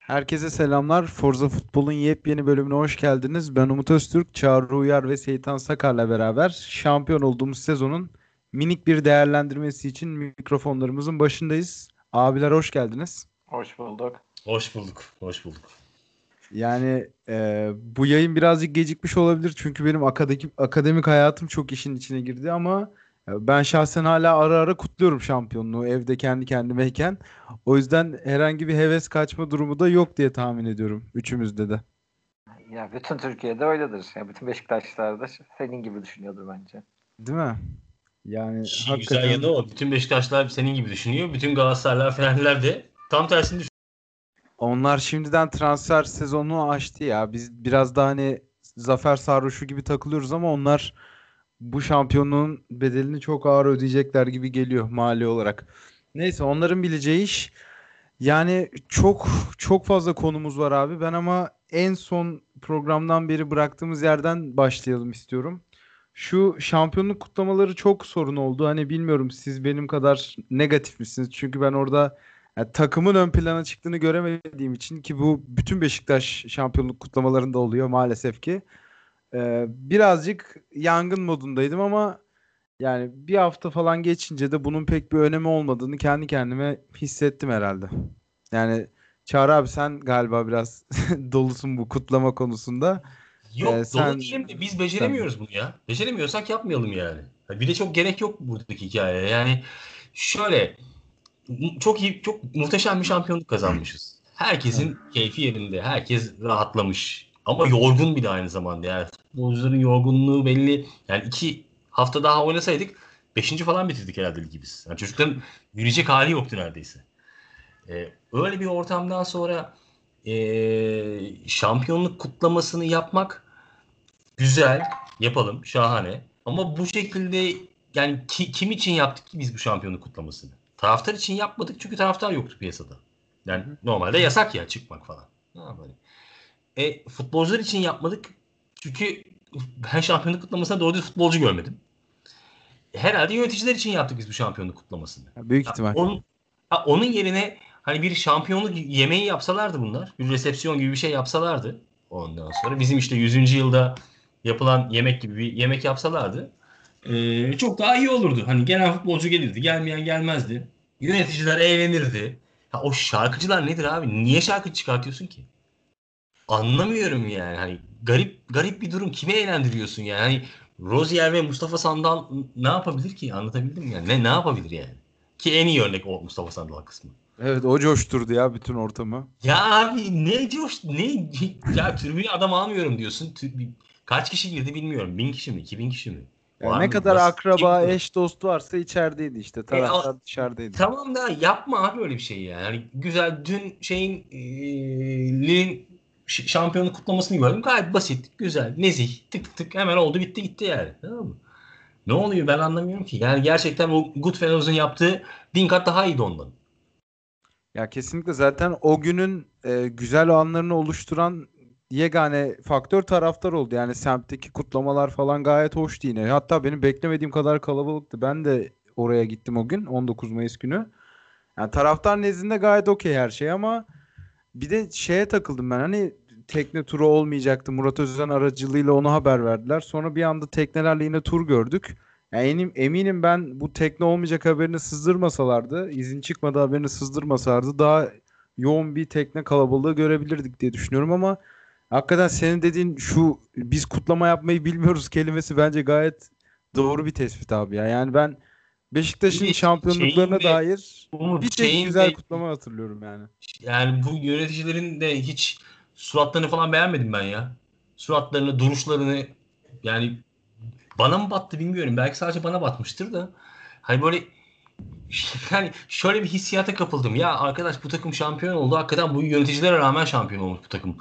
Herkese selamlar. Forza Futbol'un yepyeni bölümüne hoş geldiniz. Ben Umut Öztürk, Çağrı Uyar ve Seyitan Sakar'la beraber şampiyon olduğumuz sezonun minik bir değerlendirmesi için mikrofonlarımızın başındayız. Abiler hoş geldiniz. Hoş bulduk. Hoş bulduk. Hoş bulduk. Yani e, bu yayın birazcık gecikmiş olabilir çünkü benim akademik, akademik hayatım çok işin içine girdi ama ben şahsen hala ara ara kutluyorum şampiyonluğu evde kendi kendimeyken. O yüzden herhangi bir heves kaçma durumu da yok diye tahmin ediyorum üçümüzde de. Ya bütün Türkiye'de öyledir. Ya bütün Beşiktaşlılar da senin gibi düşünüyordur bence. Değil mi? Yani Şey, Güzel yanı o. Bütün Beşiktaşlar senin gibi düşünüyor. Bütün Galatasaraylar, Fenerliler de tam tersini düşünüyor. Onlar şimdiden transfer sezonunu açtı ya. Biz biraz daha hani zafer sarhoşu gibi takılıyoruz ama onlar bu şampiyonluğun bedelini çok ağır ödeyecekler gibi geliyor mali olarak. Neyse onların bileceği iş. Yani çok çok fazla konumuz var abi. Ben ama en son programdan beri bıraktığımız yerden başlayalım istiyorum. Şu şampiyonluk kutlamaları çok sorun oldu. Hani bilmiyorum siz benim kadar negatif misiniz? Çünkü ben orada yani takımın ön plana çıktığını göremediğim için ki bu bütün Beşiktaş şampiyonluk kutlamalarında oluyor maalesef ki. Ee, birazcık yangın modundaydım ama yani bir hafta falan geçince de bunun pek bir önemi olmadığını kendi kendime hissettim herhalde. Yani Çağrı abi sen galiba biraz dolusun bu kutlama konusunda. Yok ee, sen... dolu değilim de biz beceremiyoruz sen... bunu ya. Beceremiyorsak yapmayalım yani. Bir de çok gerek yok buradaki hikayeye. Yani şöyle çok iyi, çok muhteşem bir şampiyonluk kazanmışız. Herkesin keyfi yerinde. Herkes rahatlamış. Ama yorgun bir de aynı zamanda. Yani futbolcuların yorgunluğu belli. Yani iki hafta daha oynasaydık beşinci falan bitirdik herhalde ligi biz. Yani çocukların yürüyecek hali yoktu neredeyse. Ee, öyle bir ortamdan sonra e, şampiyonluk kutlamasını yapmak güzel. Yapalım. Şahane. Ama bu şekilde yani ki, kim için yaptık ki biz bu şampiyonluk kutlamasını? Taraftar için yapmadık çünkü taraftar yoktu piyasada. Yani normalde yasak ya çıkmak falan. E, futbolcular için yapmadık çünkü ben şampiyonluk kutlamasına doğru futbolcu görmedim. Herhalde yöneticiler için yaptık biz bu şampiyonluk kutlamasını. Büyük ihtimal. Onun, onun yerine hani bir şampiyonluk yemeği yapsalardı bunlar. Bir resepsiyon gibi bir şey yapsalardı. Ondan sonra bizim işte 100. yılda yapılan yemek gibi bir yemek yapsalardı e, çok daha iyi olurdu. Hani gelen futbolcu gelirdi, gelmeyen gelmezdi. Yöneticiler eğlenirdi. Ha, o şarkıcılar nedir abi? Niye şarkı çıkartıyorsun ki? Anlamıyorum yani. Hani garip garip bir durum. Kime eğlendiriyorsun yani? Hani Rozier ve Mustafa Sandal ne yapabilir ki? Anlatabildim mi yani? Ne ne yapabilir yani? Ki en iyi örnek o Mustafa Sandal kısmı. Evet o coşturdu ya bütün ortamı. Ya abi ne coş ne ya tribüne adam almıyorum diyorsun. Kaç kişi girdi bilmiyorum. Bin kişi mi? iki bin kişi mi? Yani ne kadar akraba, eş, dost varsa içerideydi işte. Taraftar e, dışarıdaydı. Tamam da yapma abi öyle bir şey yani. yani güzel dün şeyin e, şampiyonluk kutlamasını gördüm. Gayet basit, güzel, nezih, tık tık hemen oldu bitti gitti yani. Tamam mı? Ne oluyor ben anlamıyorum ki. Yani gerçekten o Goodfellows'un yaptığı bin kat daha iyiydi ondan. Ya kesinlikle zaten o günün e, güzel anlarını oluşturan yegane faktör taraftar oldu. Yani semtteki kutlamalar falan gayet hoştu yine. Hatta benim beklemediğim kadar kalabalıktı. Ben de oraya gittim o gün 19 Mayıs günü. Yani taraftar nezdinde gayet okey her şey ama bir de şeye takıldım ben. Hani tekne turu olmayacaktı. Murat Özden aracılığıyla onu haber verdiler. Sonra bir anda teknelerle yine tur gördük. Yani eminim, ben bu tekne olmayacak haberini sızdırmasalardı, izin çıkmadı haberini sızdırmasalardı daha yoğun bir tekne kalabalığı görebilirdik diye düşünüyorum ama Hakikaten senin dediğin şu biz kutlama yapmayı bilmiyoruz kelimesi bence gayet doğru bir tespit abi ya. Yani ben Beşiktaş'ın bir şampiyonluklarına dair bir tek güzel de, kutlama hatırlıyorum yani. Yani bu yöneticilerin de hiç suratlarını falan beğenmedim ben ya. Suratlarını, duruşlarını yani bana mı battı bilmiyorum. Belki sadece bana batmıştır da. Hani böyle yani şöyle bir hissiyata kapıldım. Ya arkadaş bu takım şampiyon oldu. Hakikaten bu yöneticilere rağmen şampiyon olmuş bu takım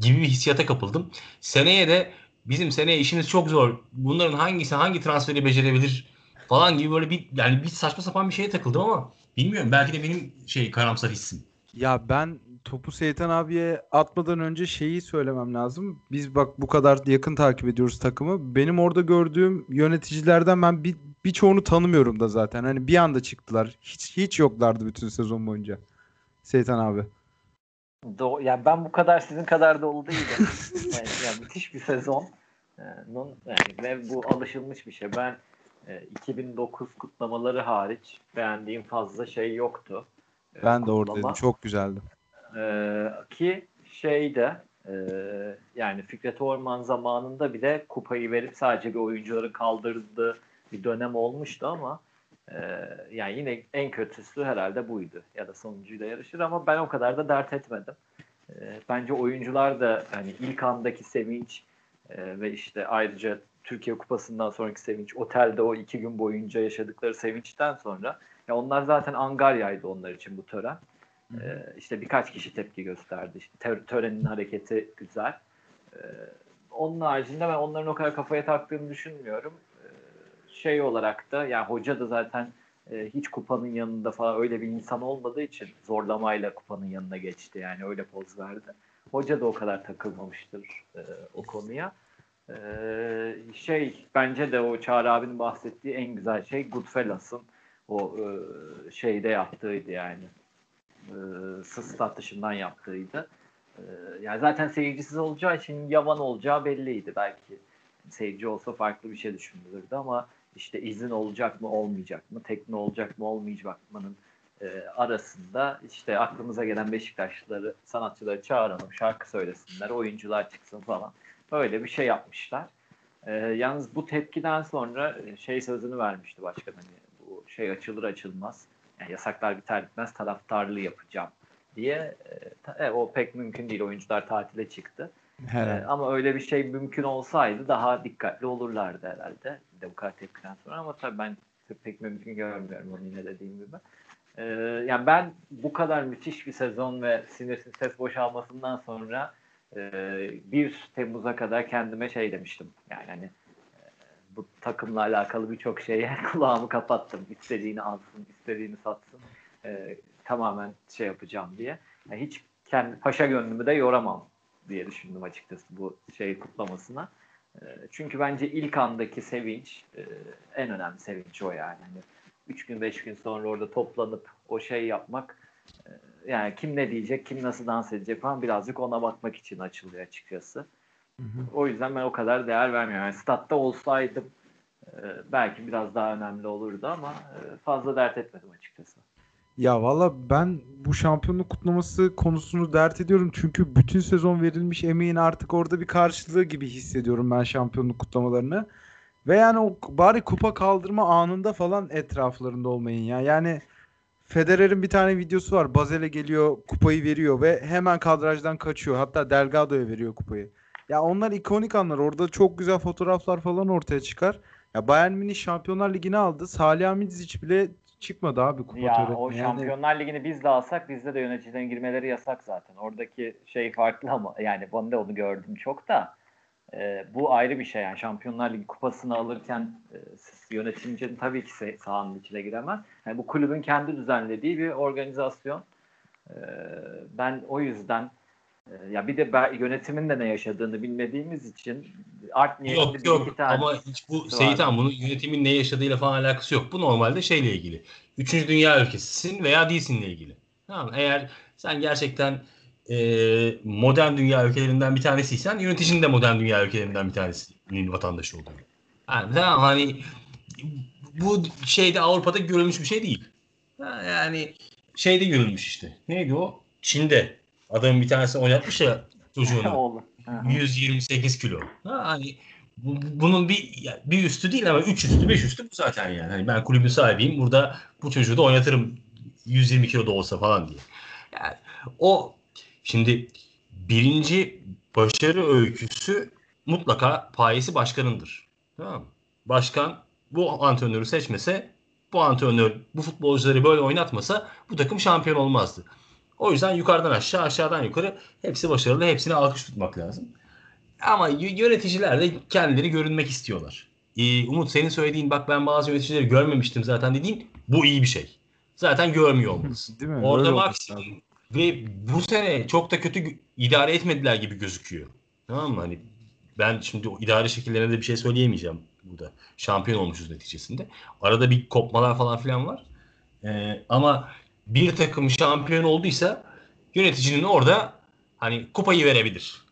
gibi bir hissiyata kapıldım. Seneye de bizim seneye işimiz çok zor. Bunların hangisi hangi transferi becerebilir falan gibi böyle bir yani bir saçma sapan bir şeye takıldım ama bilmiyorum belki de benim şey karamsar hissim. Ya ben topu Seytan abiye atmadan önce şeyi söylemem lazım. Biz bak bu kadar yakın takip ediyoruz takımı. Benim orada gördüğüm yöneticilerden ben bir birçoğunu tanımıyorum da zaten. Hani bir anda çıktılar. Hiç hiç yoklardı bütün sezon boyunca. Seytan abi. Do yani ben bu kadar sizin kadar dolu değilim. yani, yani müthiş bir sezon. Yani, ve bu alışılmış bir şey. Ben 2009 e, kutlamaları hariç beğendiğim fazla şey yoktu. E, ben de oradaydım. Çok güzeldi. Ee, ki şeyde e, yani Fikret Orman zamanında bile kupayı verip sadece bir oyuncuları kaldırdığı bir dönem olmuştu ama e, yani yine en kötüsü herhalde buydu. Ya da sonuncuyla yarışır ama ben o kadar da dert etmedim. E, bence oyuncular da hani ilk andaki sevinç e, ve işte ayrıca Türkiye Kupası'ndan sonraki sevinç, otelde o iki gün boyunca yaşadıkları sevinçten sonra ya onlar zaten Angarya'ydı onlar için bu tören. Ee, işte birkaç kişi tepki gösterdi. İşte törenin hareketi güzel. Ee, onun haricinde ben onların o kadar kafaya taktığını düşünmüyorum. Ee, şey olarak da yani hoca da zaten e, hiç kupanın yanında falan öyle bir insan olmadığı için zorlamayla kupanın yanına geçti. Yani öyle poz verdi. Hoca da o kadar takılmamıştır e, o konuya. Ee, şey bence de o Çağrı abinin bahsettiği en güzel şey Goodfellas'ın o e, şeyde yaptığıydı yani e, stat dışından yaptığıydı. E, yani zaten seyircisiz olacağı için yavan olacağı belliydi. Belki seyirci olsa farklı bir şey düşünülürdü ama işte izin olacak mı olmayacak mı, tekne olacak mı olmayacak mı'nın e, arasında işte aklımıza gelen Beşiktaşlıları, sanatçıları çağıralım, şarkı söylesinler, oyuncular çıksın falan. Öyle bir şey yapmışlar. E, yalnız bu tepkiden sonra e, şey sözünü vermişti başkan hani bu şey açılır açılmaz yani yasaklar biter bitmez taraftarlığı yapacağım diye e, e, o pek mümkün değil. Oyuncular tatile çıktı. E, ama öyle bir şey mümkün olsaydı daha dikkatli olurlardı herhalde. De bu kadar tepkiden sonra ama tabii ben pek mümkün görmüyorum onu yine dediğim gibi. E, yani ben bu kadar müthiş bir sezon ve sinirsiz ses boşalmasından sonra 1 Temmuz'a kadar kendime şey demiştim. Yani hani bu takımla alakalı birçok şeye kulağımı kapattım. İstediğini alsın, istediğini satsın. E, tamamen şey yapacağım diye. Yani hiç kendi paşa gönlümü de yoramam diye düşündüm açıkçası bu şey kutlamasına. E, çünkü bence ilk andaki sevinç e, en önemli sevinç o yani. Hani üç gün beş gün sonra orada toplanıp o şey yapmak e, yani kim ne diyecek, kim nasıl dans edecek falan birazcık ona bakmak için açılıyor açıkçası. Hı hı. O yüzden ben o kadar değer vermiyorum. Yani statta olsaydım e, belki biraz daha önemli olurdu ama e, fazla dert etmedim açıkçası. Ya valla ben bu şampiyonluk kutlaması konusunu dert ediyorum. Çünkü bütün sezon verilmiş emeğin artık orada bir karşılığı gibi hissediyorum ben şampiyonluk kutlamalarını. Ve yani o bari kupa kaldırma anında falan etraflarında olmayın ya. Yani Federer'in bir tane videosu var. Bazel'e geliyor, kupayı veriyor ve hemen kadrajdan kaçıyor. Hatta Delgado'ya veriyor kupayı. Ya onlar ikonik anlar. Orada çok güzel fotoğraflar falan ortaya çıkar. Ya Bayern Münih Şampiyonlar Ligi'ni aldı. Salih Hamidzic bile çıkmadı abi kupa ya, törenine. O Şampiyonlar yani... Ligi'ni biz de alsak bizde de yöneticilerin girmeleri yasak zaten. Oradaki şey farklı ama yani ben de onu gördüm çok da. E, bu ayrı bir şey yani Şampiyonlar Ligi kupasını alırken e, yönetimcinin tabii ki sahanın içine giremez. Yani bu kulübün kendi düzenlediği bir organizasyon. E, ben o yüzden ee, ya bir de ben, yönetimin de ne yaşadığını bilmediğimiz için art niyetli yok, bir yok. tane ama hiç bu Seyit Han bunun yönetimin ne yaşadığıyla falan alakası yok. Bu normalde şeyle ilgili. Üçüncü dünya ülkesisin veya değilsinle ilgili. Tamam Eğer sen gerçekten e, modern dünya ülkelerinden bir tanesiysen yöneticinin de modern dünya ülkelerinden bir tanesinin vatandaşı oluyor. Yani tamam hani bu şeyde Avrupa'da görülmüş bir şey değil. Yani şeyde görülmüş işte. Neydi o? Çin'de Adamın bir tanesi oynatmış ya çocuğunu. 128 kilo. Ha, hani bu, bunun bir bir üstü değil ama 3 üstü 5 üstü bu zaten yani. Hani ben kulübün sahibiyim. Burada bu çocuğu da oynatırım 120 kilo da olsa falan diye. Yani o şimdi birinci başarı öyküsü mutlaka payesi başkanındır. Tamam mı? Başkan bu antrenörü seçmese bu antrenör bu futbolcuları böyle oynatmasa bu takım şampiyon olmazdı. O yüzden yukarıdan aşağı aşağıdan yukarı hepsi başarılı hepsine alkış tutmak lazım. Ama yöneticiler de kendileri görünmek istiyorlar. Ee, Umut senin söylediğin bak ben bazı yöneticileri görmemiştim zaten dediğin bu iyi bir şey. Zaten görmüyor olmalısın. Değil mi? Orada maksimum ve bu sene çok da kötü idare etmediler gibi gözüküyor. Tamam mı? Hani ben şimdi o idare şekillerine de bir şey söyleyemeyeceğim burada. Şampiyon olmuşuz neticesinde. Arada bir kopmalar falan filan var. Ee, ama bir takım şampiyon olduysa yöneticinin orada hani kupayı verebilir.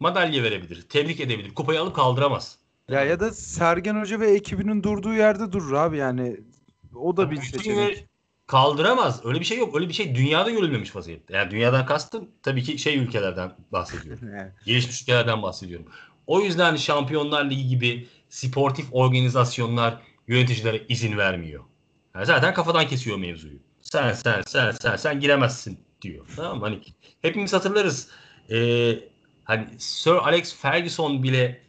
Madalya verebilir. Tebrik edebilir. Kupayı alıp kaldıramaz. Ya ya da Sergen Hoca ve ekibinin durduğu yerde durur abi yani. O da bir seçenek. Kaldıramaz. Öyle bir şey yok. Öyle bir şey dünyada görülmemiş vaziyette. Yani dünyadan kastım tabii ki şey ülkelerden bahsediyorum. Gelişmiş ülkelerden bahsediyorum. O yüzden Şampiyonlar Ligi gibi sportif organizasyonlar yöneticilere izin vermiyor. Yani zaten kafadan kesiyor mevzuyu. Sen sen sen sen sen giremezsin diyor. Tamam mı? Hani hepimiz hatırlarız. Ee, hani Sir Alex Ferguson bile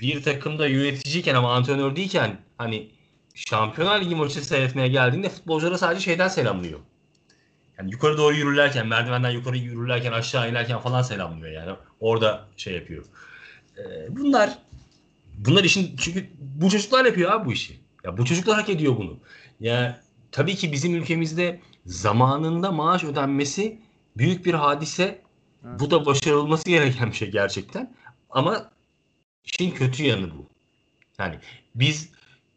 bir takımda yöneticiyken ama antrenör değilken hani Şampiyonlar Ligi maçı seyretmeye geldiğinde futbolculara sadece şeyden selamlıyor. Yani yukarı doğru yürürlerken, merdivenden yukarı yürürlerken, aşağı inerken falan selamlıyor yani. Orada şey yapıyor. Ee, bunlar bunlar işin çünkü bu çocuklar yapıyor abi bu işi. Ya bu çocuklar hak ediyor bunu. Ya tabii ki bizim ülkemizde zamanında maaş ödenmesi büyük bir hadise. Evet. Bu da başarılması gereken bir şey gerçekten. Ama işin kötü yanı bu. Yani biz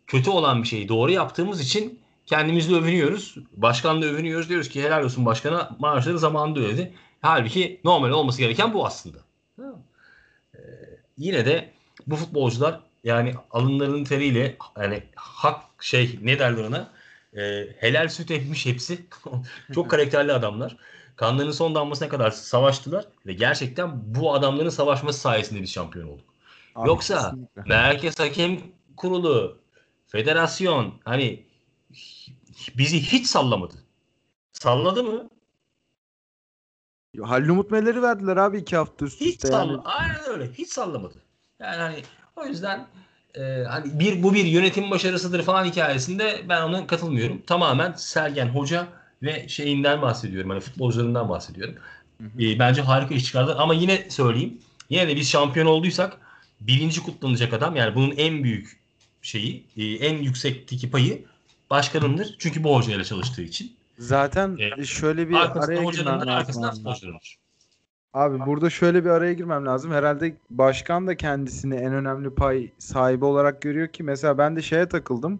kötü olan bir şeyi doğru yaptığımız için kendimizle övünüyoruz. Başkanla övünüyoruz. Diyoruz ki helal olsun başkana maaşları zamanında ödedi. Halbuki normal olması gereken bu aslında. Ee, yine de bu futbolcular yani alınlarının teriyle yani hak şey ne derler ona Ee, helal süt emmiş hepsi. Çok karakterli adamlar. Kanlarının son damlasına kadar savaştılar ve gerçekten bu adamların savaşması sayesinde biz şampiyon olduk. Abi Yoksa kesinlikle. Merkez Hakem Kurulu, federasyon hani bizi hiç sallamadı. Salladı mı? Halil Umut Meler'i verdiler abi iki hafta üst Hiç üste yani. sallamadı. Aynen öyle. Hiç sallamadı. Yani hani o yüzden e, hani bir bu bir yönetim başarısıdır falan hikayesinde ben ona katılmıyorum. Tamamen Sergen Hoca ve şeyinden bahsediyorum. Hani futbolcularından bahsediyorum. Hı hı. E, bence harika iş çıkardılar ama yine söyleyeyim. Yine de biz şampiyon olduysak birinci kutlanacak adam yani bunun en büyük şeyi, e, en yüksekteki payı başkanındır. Çünkü bu hocayla çalıştığı için. Zaten E, şöyle bir araya girmem lazım. Abi burada şöyle bir araya girmem lazım. Herhalde başkan da kendisini en önemli pay sahibi olarak görüyor ki mesela ben de şeye takıldım.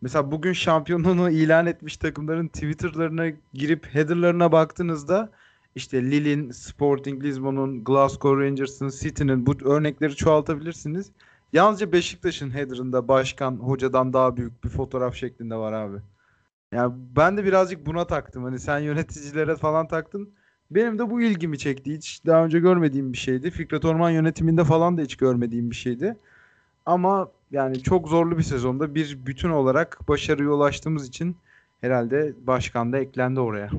Mesela bugün şampiyonluğunu ilan etmiş takımların Twitter'larına girip header'larına baktığınızda işte Lille'in, Sporting Lisbon'un, Glasgow Rangers'ın, City'nin bu örnekleri çoğaltabilirsiniz. Yalnızca Beşiktaş'ın header'ında başkan hocadan daha büyük bir fotoğraf şeklinde var abi. Yani ben de birazcık buna taktım. Hani sen yöneticilere falan taktın. Benim de bu ilgimi çekti. Hiç daha önce görmediğim bir şeydi. Fikret Orman yönetiminde falan da hiç görmediğim bir şeydi. Ama yani çok zorlu bir sezonda bir bütün olarak başarıya ulaştığımız için herhalde başkan da eklendi oraya.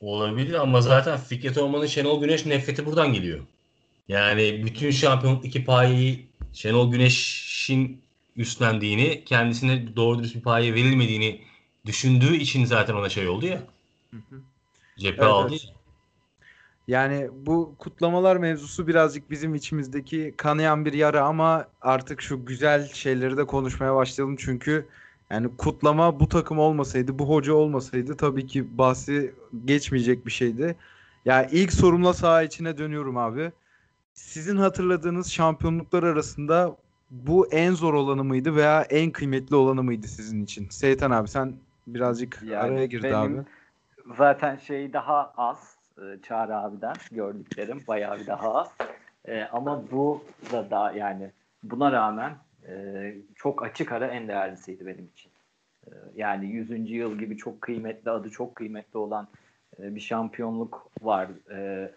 Olabilir ama zaten Fikret Orman'ın Şenol Güneş nefreti buradan geliyor. Yani bütün şampiyonluk iki payı Şenol Güneş'in üstlendiğini, kendisine doğru dürüst bir paye verilmediğini düşündüğü için zaten ona şey oldu ya. Cephe Evet, aldı evet. ya. Yani bu kutlamalar mevzusu birazcık bizim içimizdeki kanayan bir yara ama artık şu güzel şeyleri de konuşmaya başlayalım çünkü yani kutlama bu takım olmasaydı, bu hoca olmasaydı tabii ki bahsi geçmeyecek bir şeydi. Ya ilk sorumla saha içine dönüyorum abi. Sizin hatırladığınız şampiyonluklar arasında bu en zor olanı mıydı veya en kıymetli olanı mıydı sizin için? Seytan abi sen birazcık Yani araya girdi benim- abi. Zaten şey daha az e, Çağrı abiden gördüklerim bayağı bir daha az. E, ama bu da da yani buna rağmen e, çok açık ara en değerlisiydi benim için. E, yani 100. yıl gibi çok kıymetli adı çok kıymetli olan e, bir şampiyonluk var. E,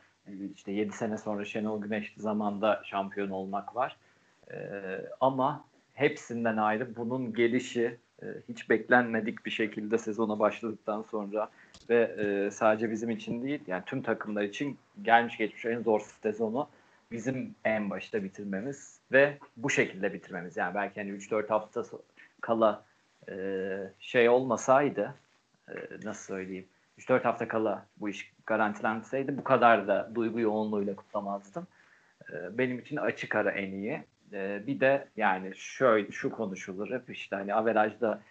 işte 7 sene sonra Şenol Güneş zamanda şampiyon olmak var. E, ama hepsinden ayrı bunun gelişi e, hiç beklenmedik bir şekilde sezona başladıktan sonra ve e, sadece bizim için değil yani tüm takımlar için gelmiş geçmiş en zor sezonu bizim en başta bitirmemiz ve bu şekilde bitirmemiz. Yani belki hani 3-4 hafta kala e, şey olmasaydı e, nasıl söyleyeyim 3-4 hafta kala bu iş garantilenseydi bu kadar da duygu yoğunluğuyla kutlamazdım. E, benim için açık ara en iyi. E, bir de yani şöyle şu konuşulur hep işte hani averajda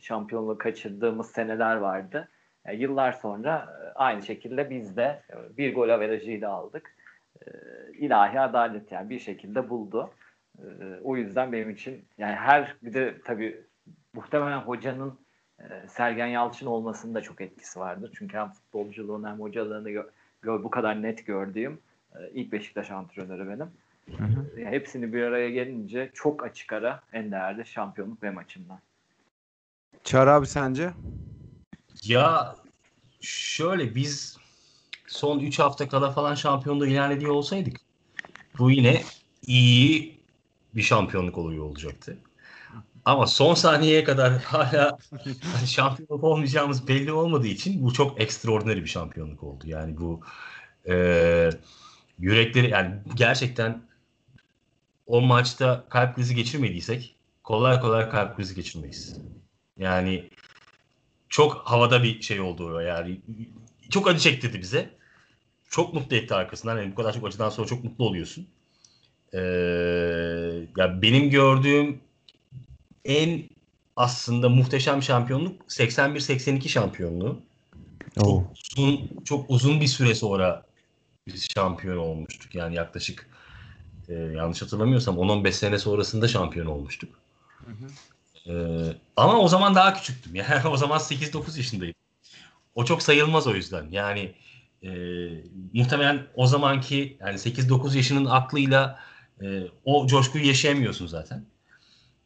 şampiyonluğu kaçırdığımız seneler vardı. E, yıllar sonra e, aynı şekilde biz de e, bir gol averajıyla aldık. E, ilahi adalet yani bir şekilde buldu. E, o yüzden benim için yani her bir de tabii muhtemelen hocanın e, Sergen Yalçın olmasının da çok etkisi vardır. Çünkü hem futbolculuğunu hem hocalığını gö- bu kadar net gördüğüm e, ilk Beşiktaş antrenörü benim. Hı hı. Yani hepsini bir araya gelince çok açık ara en değerli şampiyonluk ve maçından. Çağrı abi sence? Ya şöyle biz son 3 hafta kala falan şampiyonluğu ilan ediyor olsaydık bu yine iyi bir şampiyonluk oluyor olacaktı. Ama son saniyeye kadar hala hani şampiyonluk olmayacağımız belli olmadığı için bu çok ekstraordinary bir şampiyonluk oldu. Yani bu e, yürekleri yani gerçekten o maçta kalp krizi geçirmediysek kolay kolay kalp krizi geçirmeyiz. Yani çok havada bir şey oldu o yani. Çok acı çektirdi bize. Çok mutlu etti arkasından. Yani bu kadar çok acıdan sonra çok mutlu oluyorsun. Ee, ya benim gördüğüm en aslında muhteşem şampiyonluk 81-82 şampiyonluğu. Çok uzun, çok uzun bir süre sonra biz şampiyon olmuştuk. Yani yaklaşık e, yanlış hatırlamıyorsam 10-15 sene sonrasında şampiyon olmuştuk. Hı hı. Ee, ama o zaman daha küçüktüm. Yani o zaman 8-9 yaşındaydım. O çok sayılmaz o yüzden. Yani e, muhtemelen o zamanki yani 8-9 yaşının aklıyla e, o coşkuyu yaşayamıyorsun zaten.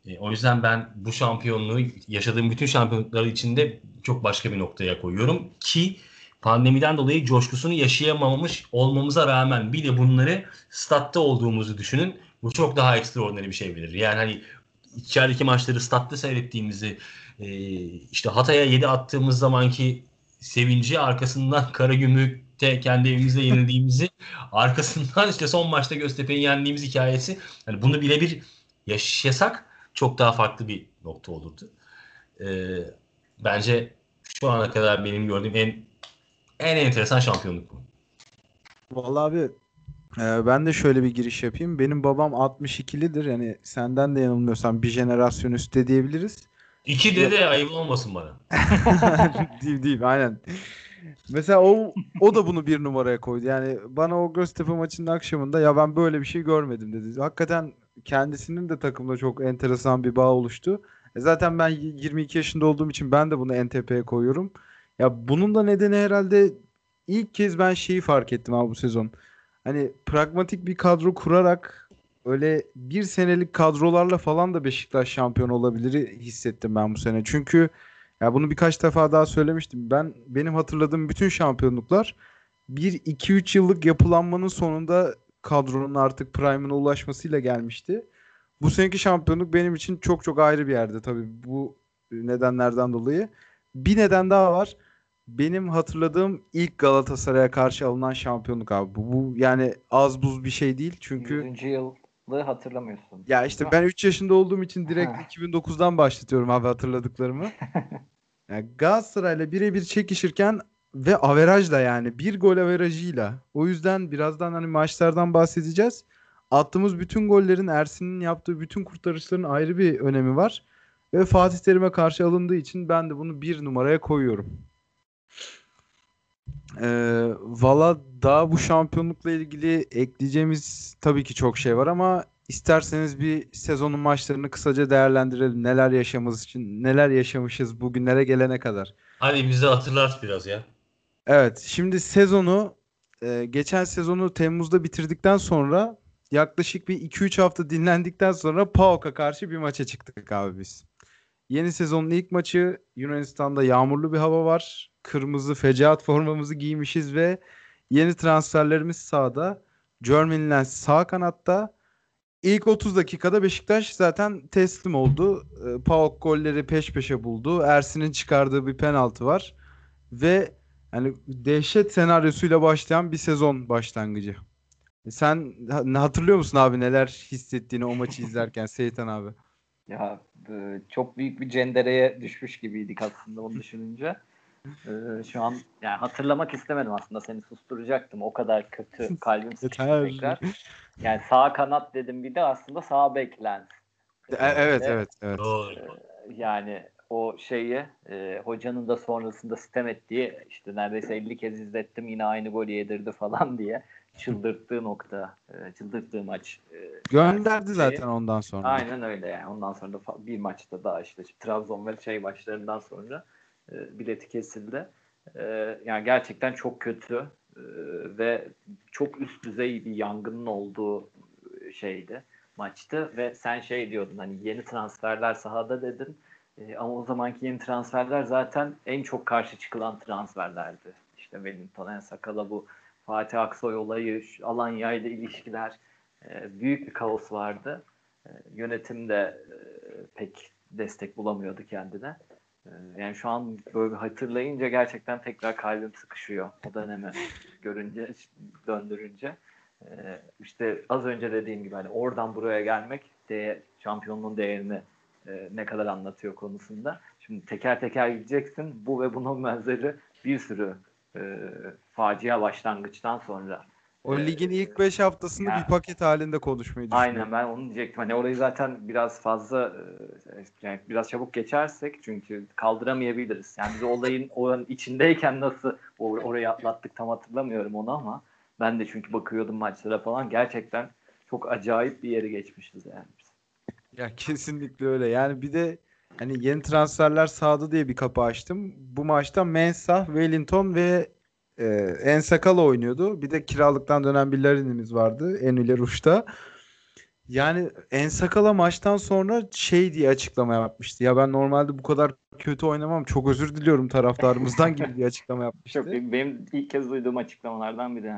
E, o yüzden ben bu şampiyonluğu yaşadığım bütün şampiyonlukları içinde çok başka bir noktaya koyuyorum ki pandemiden dolayı coşkusunu yaşayamamış olmamıza rağmen bir de bunları statta olduğumuzu düşünün. Bu çok daha ekstraordinary bir şey verir. Yani hani içerideki maçları statta seyrettiğimizi e, işte Hatay'a 7 attığımız zamanki sevinci arkasından Karagümrük'te kendi evimizde yenildiğimizi arkasından işte son maçta Göztepe'yi yendiğimiz hikayesi hani bunu birebir yaşasak çok daha farklı bir nokta olurdu. E, bence şu ana kadar benim gördüğüm en en enteresan şampiyonluk bu. Vallahi abi e, ben de şöyle bir giriş yapayım. Benim babam 62'lidir. Yani senden de yanılmıyorsam bir jenerasyon üstte diyebiliriz. İki de de ayıp olmasın bana. değil değil aynen. Mesela o o da bunu bir numaraya koydu. Yani bana o Göztepe maçının akşamında ya ben böyle bir şey görmedim dedi. Hakikaten kendisinin de takımda çok enteresan bir bağ oluştu. E zaten ben 22 yaşında olduğum için ben de bunu en koyuyorum. Ya bunun da nedeni herhalde ilk kez ben şeyi fark ettim abi bu sezon. Hani pragmatik bir kadro kurarak öyle bir senelik kadrolarla falan da Beşiktaş şampiyon olabilir hissettim ben bu sene. Çünkü ya bunu birkaç defa daha söylemiştim. Ben benim hatırladığım bütün şampiyonluklar 1-2-3 yıllık yapılanmanın sonunda kadronun artık prime'ına ulaşmasıyla gelmişti. Bu seneki şampiyonluk benim için çok çok ayrı bir yerde tabii bu nedenlerden dolayı. Bir neden daha var. Benim hatırladığım ilk Galatasaray'a karşı alınan şampiyonluk abi. Bu, bu yani az buz bir şey değil. Çünkü 100. yılı hatırlamıyorsun. ya işte ben 3 yaşında olduğum için direkt 2009'dan başlatıyorum abi hatırladıklarımı. Yani Galatasaray'la birebir çekişirken ve averajla yani bir gol averajıyla. O yüzden birazdan hani maçlardan bahsedeceğiz. Attığımız bütün gollerin Ersin'in yaptığı bütün kurtarışların ayrı bir önemi var. Ve Fatih Terim'e karşı alındığı için ben de bunu bir numaraya koyuyorum. Ee, Valla daha bu şampiyonlukla ilgili ekleyeceğimiz tabii ki çok şey var ama isterseniz bir sezonun maçlarını kısaca değerlendirelim. Neler yaşamamız için, neler yaşamışız bugünlere gelene kadar. Hadi bizi hatırlat biraz ya. Evet, şimdi sezonu e, geçen sezonu Temmuz'da bitirdikten sonra yaklaşık bir 2-3 hafta dinlendikten sonra PAOK'a karşı bir maça çıktık abi biz. Yeni sezonun ilk maçı Yunanistan'da yağmurlu bir hava var. Kırmızı fecaat formamızı giymişiz ve yeni transferlerimiz sağda. Jermaine Lens sağ kanatta. İlk 30 dakikada Beşiktaş zaten teslim oldu. E, PAOK golleri peş peşe buldu. Ersin'in çıkardığı bir penaltı var. Ve yani dehşet senaryosuyla başlayan bir sezon başlangıcı. E, Sen ha- hatırlıyor musun abi neler hissettiğini o maçı izlerken Seyitan abi? Ya e, çok büyük bir cendereye düşmüş gibiydik aslında onu düşününce. E, şu an yani hatırlamak istemedim aslında seni susturacaktım. O kadar kötü kalbim sıkıştı tekrar. Yani sağ kanat dedim bir de aslında sağ bek Lens. E- Evet evet evet. Doğru. Yani o şeyi e, hocanın da sonrasında sitem ettiği işte neredeyse 50 kez izlettim yine aynı golü yedirdi falan diye çıldırttığı nokta, e, çıldırttığı maç. e, Gönderdi şeyi. zaten ondan sonra. Aynen öyle yani. Ondan sonra da bir maçta daha işte Trabzon ve şey maçlarından sonra e, bileti kesildi. E, yani gerçekten çok kötü. E, ve çok üst düzey bir yangının olduğu şeydi maçtı ve sen şey diyordun hani yeni transferler sahada dedin e, ama o zamanki yeni transferler zaten en çok karşı çıkılan transferlerdi. İşte Wellington, Ensakala bu Fatih Aksoy olayı, Alanya ile ilişkiler e, büyük bir kaos vardı. E, yönetim de e, pek destek bulamıyordu kendine. Yani şu an böyle hatırlayınca gerçekten tekrar kalbim sıkışıyor o dönemi görünce, döndürünce. E, işte az önce dediğim gibi hani oradan buraya gelmek de şampiyonluğun değerini e, ne kadar anlatıyor konusunda. Şimdi teker teker gideceksin. Bu ve bunun benzeri bir sürü e, facia başlangıçtan sonra. O e, ligin ilk 5 haftasını ya- bir paket halinde konuşmayı düşünüyorum. Aynen ben onu diyecektim. Hani orayı zaten biraz fazla e, yani biraz çabuk geçersek çünkü kaldıramayabiliriz. Yani biz olayın oranın içindeyken nasıl or- orayı atlattık tam hatırlamıyorum onu ama ben de çünkü bakıyordum maçlara falan gerçekten çok acayip bir yeri geçmişiz yani. Ya kesinlikle öyle. Yani bir de hani yeni transferler sağdı diye bir kapı açtım. Bu maçta Mensah, Wellington ve e, Ensakala oynuyordu. Bir de kiralıktan dönen bir Larin'imiz vardı. Enüle Ruş'ta. Yani Ensakala maçtan sonra şey diye açıklama yapmıştı. Ya ben normalde bu kadar kötü oynamam. Çok özür diliyorum taraftarımızdan gibi bir açıklama yapmıştı. Çok benim ilk kez duyduğum açıklamalardan biri.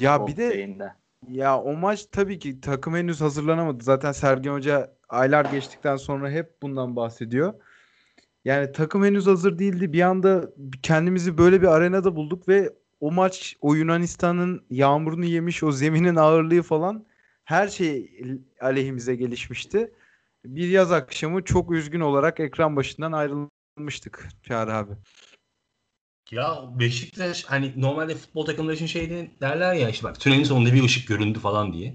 Ya bir de Şeyinde. Ya o maç tabii ki takım henüz hazırlanamadı. Zaten Sergen Hoca aylar geçtikten sonra hep bundan bahsediyor. Yani takım henüz hazır değildi. Bir anda kendimizi böyle bir arenada bulduk ve o maç o Yunanistan'ın yağmurunu yemiş o zeminin ağırlığı falan her şey aleyhimize gelişmişti. Bir yaz akşamı çok üzgün olarak ekran başından ayrılmıştık Çağrı abi. Ya Beşiktaş hani normalde futbol takımları için şey de- derler ya işte bak tünelin sonunda bir ışık göründü falan diye.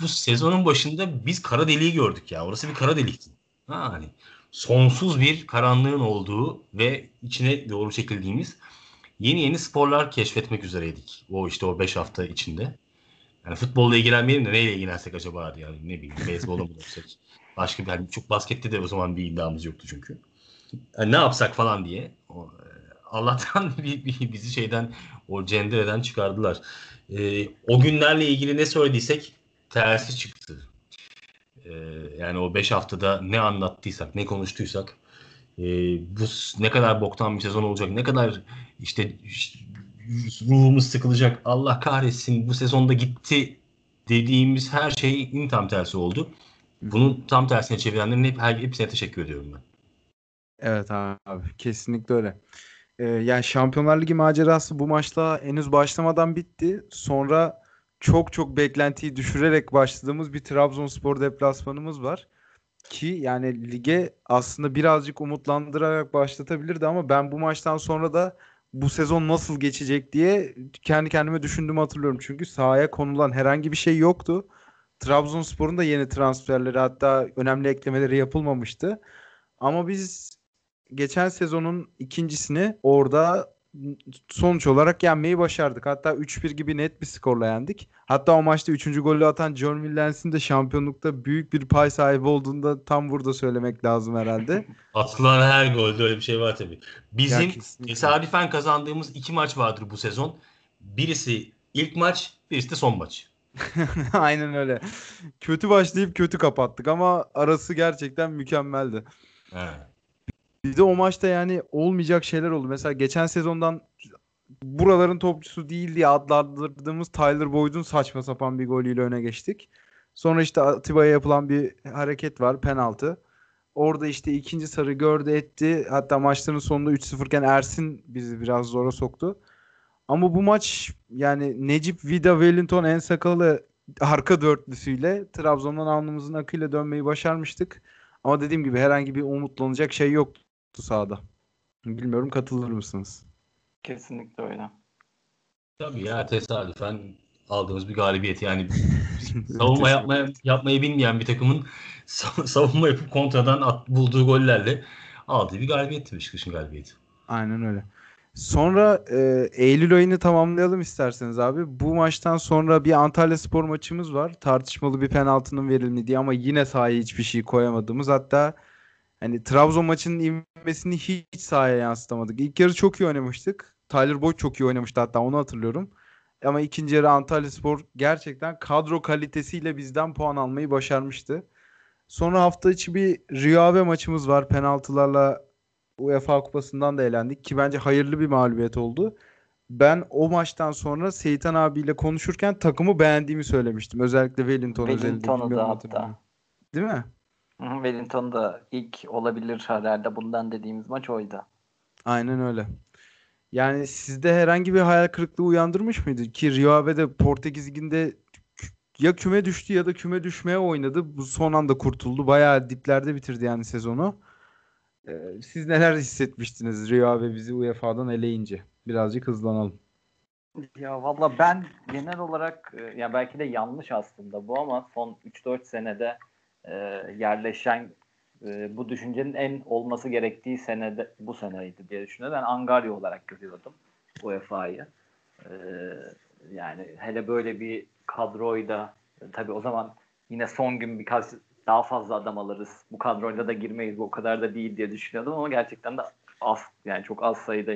Bu sezonun başında biz kara deliği gördük ya. Orası bir kara delikti. Ha, hani sonsuz bir karanlığın olduğu ve içine doğru çekildiğimiz yeni yeni sporlar keşfetmek üzereydik. O işte o 5 hafta içinde. Yani futbolla ilgilenmeyelim de neyle ilgilensek acaba diye. Yani ne bileyim beyzbola mı dönsek. Başka bir hani çok baskette de o zaman bir iddiamız yoktu çünkü. Yani ne yapsak falan diye. Allah'tan bizi şeyden o cendereden çıkardılar. E, o günlerle ilgili ne söylediysek tersi çıktı. E, yani o 5 haftada ne anlattıysak, ne konuştuysak e, bu ne kadar boktan bir sezon olacak, ne kadar işte, işte ruhumuz sıkılacak, Allah kahretsin bu sezonda gitti dediğimiz her şeyin tam tersi oldu. Bunun tam tersine çevirenlerin hep, hepsine teşekkür ediyorum ben. Evet abi kesinlikle öyle. Ee, yani Şampiyonlar Ligi macerası bu maçta henüz başlamadan bitti. Sonra çok çok beklentiyi düşürerek başladığımız bir Trabzonspor deplasmanımız var. Ki yani lige aslında birazcık umutlandırarak başlatabilirdi ama ben bu maçtan sonra da bu sezon nasıl geçecek diye kendi kendime düşündüğümü hatırlıyorum. Çünkü sahaya konulan herhangi bir şey yoktu. Trabzonspor'un da yeni transferleri hatta önemli eklemeleri yapılmamıştı. Ama biz geçen sezonun ikincisini orada sonuç olarak yenmeyi başardık. Hatta 3-1 gibi net bir skorla yendik. Hatta o maçta 3. golü atan John Williams'in de şampiyonlukta büyük bir pay sahibi olduğunu da tam burada söylemek lazım herhalde. Atılan her golde öyle bir şey var tabii. Bizim tesadüfen kazandığımız iki maç vardır bu sezon. Birisi ilk maç, birisi de son maç. Aynen öyle. Kötü başlayıp kötü kapattık ama arası gerçekten mükemmeldi. He. Bir de o maçta yani olmayacak şeyler oldu. Mesela geçen sezondan buraların topçusu değil diye adlandırdığımız Tyler Boyd'un saçma sapan bir golüyle öne geçtik. Sonra işte Atiba'ya yapılan bir hareket var penaltı. Orada işte ikinci sarı gördü etti. Hatta maçların sonunda 3-0 iken Ersin bizi biraz zora soktu. Ama bu maç yani Necip, Vida, Wellington, Ensakalı arka dörtlüsüyle Trabzon'dan alnımızın akıyla dönmeyi başarmıştık. Ama dediğim gibi herhangi bir umutlanacak şey yoktu sahada. Bilmiyorum katılır mısınız? Kesinlikle öyle. Tabii ya tesadüfen aldığımız bir galibiyet yani savunma yapmaya, yapmayı bilmeyen bir takımın sa- savunma yapıp kontradan at, bulduğu gollerle aldığı bir galibiyetti Beşiktaş'ın galibiyeti. Aynen öyle. Sonra e, Eylül ayını tamamlayalım isterseniz abi. Bu maçtan sonra bir Antalya Spor maçımız var. Tartışmalı bir penaltının verilmediği ama yine sahaya hiçbir şey koyamadığımız. Hatta hani Trabzon maçının ivmesini hiç sahaya yansıtamadık. İlk yarı çok iyi oynamıştık. Tyler Boyd çok iyi oynamıştı hatta onu hatırlıyorum. Ama ikinci yarı Antalya Spor gerçekten kadro kalitesiyle bizden puan almayı başarmıştı. Sonra hafta içi bir Rio Ave maçımız var. Penaltılarla UEFA Kupası'ndan da elendik ki bence hayırlı bir mağlubiyet oldu. Ben o maçtan sonra Seyitan abiyle konuşurken takımı beğendiğimi söylemiştim. Özellikle Wellington, Wellington'u özelinde. da hatta. Değil mi? Hı, Wellington da ilk olabilir herhalde bundan dediğimiz maç oydu. Aynen öyle. Yani sizde herhangi bir hayal kırıklığı uyandırmış mıydı? Ki Rio Ave'de Portekiz Ligi'nde ya küme düştü ya da küme düşmeye oynadı. Bu son anda kurtuldu. Bayağı diplerde bitirdi yani sezonu. Ee, siz neler hissetmiştiniz Rio Ave bizi UEFA'dan eleyince? Birazcık hızlanalım. Ya valla ben genel olarak e, ya belki de yanlış aslında bu ama son 3-4 senede e, yerleşen e, bu düşüncenin en olması gerektiği senede bu seneydi diye düşünüyorum. Ben Angarya olarak görüyordum UEFA'yı. E, yani hele böyle bir kadroyla e, tabii o zaman yine son gün birkaç daha fazla adam alırız. Bu kadroyla da girmeyiz. Bu o kadar da değil diye düşünüyordum ama gerçekten de az yani çok az sayıda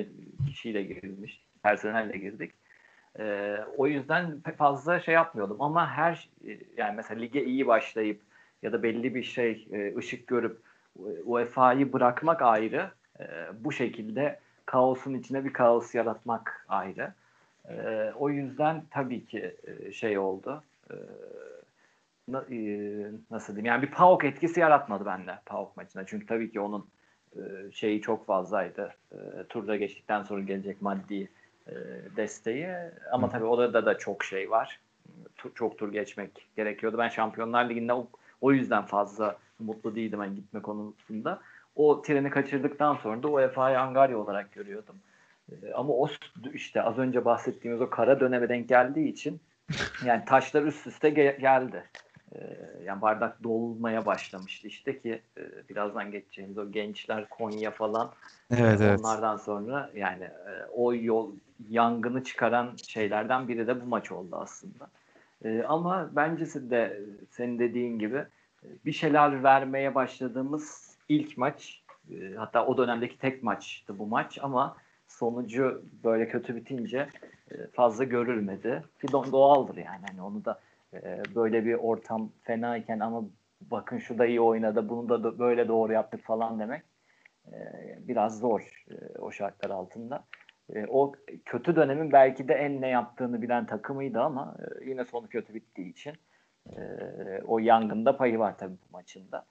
kişiyle girilmiş. Personelle girdik. Ee, o yüzden fazla şey yapmıyordum ama her yani mesela lige iyi başlayıp ya da belli bir şey e, ışık görüp UEFA'yı bırakmak ayrı. E, bu şekilde kaosun içine bir kaos yaratmak ayrı. E, o yüzden tabii ki e, şey oldu. E, na, e, nasıl diyeyim? Yani bir PAOK etkisi yaratmadı bende PAOK maçında. Çünkü tabii ki onun e, şeyi çok fazlaydı. E, turda geçtikten sonra gelecek maddi e, desteği. Ama tabii orada da çok şey var. Tur, çok tur geçmek gerekiyordu. Ben Şampiyonlar Ligi'nde o, yüzden fazla mutlu değildim ben gitme konusunda. O treni kaçırdıktan sonra da UEFA'yı Angarya olarak görüyordum. E, ama o işte az önce bahsettiğimiz o kara döneme denk geldiği için yani taşlar üst üste ge- geldi. E, yani bardak dolmaya başlamıştı işte ki e, birazdan geçeceğimiz o gençler Konya falan Evet evet. onlardan sonra yani e, o yol yangını çıkaran şeylerden biri de bu maç oldu aslında. E, ama bencesi de senin dediğin gibi bir şeyler vermeye başladığımız ilk maç e, hatta o dönemdeki tek maçtı bu maç ama sonucu böyle kötü bitince e, fazla görülmedi. Ki doğaldır yani hani onu da e, böyle bir ortam fenayken ama bakın şu da iyi oynadı bunu da böyle doğru yaptık falan demek biraz zor o şartlar altında. E, o kötü dönemin belki de en ne yaptığını bilen takımıydı ama e, yine sonu kötü bittiği için e, o yangında payı var tabii bu maçında.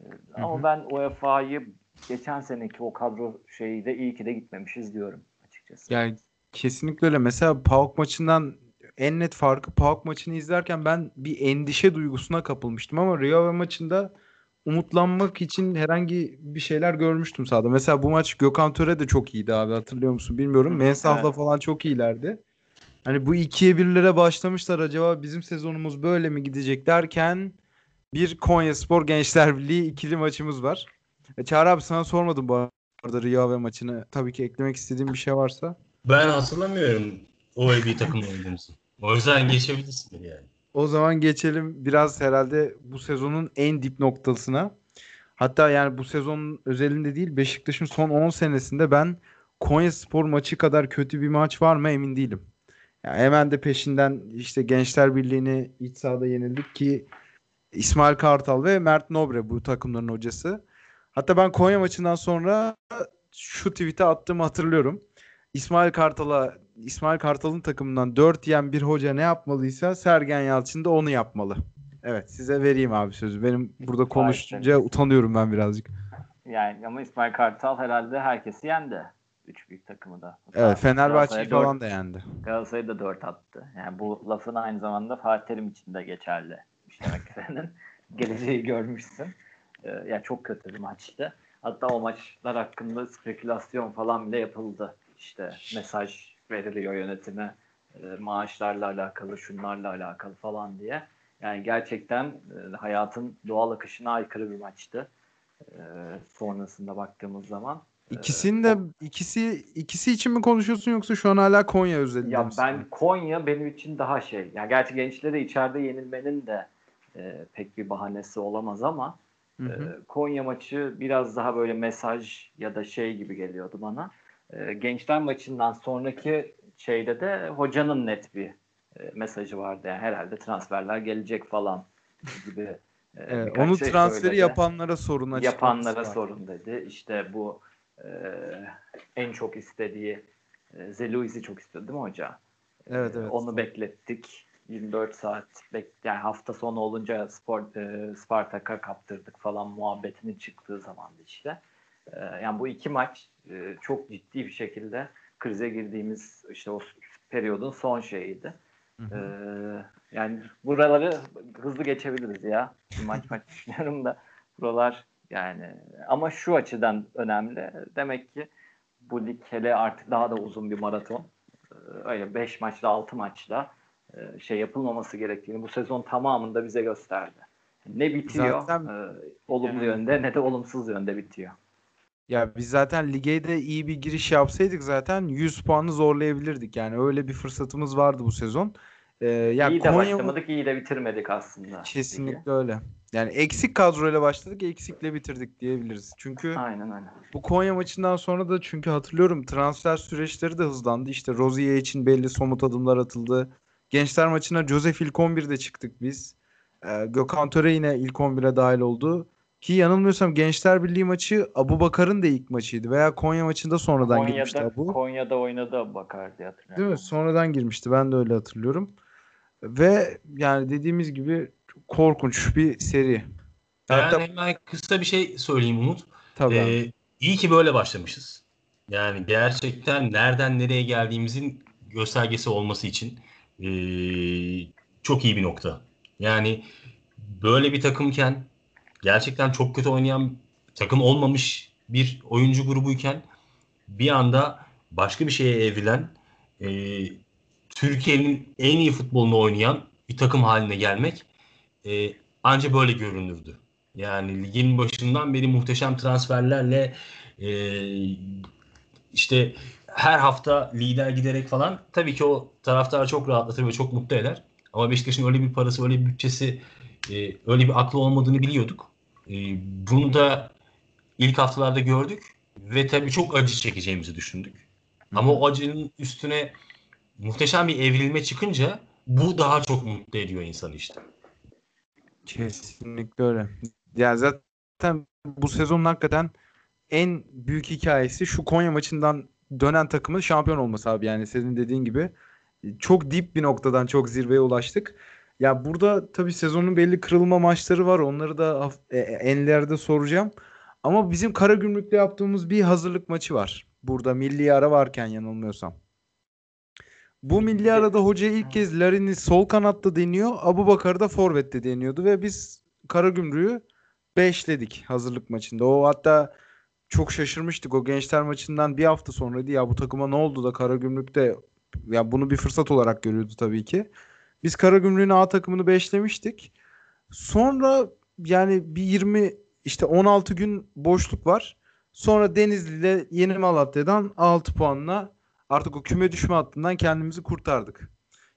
E, ama hı hı. ben UEFA'yı geçen seneki o kadro şeyi de iyi ki de gitmemişiz diyorum açıkçası. Yani kesinlikle öyle. Mesela PAOK maçından en net farkı PAOK maçını izlerken ben bir endişe duygusuna kapılmıştım ama Rio maçında umutlanmak için herhangi bir şeyler görmüştüm sahada. Mesela bu maç Gökhan Töre de çok iyiydi abi hatırlıyor musun bilmiyorum. Mensah'la evet. falan çok iyilerdi. Hani bu ikiye birlere başlamışlar acaba bizim sezonumuz böyle mi gidecek derken bir Konya Spor Gençler Birliği ikili maçımız var. E, Çağrı abi sana sormadım bu arada Rio ve maçını. Tabii ki eklemek istediğim bir şey varsa. Ben hatırlamıyorum o bir takım oynadığımızı. O yüzden geçebilirsin yani. O zaman geçelim biraz herhalde bu sezonun en dip noktasına. Hatta yani bu sezonun özelinde değil Beşiktaş'ın son 10 senesinde ben Konya Spor maçı kadar kötü bir maç var mı emin değilim. Yani hemen de peşinden işte Gençler Birliği'ni iç sahada yenildik ki İsmail Kartal ve Mert Nobre bu takımların hocası. Hatta ben Konya maçından sonra şu tweet'e attığımı hatırlıyorum. İsmail Kartal'a İsmail Kartal'ın takımından 4 yiyen bir hoca ne yapmalıysa Sergen Yalçın da onu yapmalı. Evet size vereyim abi sözü. Benim burada konuşunca Aynen. utanıyorum ben birazcık. Yani ama İsmail Kartal herhalde herkesi yendi. Üç büyük takımı da. Evet Fenerbahçe'yi falan da yendi. Galatasaray'ı da 4 attı. Yani bu lafın aynı zamanda Fatih Terim için de geçerli. demek senin. Geleceği görmüşsün. Ee, yani çok kötü bir maçtı. Hatta o maçlar hakkında spekülasyon falan bile yapıldı. İşte mesaj veriliyor yönetime e, maaşlarla alakalı, şunlarla alakalı falan diye. Yani gerçekten e, hayatın doğal akışına aykırı bir maçtı. E, sonrasında baktığımız zaman. İkisinin de ikisi ikisi için mi konuşuyorsun yoksa şu an hala Konya özelinde Ya misin? ben Konya benim için daha şey. Yani gerçi gençlere içeride yenilmenin de e, pek bir bahanesi olamaz ama hı hı. E, Konya maçı biraz daha böyle mesaj ya da şey gibi geliyordu bana. E, gençler maçından sonraki şeyde de hocanın net bir e, mesajı vardı. Yani herhalde transferler gelecek falan gibi. E, evet, onu şey transferi söyledi. yapanlara sorun Yapanlara var. sorun dedi. İşte bu e, en çok istediği e, Zeluiz'i çok istedi değil mi hoca? Evet evet. Onu beklettik. 24 saat bek yani hafta sonu olunca spor e, Spartak'a kaptırdık falan muhabbetinin çıktığı zamandı işte. E, yani bu iki maç e, çok ciddi bir şekilde krize girdiğimiz işte o periyodun son şeyiydi. Hı hı. E, yani buraları hızlı geçebiliriz ya. maç maç düşünüyorum da buralar yani ama şu açıdan önemli. Demek ki bu lig hele artık daha da uzun bir maraton. Öyle 5 maçla 6 maçla e, şey yapılmaması gerektiğini bu sezon tamamında bize gösterdi. Ne bitiyor zaten, e, olumlu yani, yönde ne de olumsuz yönde bitiyor. Ya biz zaten lige de iyi bir giriş yapsaydık zaten 100 puanı zorlayabilirdik. Yani öyle bir fırsatımız vardı bu sezon. Ee, ya iyi de Konya... başlamadık, iyi de bitirmedik aslında. Kesinlikle lige. öyle. Yani eksik kadroyla başladık, eksikle bitirdik diyebiliriz. Çünkü aynen, aynen. bu Konya maçından sonra da çünkü hatırlıyorum transfer süreçleri de hızlandı. İşte Rozier için belli somut adımlar atıldı. Gençler maçına Joseph ilk 11'de çıktık biz. Ee, Gökhan Töre yine ilk 11'e dahil oldu. Ki yanılmıyorsam Gençler Birliği maçı Abu Bakar'ın da ilk maçıydı. Veya Konya maçında sonradan Konya'da, girmişti Abu. Konya'da oynadı Abu Bakar diye hatırlıyorum. Değil mi? Sonradan girmişti. Ben de öyle hatırlıyorum. Ve yani dediğimiz gibi korkunç bir seri. Ben Hatta... hemen kısa bir şey söyleyeyim Umut. Tabii. Ee, iyi ki böyle başlamışız. Yani gerçekten nereden nereye geldiğimizin göstergesi olması için e, çok iyi bir nokta. Yani böyle bir takımken gerçekten çok kötü oynayan takım olmamış bir oyuncu grubuyken bir anda başka bir şeye evrilen e, Türkiye'nin en iyi futbolunu oynayan bir takım haline gelmek e, anca böyle görünürdü. Yani ligin başından beri muhteşem transferlerle e, işte her hafta lider giderek falan tabii ki o taraftarı çok rahatlatır ve çok mutlu eder. Ama Beşiktaş'ın öyle bir parası, öyle bir bütçesi, e, öyle bir aklı olmadığını biliyorduk. E, bunu da ilk haftalarda gördük ve tabii çok acı çekeceğimizi düşündük. Ama o acının üstüne muhteşem bir evrilme çıkınca bu daha çok mutlu ediyor insanı işte. Kesinlikle öyle. Yani zaten bu sezonun hakikaten en büyük hikayesi şu Konya maçından dönen takımın şampiyon olması abi. Yani senin dediğin gibi çok dip bir noktadan çok zirveye ulaştık. Ya burada tabii sezonun belli kırılma maçları var. Onları da e, enlerde soracağım. Ama bizim Karagümrük'le yaptığımız bir hazırlık maçı var. Burada milli ara varken yanılmıyorsam. Bu milli arada hoca ilk kez Larin'i sol kanatta deniyor. Abu Bakar da forvette deniyordu ve biz Karagümrük'ü beşledik hazırlık maçında. O hatta çok şaşırmıştık. O gençler maçından bir hafta sonraydı. Ya bu takıma ne oldu da Karagümrük'te ya bunu bir fırsat olarak görüyordu tabii ki. Biz Karagümrük'ün A takımını beşlemiştik. Sonra yani bir 20 işte 16 gün boşluk var. Sonra Denizli ile Yeni Malatya'dan 6 puanla artık o küme düşme hattından kendimizi kurtardık.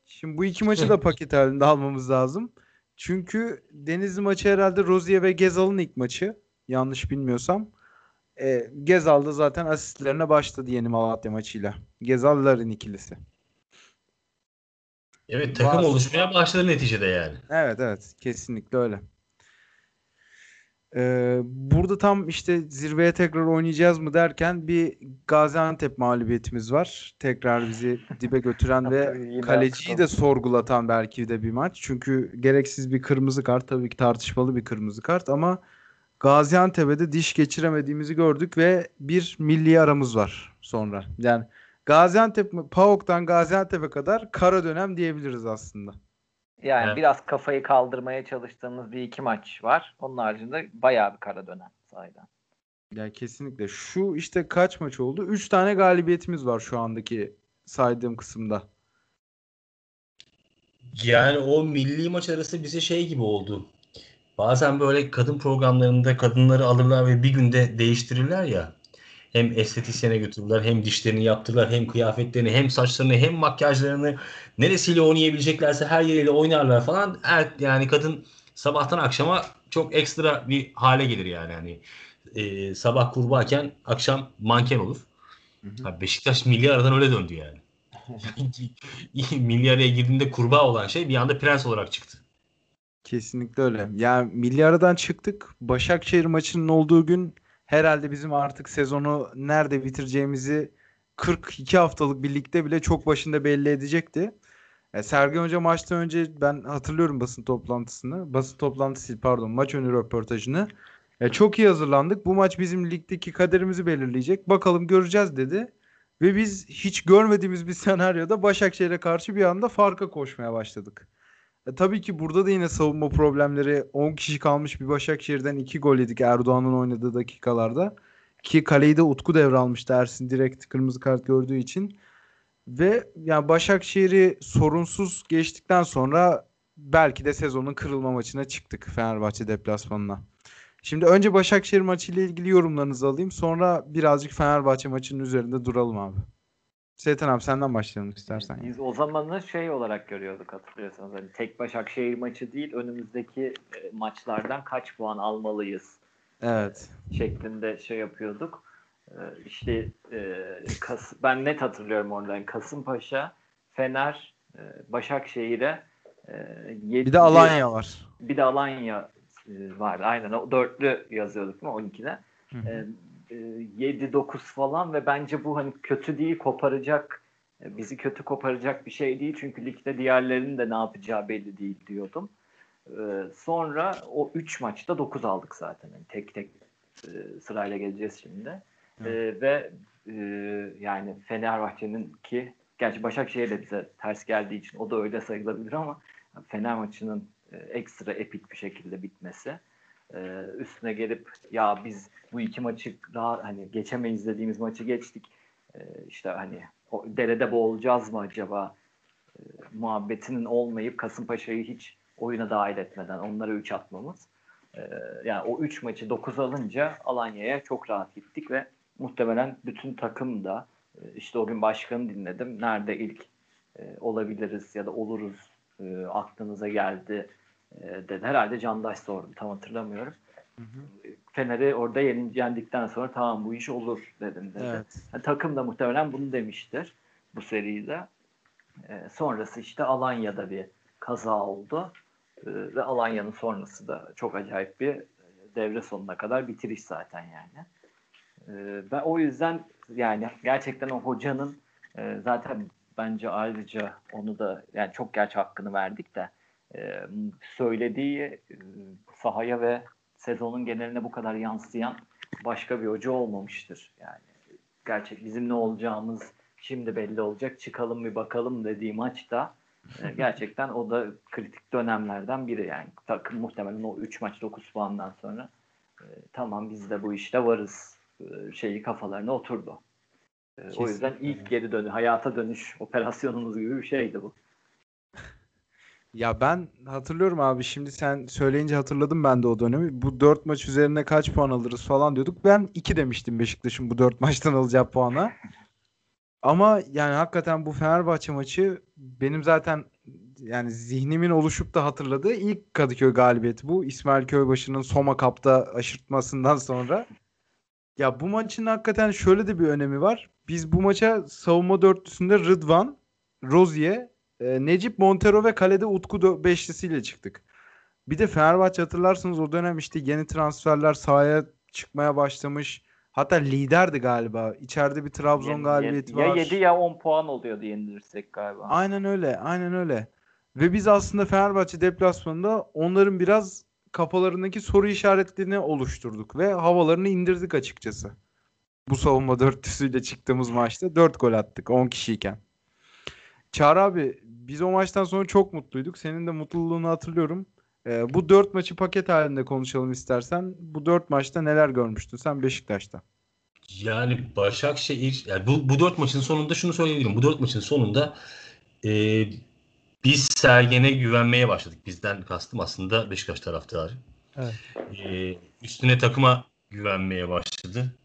Şimdi bu iki maçı da paket halinde almamız lazım. Çünkü Denizli maçı herhalde Rozier ve Gezal'ın ilk maçı. Yanlış bilmiyorsam. E, Gezal da zaten asistlerine başladı yeni Malatya maçıyla. Gezal'ların ikilisi. Evet takım Bazı... oluşmaya başladı neticede yani. Evet evet kesinlikle öyle. Ee, burada tam işte zirveye tekrar oynayacağız mı derken bir Gaziantep mağlubiyetimiz var. Tekrar bizi dibe götüren ve kaleciyi de sorgulatan belki de bir maç. Çünkü gereksiz bir kırmızı kart tabii ki tartışmalı bir kırmızı kart ama Gaziantep'e de diş geçiremediğimizi gördük ve bir milli aramız var sonra. Yani Gaziantep PAOK'tan Gaziantep'e kadar kara dönem diyebiliriz aslında. Yani evet. biraz kafayı kaldırmaya çalıştığımız bir iki maç var. Onun haricinde bayağı bir kara dönem sahiden. Ya kesinlikle. Şu işte kaç maç oldu? Üç tane galibiyetimiz var şu andaki saydığım kısımda. Yani o milli maç arası bize şey gibi oldu. Bazen böyle kadın programlarında kadınları alırlar ve bir günde değiştirirler ya. Hem estetisyene götürürler, hem dişlerini yaptırırlar, hem kıyafetlerini, hem saçlarını, hem makyajlarını neresiyle oynayabileceklerse her yeriyle oynarlar falan. Evet, yani kadın sabahtan akşama çok ekstra bir hale gelir yani. Hani e, sabah kurbağaken akşam manken olur. Ha, Beşiktaş milli aradan öyle döndü yani. milli araya girdiğinde kurbağa olan şey bir anda prens olarak çıktı. Kesinlikle öyle. Yani milli aradan çıktık. Başakşehir maçının olduğu gün herhalde bizim artık sezonu nerede bitireceğimizi 42 haftalık birlikte bile çok başında belli edecekti. E, Sergen Hoca maçtan önce ben hatırlıyorum basın toplantısını. Basın toplantısı pardon maç önü röportajını. E, çok iyi hazırlandık. Bu maç bizim ligdeki kaderimizi belirleyecek. Bakalım göreceğiz dedi. Ve biz hiç görmediğimiz bir senaryoda Başakşehir'e karşı bir anda farka koşmaya başladık. E, tabii ki burada da yine savunma problemleri 10 kişi kalmış bir Başakşehir'den 2 gol yedik Erdoğan'ın oynadığı dakikalarda. Ki kaleyi de Utku devralmıştı Ersin direkt kırmızı kart gördüğü için. Ve yani Başakşehir'i sorunsuz geçtikten sonra belki de sezonun kırılma maçına çıktık Fenerbahçe deplasmanına. Şimdi önce Başakşehir maçıyla ilgili yorumlarınızı alayım. Sonra birazcık Fenerbahçe maçının üzerinde duralım abi. Seyten abi senden başlayalım istersen. Biz o zamanı şey olarak görüyorduk hatırlıyorsanız. Hani tek Başakşehir maçı değil önümüzdeki e, maçlardan kaç puan almalıyız Evet. şeklinde şey yapıyorduk. İşte e, Kas ben net hatırlıyorum oradan. Kasımpaşa, Fener, e, Başakşehir'e e, Bir de Alanya var. bir de Alanya e, vardı. Aynen o dörtlü yazıyorduk mi 12'de. Hı hı. E, e, 7-9 falan ve bence bu hani kötü değil koparacak e, bizi kötü koparacak bir şey değil çünkü ligde diğerlerinin de ne yapacağı belli değil diyordum. E, sonra o 3 maçta 9 aldık zaten. Yani tek tek e, sırayla geleceğiz şimdi. E, ve e, yani Fenerbahçe'nin ki gerçi Başakşehir de bize ters geldiği için o da öyle sayılabilir ama Fener maçının e, ekstra epik bir şekilde bitmesi e, üstüne gelip ya biz bu iki maçı daha hani geçemeyiz dediğimiz maçı geçtik. E, işte hani o derede boğulacağız mı acaba e, muhabbetinin olmayıp Kasımpaşa'yı hiç oyuna dahil etmeden onlara 3 atmamız. E, yani o 3 maçı 9 alınca Alanya'ya çok rahat gittik ve muhtemelen bütün takım da e, işte o gün başkanı dinledim nerede ilk e, olabiliriz ya da oluruz e, aklınıza geldi e, dedi. Herhalde Candaş sordu. Tam hatırlamıyorum. Hı hı. Fener'i orada yendikten sonra tamam bu iş olur dedim dedi. Evet. Yani takım da muhtemelen bunu demiştir bu seride. E, sonrası işte Alanya'da bir kaza oldu. E, ve Alanya'nın sonrası da çok acayip bir e, devre sonuna kadar bitiriş zaten yani. E, ben o yüzden yani gerçekten o hocanın e, zaten bence ayrıca onu da yani çok gerçi hakkını verdik de e, söylediği e, sahaya ve sezonun geneline bu kadar yansıyan başka bir hoca olmamıştır. Yani gerçek bizim ne olacağımız şimdi belli olacak. Çıkalım bir bakalım dediği maçta e, gerçekten o da kritik dönemlerden biri yani. Takım muhtemelen o 3 maç 9 puandan sonra e, tamam biz de bu işte varız e, şeyi kafalarına oturdu. E, o yüzden ilk geri dönü hayata dönüş operasyonumuz gibi bir şeydi bu. Ya ben hatırlıyorum abi şimdi sen söyleyince hatırladım ben de o dönemi. Bu 4 maç üzerine kaç puan alırız falan diyorduk. Ben 2 demiştim Beşiktaş'ın bu 4 maçtan alacağı puana. Ama yani hakikaten bu Fenerbahçe maçı benim zaten yani zihnimin oluşup da hatırladığı ilk Kadıköy galibiyeti bu. İsmail Köybaşı'nın Soma Cup'ta aşırtmasından sonra. Ya bu maçın hakikaten şöyle de bir önemi var. Biz bu maça savunma dörtlüsünde Rıdvan, Rozier, e, Necip Montero ve kalede Utku beşlisiyle çıktık. Bir de Fenerbahçe hatırlarsınız o dönem işte yeni transferler sahaya çıkmaya başlamış. Hatta liderdi galiba. İçeride bir Trabzon Yedi- galibiyeti ya var. 7 ya 10 puan oluyordu yenilirsek galiba. Aynen öyle. Aynen öyle. Ve biz aslında Fenerbahçe deplasmanında onların biraz kafalarındaki soru işaretlerini oluşturduk ve havalarını indirdik açıkçası. Bu savunma dörtlüsüyle çıktığımız maçta 4 gol attık 10 kişiyken. Çağrı abi biz o maçtan sonra çok mutluyduk. Senin de mutluluğunu hatırlıyorum. Ee, bu 4 maçı paket halinde konuşalım istersen. Bu 4 maçta neler görmüştün sen Beşiktaş'ta? Yani Başakşehir yani bu, bu dört maçın sonunda şunu söyleyebilirim. Bu dört maçın sonunda e, biz Sergen'e güvenmeye başladık. Bizden kastım aslında Beşiktaş taraftarı. Evet. E, üstüne takıma güvenmeye başladı.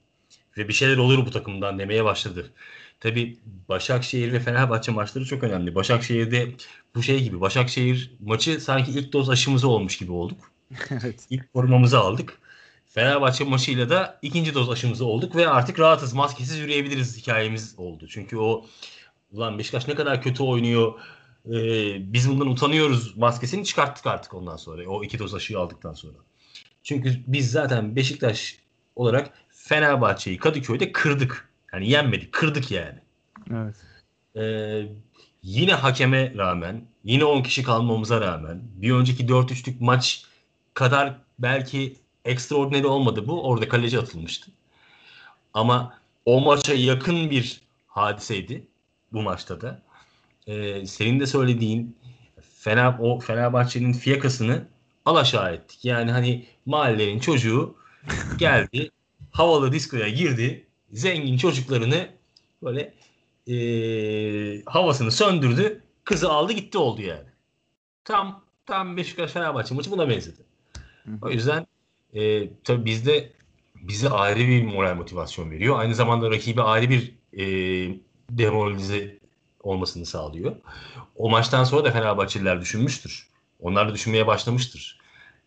Ve bir şeyler olur bu takımdan demeye başladı. Tabii Başakşehir ve Fenerbahçe maçları çok önemli. Başakşehir'de bu şey gibi. Başakşehir maçı sanki ilk doz aşımıza olmuş gibi olduk. evet. İlk korumamızı aldık. Fenerbahçe maçıyla da ikinci doz aşımızı olduk ve artık rahatız. Maskesiz yürüyebiliriz hikayemiz oldu. Çünkü o ulan Beşiktaş ne kadar kötü oynuyor. Ee, biz bundan utanıyoruz maskesini çıkarttık artık ondan sonra. O iki doz aşıyı aldıktan sonra. Çünkü biz zaten Beşiktaş olarak Fenerbahçe'yi Kadıköy'de kırdık. Yani yenmedik, kırdık yani. Evet. Ee, yine hakeme rağmen, yine 10 kişi kalmamıza rağmen bir önceki 4-3'lük maç kadar belki ekstraordinary olmadı bu. Orada kaleci atılmıştı. Ama o maça yakın bir hadiseydi bu maçta da. Ee, senin de söylediğin Fener, o Fenerbahçe'nin fiyakasını alaşağı ettik. Yani hani mahallenin çocuğu geldi havalı diskoya girdi zengin çocuklarını böyle e, havasını söndürdü kızı aldı gitti oldu yani. Tam tam Beşiktaş Fenerbahçe maçı buna benzedi. O yüzden e, tabii bizde bize ayrı bir moral motivasyon veriyor. Aynı zamanda rakibi ayrı bir e, demoralize olmasını sağlıyor. O maçtan sonra da Fenerbahçeliler düşünmüştür. Onlar da düşünmeye başlamıştır.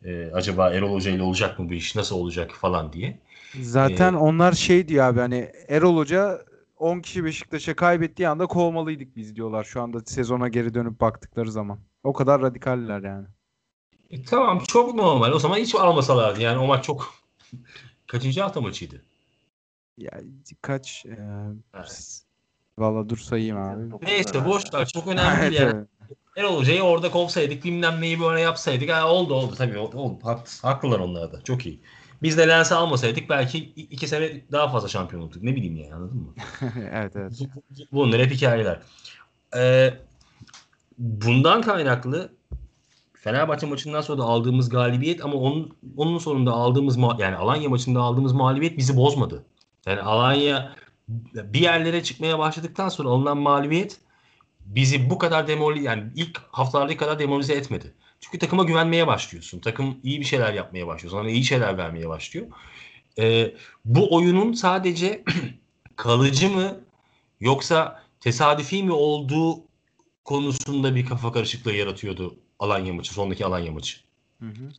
E, acaba Erol Hoca ile olacak mı bu iş? Nasıl olacak falan diye. Zaten Ee, onlar şey diyor abi hani Erol Hoca 10 kişi Beşiktaş'a kaybettiği anda kovmalıydık biz diyorlar şu anda sezona geri dönüp baktıkları zaman. O kadar radikaller yani. E, tamam çok normal. O zaman hiç almasalardı. Yani o maç çok kaçıncı hafta maçıydı? Ya kaç e, Evet. valla dur sayayım abi. Neyse boş ver. Çok önemli değil yani. Erol Hoca'yı orada kovsaydık bilmem neyi böyle yapsaydık. Ha, oldu oldu tabii oldu. oldu. Haklı- Haklılar onlar da. Çok iyi. Biz de Lens'i almasaydık belki iki sene daha fazla şampiyon olurduk. Ne bileyim yani anladın mı? evet evet. Bunlar hep hikayeler. Ee, bundan kaynaklı Fenerbahçe maçından sonra da aldığımız galibiyet ama onun onun sonunda aldığımız ma- yani Alanya maçında aldığımız mağlubiyet bizi bozmadı. Yani Alanya bir yerlere çıkmaya başladıktan sonra alınan mağlubiyet bizi bu kadar demoralize yani ilk haftalardaki kadar demoralize etmedi. Çünkü takıma güvenmeye başlıyorsun. Takım iyi bir şeyler yapmaya başlıyor. Sana iyi şeyler vermeye başlıyor. Ee, bu oyunun sadece kalıcı mı yoksa tesadüfi mi olduğu konusunda bir kafa karışıklığı yaratıyordu Alanya maçı, sondaki Alanya maçı. Hı hı.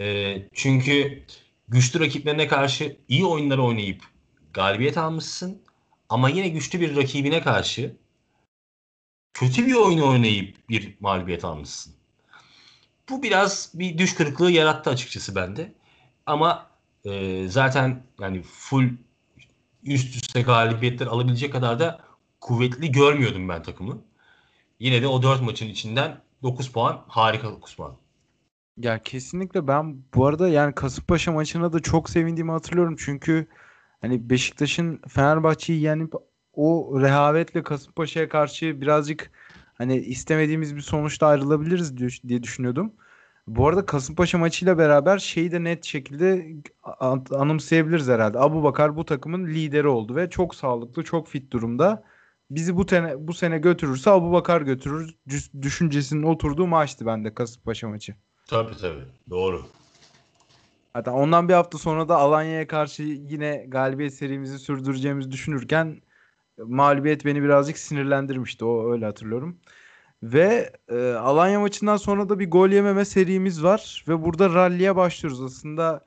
Ee, çünkü güçlü rakiplerine karşı iyi oyunlar oynayıp galibiyet almışsın ama yine güçlü bir rakibine karşı kötü bir oyun oynayıp bir mağlubiyet almışsın. Bu biraz bir düş kırıklığı yarattı açıkçası bende. Ama e, zaten yani full üst üste galibiyetler alabilecek kadar da kuvvetli görmüyordum ben takımı. Yine de o 4 maçın içinden 9 puan harika 9 puan. Ya kesinlikle ben bu arada yani Kasımpaşa maçına da çok sevindiğimi hatırlıyorum. Çünkü hani Beşiktaş'ın Fenerbahçe'yi yenip o rehavetle Kasımpaşa'ya karşı birazcık hani istemediğimiz bir sonuçta ayrılabiliriz diye düşünüyordum. Bu arada Kasımpaşa maçıyla beraber şeyi de net şekilde an- anımsayabiliriz herhalde. Abubakar bu takımın lideri oldu ve çok sağlıklı, çok fit durumda. Bizi bu sene bu sene götürürse Abubakar götürür düş- düşüncesinin oturduğu maçtı bende Kasımpaşa maçı. Tabii tabii. Doğru. Hatta ondan bir hafta sonra da Alanya'ya karşı yine galibiyet serimizi sürdüreceğimizi düşünürken mağlubiyet beni birazcık sinirlendirmişti. O öyle hatırlıyorum. Ve e, Alanya maçından sonra da bir gol yememe serimiz var ve burada ralliye başlıyoruz. Aslında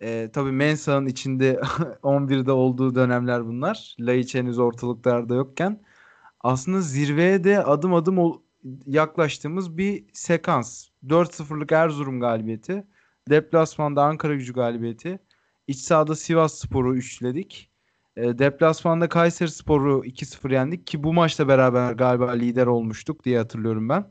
e, tabii Mensah'ın içinde 11'de olduğu dönemler bunlar. Laiç henüz ortalıklarda yokken. Aslında zirveye de adım adım yaklaştığımız bir sekans. 4-0'lık Erzurum galibiyeti. Deplasmanda Ankara gücü galibiyeti. İç sahada Sivas Spor'u üçledik. E, deplasmanda Kayseri Spor'u 2-0 yendik ki bu maçta beraber galiba lider olmuştuk diye hatırlıyorum ben.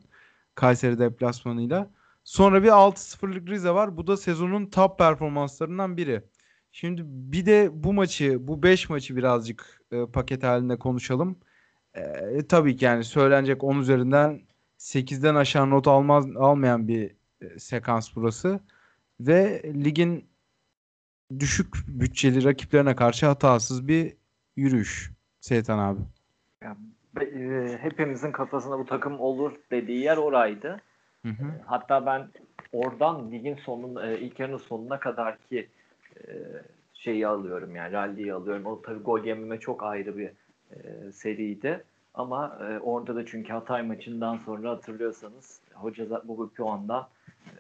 Kayseri deplasmanıyla. Sonra bir 6-0'lık Rize var. Bu da sezonun top performanslarından biri. Şimdi bir de bu maçı, bu 5 maçı birazcık e, paket halinde konuşalım. E, tabii ki yani söylenecek 10 üzerinden 8'den aşağı not almaz almayan bir e, sekans burası ve ligin düşük bütçeli rakiplerine karşı hatasız bir yürüyüş Seytan abi. Be- e, hepimizin kafasında bu takım olur dediği yer oraydı. Hı hı. Hatta ben oradan ligin sonun e, ilk yarının sonuna kadar ki e, şeyi alıyorum yani rally'yi alıyorum. O tabii gol yememe çok ayrı bir e, seriydi. Ama e, orada da çünkü Hatay maçından sonra hatırlıyorsanız hoca bu puandan e,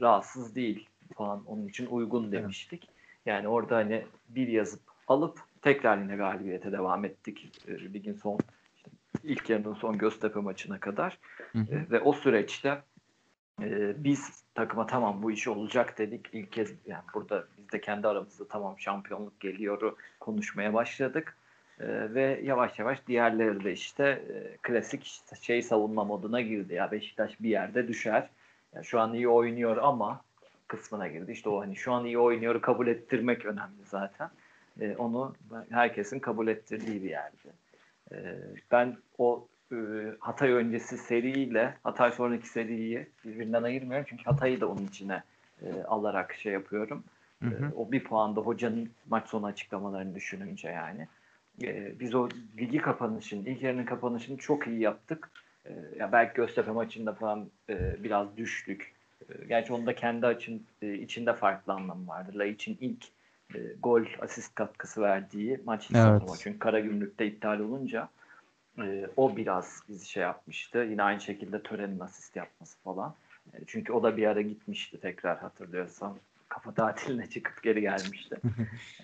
rahatsız değil. Puan onun için uygun demiştik. Yani orada hani bir yazıp alıp tekrar yine galibiyete devam ettik e, ligin son işte ilk yarının son Göztepe maçına kadar. Hı hı. E, ve o süreçte e, biz takıma tamam bu iş olacak dedik. İlk kez yani burada biz de kendi aramızda tamam şampiyonluk geliyoru konuşmaya başladık. E, ve yavaş yavaş diğerleri de işte e, klasik işte şey savunma moduna girdi. Ya Beşiktaş bir yerde düşer. Yani şu an iyi oynuyor ama kısmına girdi. İşte o hani şu an iyi oynuyor kabul ettirmek önemli zaten. E, onu herkesin kabul ettirdiği bir yerdi. E, ben o e, Hatay öncesi seriyle Hatay sonraki seriyi birbirinden ayırmıyorum. Çünkü Hatay'ı da onun içine e, alarak şey yapıyorum. Hı hı. E, o bir puanda hocanın maç sonu açıklamalarını düşününce yani. E, biz o ligi kapanışın, ilk yarının kapanışını çok iyi yaptık. E, ya belki Göztepe maçında falan e, biraz düştük. E, gerçi onda kendi açın e, içinde farklı anlamı vardır. La için ilk e, gol asist katkısı verdiği maç Evet. evet. Çünkü Karagümrük'te iptal olunca e, o biraz bizi şey yapmıştı. Yine aynı şekilde Tören'in asist yapması falan. E, çünkü o da bir ara gitmişti tekrar hatırlıyorsam. Kafa tatiline çıkıp geri gelmişti.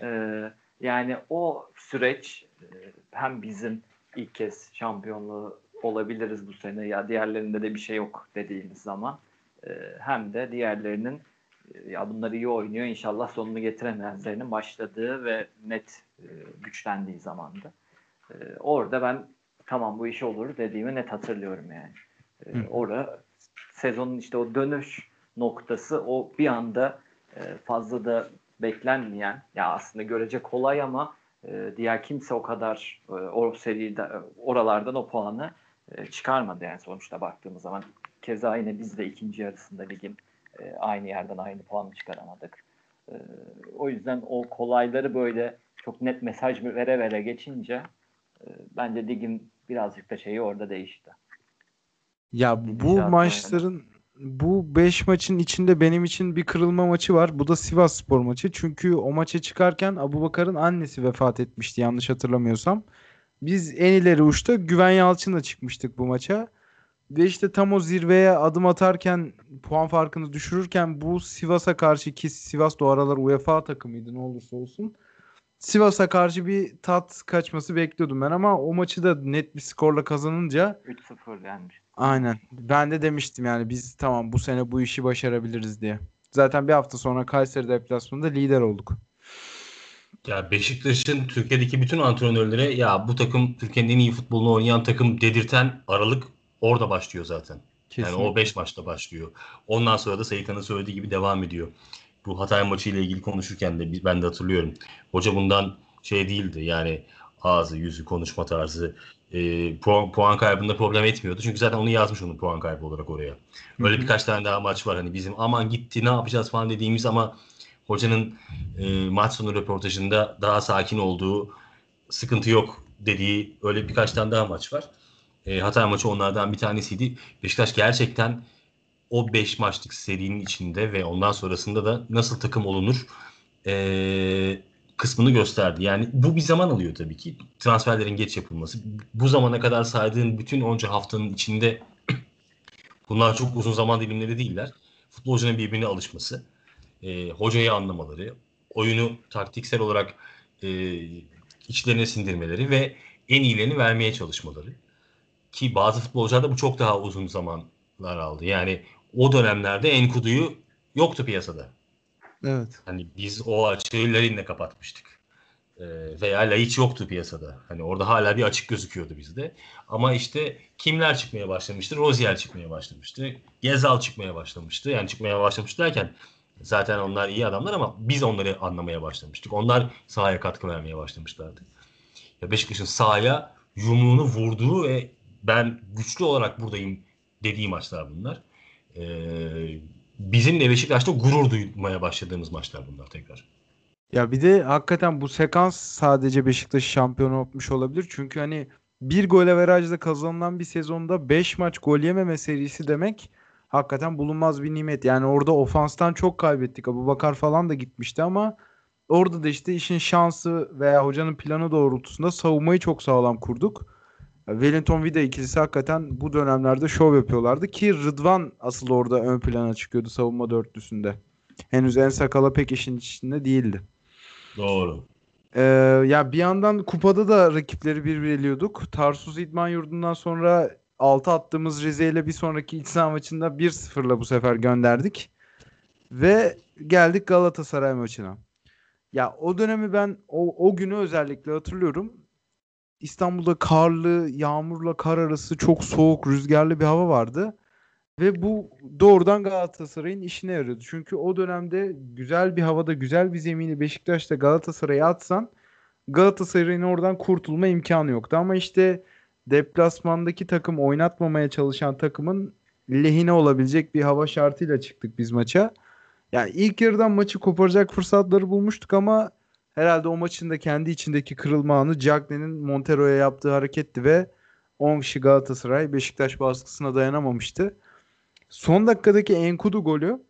E, yani o süreç e, hem bizim ilk kez şampiyonluğu olabiliriz bu sene ya diğerlerinde de bir şey yok dediğimiz zaman hem de diğerlerinin e, ya bunlar iyi oynuyor inşallah sonunu getiremezlerinin başladığı ve net e, güçlendiği zamandı. E, orada ben tamam bu iş olur dediğimi net hatırlıyorum yani. E, Hı. orada sezonun işte o dönüş noktası o bir anda e, fazla da beklenmeyen ya aslında görece kolay ama diğer kimse o kadar o seride oralardan o puanı çıkarmadı yani sonuçta baktığımız zaman. Keza yine biz de ikinci yarısında ligin e, aynı yerden aynı puanı çıkaramadık. E, o yüzden o kolayları böyle çok net mesaj vere vere geçince e, bence ligin birazcık da şeyi orada değişti. Ya bu Gidişat maçların bu 5 maçın içinde benim için bir kırılma maçı var. Bu da Sivas Spor maçı. Çünkü o maça çıkarken Abubakar'ın annesi vefat etmişti yanlış hatırlamıyorsam. Biz en ileri uçta Güven Yalçın'la çıkmıştık bu maça. Ve işte tam o zirveye adım atarken puan farkını düşürürken bu Sivas'a karşı ki Sivas da o aralar UEFA takımıydı ne olursa olsun. Sivas'a karşı bir tat kaçması bekliyordum ben ama o maçı da net bir skorla kazanınca 3-0 gelmiş. Aynen. Ben de demiştim yani biz tamam bu sene bu işi başarabiliriz diye. Zaten bir hafta sonra Kayseri deplasmanında lider olduk. Ya Beşiktaş'ın Türkiye'deki bütün antrenörlere ya bu takım Türkiye'nin en iyi futbolunu oynayan takım dedirten aralık orada başlıyor zaten. Yani o 5 maçta başlıyor. Ondan sonra da Sayıkan'ın söylediği gibi devam ediyor. Bu Hatay maçı ile ilgili konuşurken de ben de hatırlıyorum. Hoca bundan şey değildi yani ağzı, yüzü, konuşma tarzı e, puan, puan kaybında problem etmiyordu. Çünkü zaten onu yazmış onun puan kaybı olarak oraya. Böyle Hı hı. birkaç tane daha maç var hani bizim aman gitti ne yapacağız falan dediğimiz ama hocanın e, maç sonu röportajında daha sakin olduğu, sıkıntı yok dediği öyle birkaç tane daha maç var. E, Hatay maçı onlardan bir tanesiydi. Beşiktaş gerçekten o 5 maçlık serinin içinde ve ondan sonrasında da nasıl takım olunur e, kısmını gösterdi. Yani bu bir zaman alıyor tabii ki. Transferlerin geç yapılması. Bu zamana kadar saydığın bütün onca haftanın içinde bunlar çok uzun zaman dilimleri değiller. Futbolcunun birbirine alışması, e, hocayı anlamaları, oyunu taktiksel olarak e, içlerine sindirmeleri ve en iyilerini vermeye çalışmaları. Ki bazı futbolcularda bu çok daha uzun zamanlar aldı. Yani o dönemlerde Enkudu'yu yoktu piyasada. Evet. Hani biz o açığı Larin'le kapatmıştık. Ee, veya Laiç yoktu piyasada. Hani orada hala bir açık gözüküyordu bizde. Ama işte kimler çıkmaya başlamıştı? Rozier çıkmaya başlamıştı. Gezal çıkmaya başlamıştı. Yani çıkmaya başlamıştı derken zaten onlar iyi adamlar ama biz onları anlamaya başlamıştık. Onlar sahaya katkı vermeye başlamışlardı. Ya Beşiktaş'ın sahaya yumruğunu vurduğu ve ben güçlü olarak buradayım dediği maçlar bunlar. Ee, bizim de Beşiktaş'ta gurur duymaya başladığımız maçlar bunlar tekrar. Ya bir de hakikaten bu sekans sadece Beşiktaş'ı şampiyon yapmış olabilir. Çünkü hani bir gol averajla kazanılan bir sezonda 5 maç gol yememe serisi demek hakikaten bulunmaz bir nimet. Yani orada ofanstan çok kaybettik. Abubakar falan da gitmişti ama orada da işte işin şansı veya hocanın planı doğrultusunda savunmayı çok sağlam kurduk. Wellington Vida ikilisi hakikaten bu dönemlerde şov yapıyorlardı ki Rıdvan asıl orada ön plana çıkıyordu savunma dörtlüsünde. Henüz En Sakala pek işin içinde değildi. Doğru. Ee, ya bir yandan kupada da rakipleri birbirliyorduk. Tarsus İdman Yurdu'ndan sonra 6 attığımız Rize ile bir sonraki iç saha maçında 1-0'la bu sefer gönderdik. Ve geldik Galatasaray maçına. Ya o dönemi ben o, o günü özellikle hatırlıyorum. İstanbul'da karlı, yağmurla kar arası çok soğuk, rüzgarlı bir hava vardı. Ve bu doğrudan Galatasaray'ın işine yarıyordu. Çünkü o dönemde güzel bir havada, güzel bir zemini Beşiktaş'ta Galatasaray'a atsan Galatasaray'ın oradan kurtulma imkanı yoktu. Ama işte deplasmandaki takım oynatmamaya çalışan takımın lehine olabilecek bir hava şartıyla çıktık biz maça. Yani ilk yarıdan maçı koparacak fırsatları bulmuştuk ama herhalde o maçın da kendi içindeki kırılma anı Cagney'in Montero'ya yaptığı hareketti ve 10 kişi Galatasaray Beşiktaş baskısına dayanamamıştı. Son dakikadaki Enkudu golü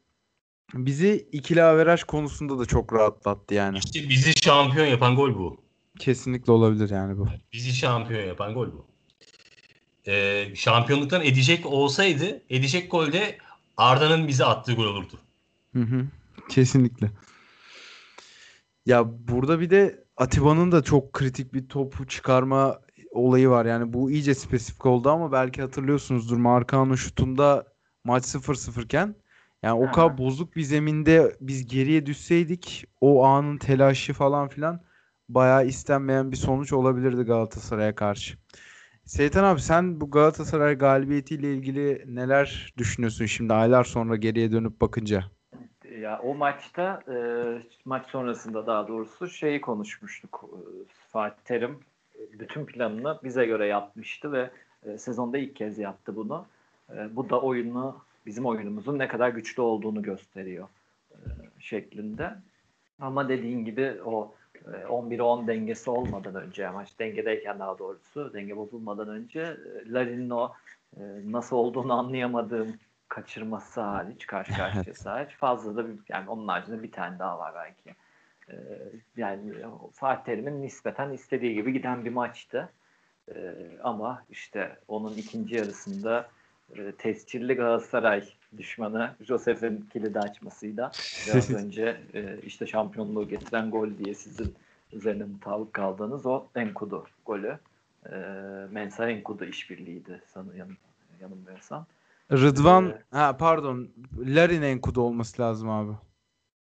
bizi ikili averaj konusunda da çok rahatlattı yani. İşte bizi şampiyon yapan gol bu. Kesinlikle olabilir yani bu. Bizi şampiyon yapan gol bu. Ee, şampiyonluktan edecek olsaydı edecek gol de Arda'nın bize attığı gol olurdu. Hı hı. Kesinlikle. Ya burada bir de Atiba'nın da çok kritik bir topu çıkarma olayı var. Yani bu iyice spesifik oldu ama belki hatırlıyorsunuzdur. Markan'ın şutunda maç 0-0 iken yani o kadar bozuk bir zeminde biz geriye düşseydik o anın telaşı falan filan bayağı istenmeyen bir sonuç olabilirdi Galatasaray'a karşı. Seytan abi sen bu Galatasaray galibiyetiyle ilgili neler düşünüyorsun şimdi aylar sonra geriye dönüp bakınca? Ya o maçta e, maç sonrasında daha doğrusu şeyi konuşmuştuk. E, Fatih Terim bütün planını bize göre yapmıştı ve e, sezonda ilk kez yaptı bunu. E, bu da oyunu bizim oyunumuzun ne kadar güçlü olduğunu gösteriyor e, şeklinde. Ama dediğin gibi o 11'e 10 dengesi olmadan önce maç dengedeyken daha doğrusu denge bozulmadan önce Larin'in o nasıl olduğunu anlayamadığım kaçırması hariç karşı karşıyası hariç fazla da bir, yani onun haricinde bir tane daha var belki. yani Fatih Terim'in nispeten istediği gibi giden bir maçtı. ama işte onun ikinci yarısında e, tescilli Galatasaray düşmanı Josef'in kilidi açmasıyla biraz önce e, işte şampiyonluğu getiren gol diye sizin üzerine mutabık kaldığınız o Enkudu golü. E, Mensa Enkudu işbirliğiydi sanırım yanılmıyorsam. Rıdvan ee, ha pardon Larin Enkudu olması lazım abi.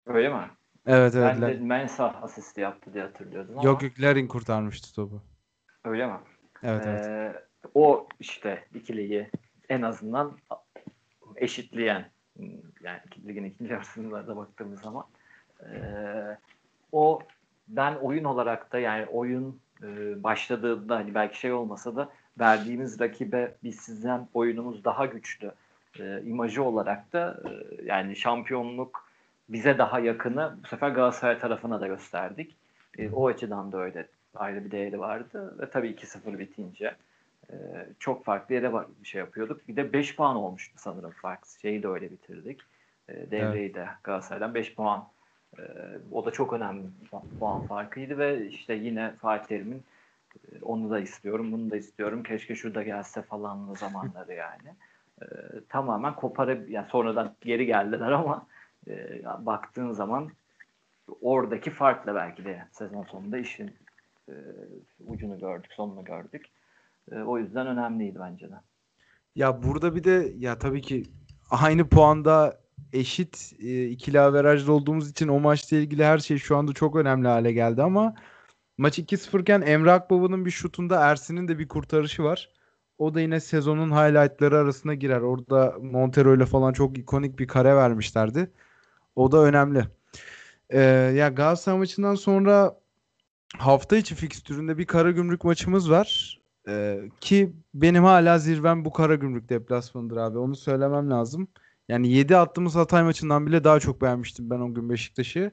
Öyle mi? Evet evet. Ben de Mensa asisti yaptı diye hatırlıyordum ama. Yok yok Larin kurtarmıştı topu. Öyle mi? Evet evet. Ee, o işte ikiliyi en azından eşitleyen yani ligin ikinci yarısında da baktığımız zaman e, o ben oyun olarak da yani oyun e, başladığında hani belki şey olmasa da verdiğimiz rakibe biz sizden oyunumuz daha güçlü e, imajı olarak da e, yani şampiyonluk bize daha yakını bu sefer Galatasaray tarafına da gösterdik. E, o açıdan da öyle ayrı bir değeri vardı ve tabii 2-0 bitince ee, çok farklı yere bir şey yapıyorduk. Bir de 5 puan olmuştu sanırım fark. Şeyi de öyle bitirdik. E, devreyi evet. de Galatasaray'dan 5 puan. E, o da çok önemli puan farkıydı ve işte yine Fatih Terim'in e, onu da istiyorum, bunu da istiyorum. Keşke şurada gelse falan zamanları yani. E, tamamen koparıp yani sonradan geri geldiler ama e, baktığın zaman oradaki farkla belki de sezon sonunda işin e, ucunu gördük, sonunu gördük. E, o yüzden önemliydi bence de. Ya burada bir de ya tabii ki aynı puanda eşit e, ikili averajlı olduğumuz için o maçla ilgili her şey şu anda çok önemli hale geldi ama maç 2-0 iken Emre Akbaba'nın bir şutunda Ersin'in de bir kurtarışı var. O da yine sezonun highlightları arasına girer. Orada Montero ile falan çok ikonik bir kare vermişlerdi. O da önemli. Ee, ya Galatasaray maçından sonra hafta içi fikstüründe bir Karagümrük maçımız var. Ee, ki benim hala zirvem bu Karagümrük deplasmanıdır abi. Onu söylemem lazım. Yani 7 attığımız Hatay maçından bile daha çok beğenmiştim ben o gün Beşiktaş'ı.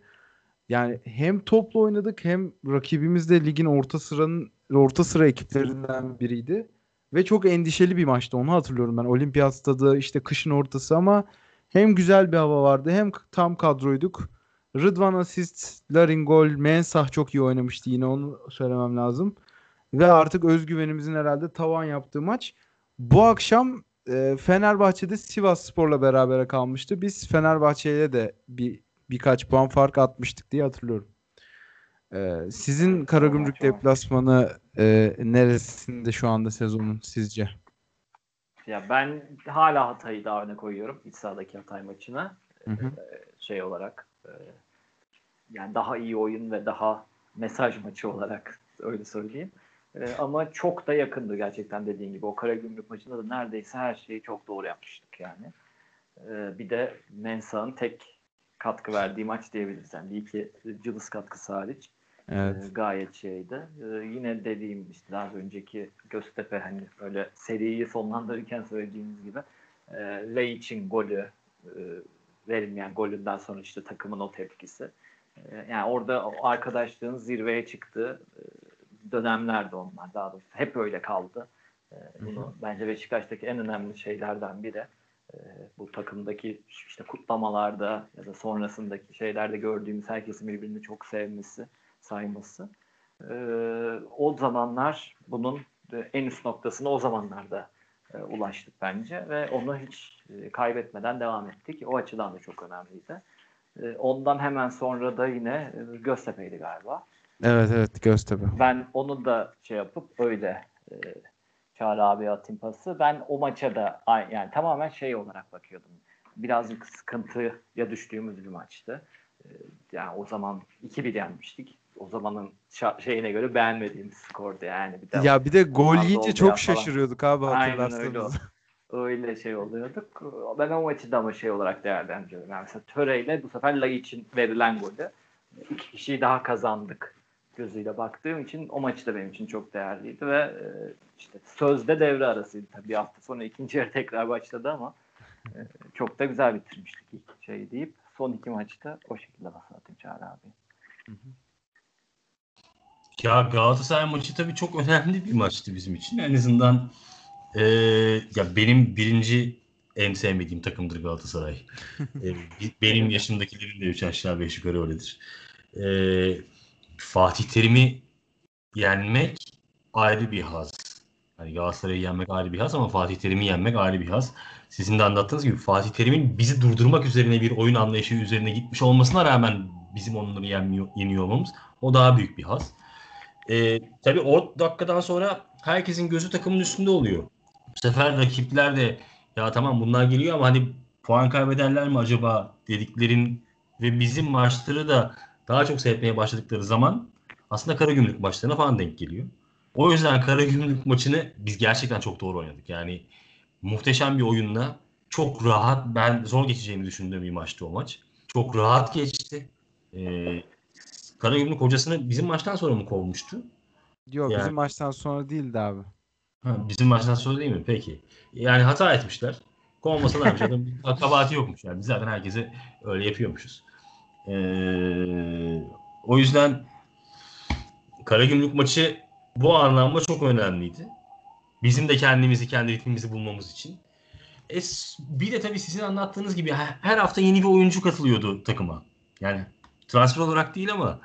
Yani hem toplu oynadık hem rakibimiz de ligin orta sıranın orta sıra ekiplerinden biriydi. Ve çok endişeli bir maçtı onu hatırlıyorum ben. Olimpiyat stadı işte kışın ortası ama hem güzel bir hava vardı hem tam kadroyduk. Rıdvan asist, Larin gol, Mensah çok iyi oynamıştı yine onu söylemem lazım ve artık özgüvenimizin herhalde tavan yaptığı maç. Bu akşam e, Fenerbahçe'de Sivas Spor'la beraber kalmıştı. Biz Fenerbahçe'ye de bir birkaç puan fark atmıştık diye hatırlıyorum. Ee, sizin Karagümrük deplasmanı e, neresinde şu anda sezonun sizce? Ya ben hala Hatay'ı daha öne koyuyorum iç sahadaki Hatay maçına Hı hı. şey olarak e, yani daha iyi oyun ve daha mesaj maçı olarak öyle söyleyeyim. E, ama çok da yakındı gerçekten dediğin gibi. O Karagümrük maçında da neredeyse her şeyi çok doğru yapmıştık yani. E, bir de Mensah'ın tek katkı verdiği maç diyebiliriz. Yani iki cılız katkısı hariç. Evet. E, gayet şeydi. E, yine dediğim işte daha önceki Göztepe hani böyle seriyi sonlandırırken söylediğimiz gibi e, Laiç'in golü e, verilmeyen golünden sonra işte takımın o tepkisi. E, yani orada o arkadaşlığın zirveye çıktığı e, dönemlerdi onlar daha doğrusu. Hep öyle kaldı. E, bunu bence Beşiktaş'taki en önemli şeylerden biri. E, bu takımdaki işte kutlamalarda ya da sonrasındaki şeylerde gördüğümüz herkesin birbirini çok sevmesi sayması. Ee, o zamanlar bunun en üst noktasına o zamanlarda e, ulaştık bence ve onu hiç e, kaybetmeden devam ettik. O açıdan da çok önemliydi. E, ondan hemen sonra da yine e, Göztepe'ydi galiba. Evet evet Göztepe. Ben onu da şey yapıp öyle Çağrı abiye atayım pası. Ben o maça da yani tamamen şey olarak bakıyordum. Birazcık sıkıntıya düştüğümüz bir maçtı. E, yani o zaman 2-1 yenmiştik. O zamanın şeyine göre beğenmediğimiz skordu yani. Bir de Ya bir de gol yiyince çok şaşırıyorduk abi Aynen hatırlarsanız. öyle öyle şey oluyorduk. Ben o maçı da ama şey olarak değerlendiriyorum. Yani mesela Töre'yle bu sefer Lay için verilen golü iki kişiyi daha kazandık gözüyle baktığım için o maçı da benim için çok değerliydi ve e, işte sözde devre arasıydı tabii bir hafta sonra ikinci yarı tekrar başladı ama e, çok da güzel bitirmiştik ilk şey deyip son iki maçta o şekilde basın atayım Çağrı abi. Ya Galatasaray maçı tabii çok önemli bir maçtı bizim için. En azından eee, ya benim birinci en sevmediğim takımdır Galatasaray. Bi- benim yaşımdakilerin de üç aşağı beş yukarı öyledir. Eee, Fatih Terim'i yenmek ayrı bir haz. Hani Galatasaray'ı yenmek ayrı bir haz ama Fatih Terim'i yenmek ayrı bir haz. Sizin de anlattığınız gibi Fatih Terim'in bizi durdurmak üzerine bir oyun anlayışı üzerine gitmiş olmasına rağmen bizim onları yenmiyor, yeniyor olmamız o daha büyük bir haz. Ee, tabii o dakikadan sonra herkesin gözü takımın üstünde oluyor. Bu sefer rakipler de ya tamam bunlar geliyor ama hani puan kaybederler mi acaba dediklerin ve bizim maçları da daha çok seyretmeye başladıkları zaman aslında Karagümrük maçlarına falan denk geliyor. O yüzden Karagümrük maçını biz gerçekten çok doğru oynadık. Yani muhteşem bir oyunla çok rahat ben zor geçeceğini düşündüğüm bir maçtı o maç. Çok rahat geçti. Ee, Karagümrük hocasını bizim maçtan sonra mı kovmuştu? Yok Yani- bizim maçtan sonra değildi abi. Ha, bizim maçtan sonra değil mi? Peki. Yani hata etmişler. Kovmasalarmış adam bir kabahati yokmuş. Yani biz zaten herkese öyle yapıyormuşuz. Ee, o yüzden Karagümrük maçı bu anlamda çok önemliydi. Bizim de kendimizi, kendi ritmimizi bulmamız için. E, bir de tabii sizin anlattığınız gibi her hafta yeni bir oyuncu katılıyordu takıma. Yani transfer olarak değil ama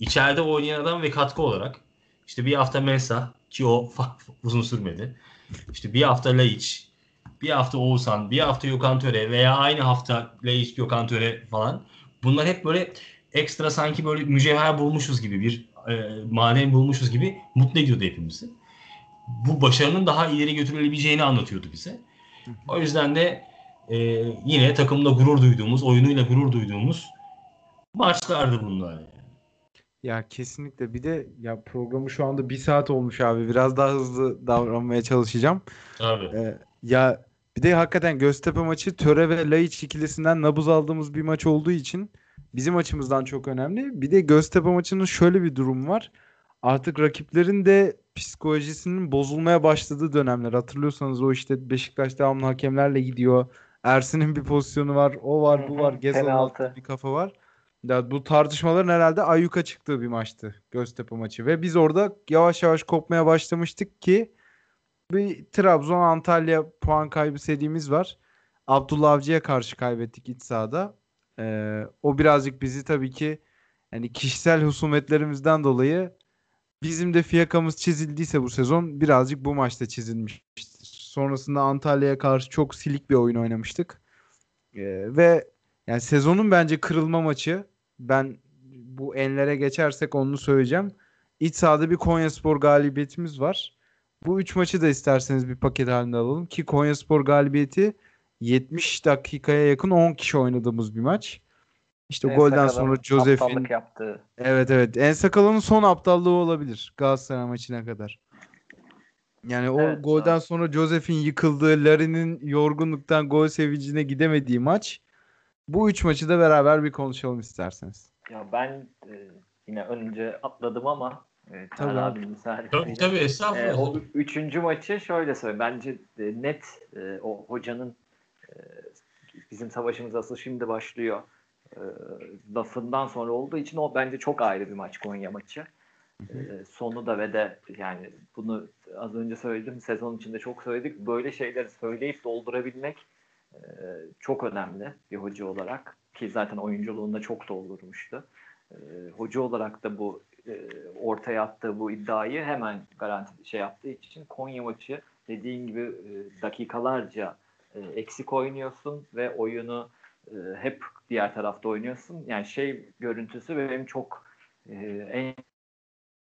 içeride oynayan adam ve katkı olarak. İşte bir hafta Mensa ki o uzun sürmedi. İşte bir hafta Laiç, bir hafta Oğuzhan, bir hafta Gökhan Töre veya aynı hafta Laiç, Gökhan Töre falan. Bunlar hep böyle ekstra sanki böyle mücevher bulmuşuz gibi bir e, maden bulmuşuz gibi mutlu ediyordu hepimizi. Bu başarının daha ileri götürülebileceğini anlatıyordu bize. O yüzden de e, yine takımda gurur duyduğumuz, oyunuyla gurur duyduğumuz maçlardı bunlar. yani. Ya kesinlikle bir de ya programı şu anda bir saat olmuş abi. Biraz daha hızlı davranmaya çalışacağım. Abi. Ee, ya bir de hakikaten Göztepe maçı Töre ve Laiç ikilisinden nabız aldığımız bir maç olduğu için bizim açımızdan çok önemli. Bir de Göztepe maçının şöyle bir durum var. Artık rakiplerin de psikolojisinin bozulmaya başladığı dönemler. Hatırlıyorsanız o işte Beşiktaş devamlı hakemlerle gidiyor. Ersin'in bir pozisyonu var. O var, bu var. Gezal'ın bir kafa var. Ya bu tartışmaların herhalde ayyuka çıktığı bir maçtı Göztepe maçı ve biz orada yavaş yavaş kopmaya başlamıştık ki bir Trabzon Antalya puan kaybı serimiz var. Abdullah Avcı'ya karşı kaybettik iç sahada. Ee, o birazcık bizi tabii ki yani kişisel husumetlerimizden dolayı bizim de fiyakamız çizildiyse bu sezon birazcık bu maçta çizilmiştir. Sonrasında Antalya'ya karşı çok silik bir oyun oynamıştık. Ee, ve yani sezonun bence kırılma maçı ben bu enlere geçersek onu söyleyeceğim. İç sahada bir Konyaspor galibiyetimiz var. Bu üç maçı da isterseniz bir paket halinde alalım ki Konyaspor galibiyeti 70 dakikaya yakın 10 kişi oynadığımız bir maç. İşte En golden sonra Josef'in yaptığı. Evet evet. En sakalının son aptallığı olabilir Galatasaray maçına kadar. Yani o Evet, golden sonra Josef'in yıkıldığı, Larin'in yorgunluktan gol sevincine gidemediği maç. Bu üç maçı da beraber bir konuşalım isterseniz. Ya ben e, yine önce atladım ama e, Tabii abi. Tabii tabii E, estağfurullah. o üçüncü maçı şöyle söyleyeyim. Bence e, net e, o hocanın e, bizim savaşımız asıl şimdi başlıyor. E, lafından sonra olduğu için o bence çok ayrı bir maç Konya maçı. E, sonu da ve de yani bunu az önce söyledim sezon içinde çok söyledik. Böyle şeyleri söyleyip doldurabilmek e, çok önemli bir hoca olarak ki zaten oyunculuğunda çok doldurmuştu. E, hoca olarak da bu e, ortaya attığı bu iddiayı hemen garanti şey yaptığı için Konya maçı dediğin gibi e, dakikalarca e, eksik oynuyorsun ve oyunu e, hep diğer tarafta oynuyorsun. Yani şey görüntüsü benim çok e, en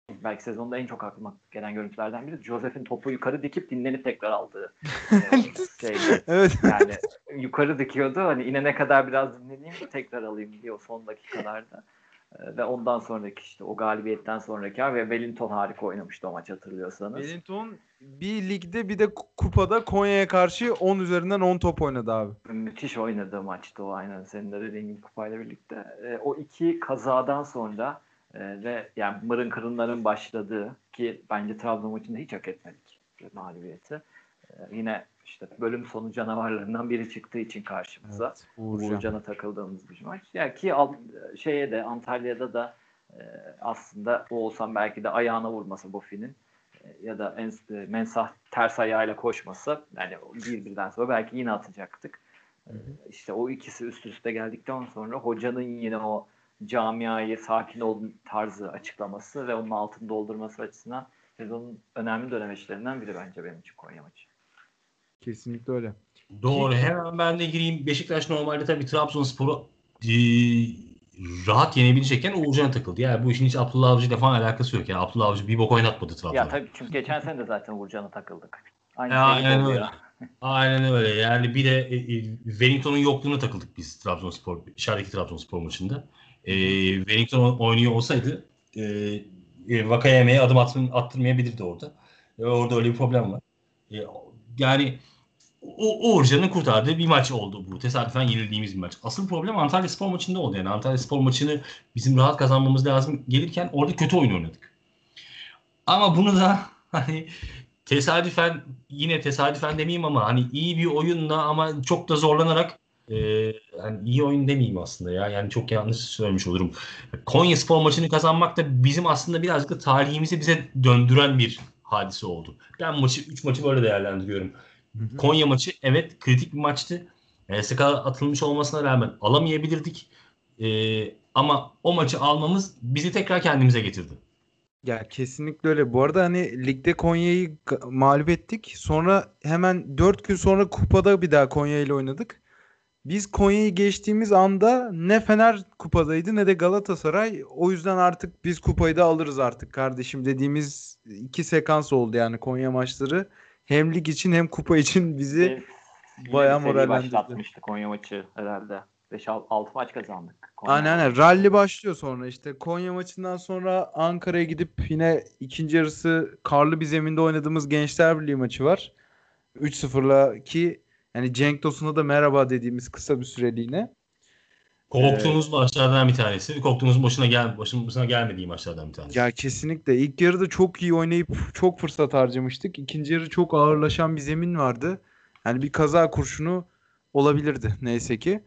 belki sezonda en çok aklıma gelen görüntülerden biri Josef'in topu yukarı dikip dinlenip tekrar aldığı e, şeydi. Evet. Yani yukarı dikiyordu. Hani inene kadar biraz dinleneyim tekrar alayım diye o son dakikalarda. Ee, Ve ondan sonraki işte o galibiyetten sonraki ve Wellington harika oynamıştı o maç hatırlıyorsanız. Wellington bir ligde bir de kupada Konya'ya karşı 10 üzerinden 10 top oynadı abi. Müthiş oynadığı maçtı o aynen senin de dediğin gibi kupayla birlikte. Ee, o iki kazadan sonra e, ve yani mırın kırınların başladığı ki bence Trabzon maçında hiç hak etmedik mağlubiyeti. Ee, yine işte bölüm sonu canavarlarından biri çıktığı için karşımıza. Evet, Uğurcan. Uğurcan'a takıldığımız bir maç. Yani ki al- şeye de Antalya'da da e, aslında o olsam belki de ayağına vurması Bofi'nin e, ya da en, e, Mensah ters ayağıyla koşmasa yani bir birden sonra belki yine atacaktık. E, işte o ikisi üst üste geldikten sonra hocanın yine o camiayı sakin ol tarzı açıklaması ve onun altını doldurması açısından sezonun önemli dönemeçlerinden biri bence benim için Konya maçı. Kesinlikle öyle. Doğru. Hemen ben de gireyim. Beşiktaş normalde tabii Trabzonspor'u e, rahat yenebilecekken Uğurcan'a takıldı. Yani bu işin hiç Abdullah Avcı ile falan alakası yok. Yani Abdullah Avcı bir bok oynatmadı Trabzon'a. Ya tabii çünkü geçen sene de zaten Uğurcan'a takıldık. Aynı Ya, şey aynen oluyor. öyle. Aynen öyle. Yani bir de e, e, Wellington'un yokluğuna takıldık biz Trabzonspor, içerideki Trabzonspor maçında. E, Wellington oynuyor olsaydı e, e, Vakayeme'ye adım attır, attırmayabilirdi orada. E, orada öyle bir problem var. E, yani o Uğurcan'ın kurtardığı bir maç oldu bu. Tesadüfen yenildiğimiz bir maç. Asıl problem Antalya Spor maçında oldu. Yani Antalya Spor maçını bizim rahat kazanmamız lazım gelirken orada kötü oyun oynadık. Ama bunu da hani tesadüfen yine tesadüfen demeyeyim ama hani iyi bir oyunla ama çok da zorlanarak e, hani iyi oyun demeyeyim aslında ya. Yani çok yanlış söylemiş olurum. Konya Spor maçını kazanmak da bizim aslında birazcık da tarihimizi bize döndüren bir hadise oldu. Ben maçı 3 maçı böyle değerlendiriyorum. Konya maçı evet kritik bir maçtı. SK atılmış olmasına rağmen alamayabilirdik. E, ama o maçı almamız bizi tekrar kendimize getirdi. Ya kesinlikle öyle. Bu arada hani ligde Konya'yı mağlup ettik. Sonra hemen 4 gün sonra kupada bir daha Konya ile oynadık. Biz Konya'yı geçtiğimiz anda ne Fener kupadaydı ne de Galatasaray. O yüzden artık biz kupayı da alırız artık kardeşim dediğimiz iki sekans oldu yani Konya maçları. Hem lig için hem kupa için bizi Bir bayağı morallendirdi. başlatmıştı Konya maçı herhalde. 5-6 maç kazandık. Konya Aynen aynen. Rally başlıyor sonra işte. Konya maçından sonra Ankara'ya gidip yine ikinci yarısı karlı bir zeminde oynadığımız Gençler Birliği maçı var. 3-0'la ki yani Cenk Tosun'a da merhaba dediğimiz kısa bir süreliğine. Korktuğumuz maçlardan bir tanesi. Korktuğumuz başına gel başımıza gelmediği maçlardan bir tanesi. Ya kesinlikle ilk yarıda çok iyi oynayıp çok fırsat harcamıştık. İkinci yarı çok ağırlaşan bir zemin vardı. Yani bir kaza kurşunu olabilirdi neyse ki.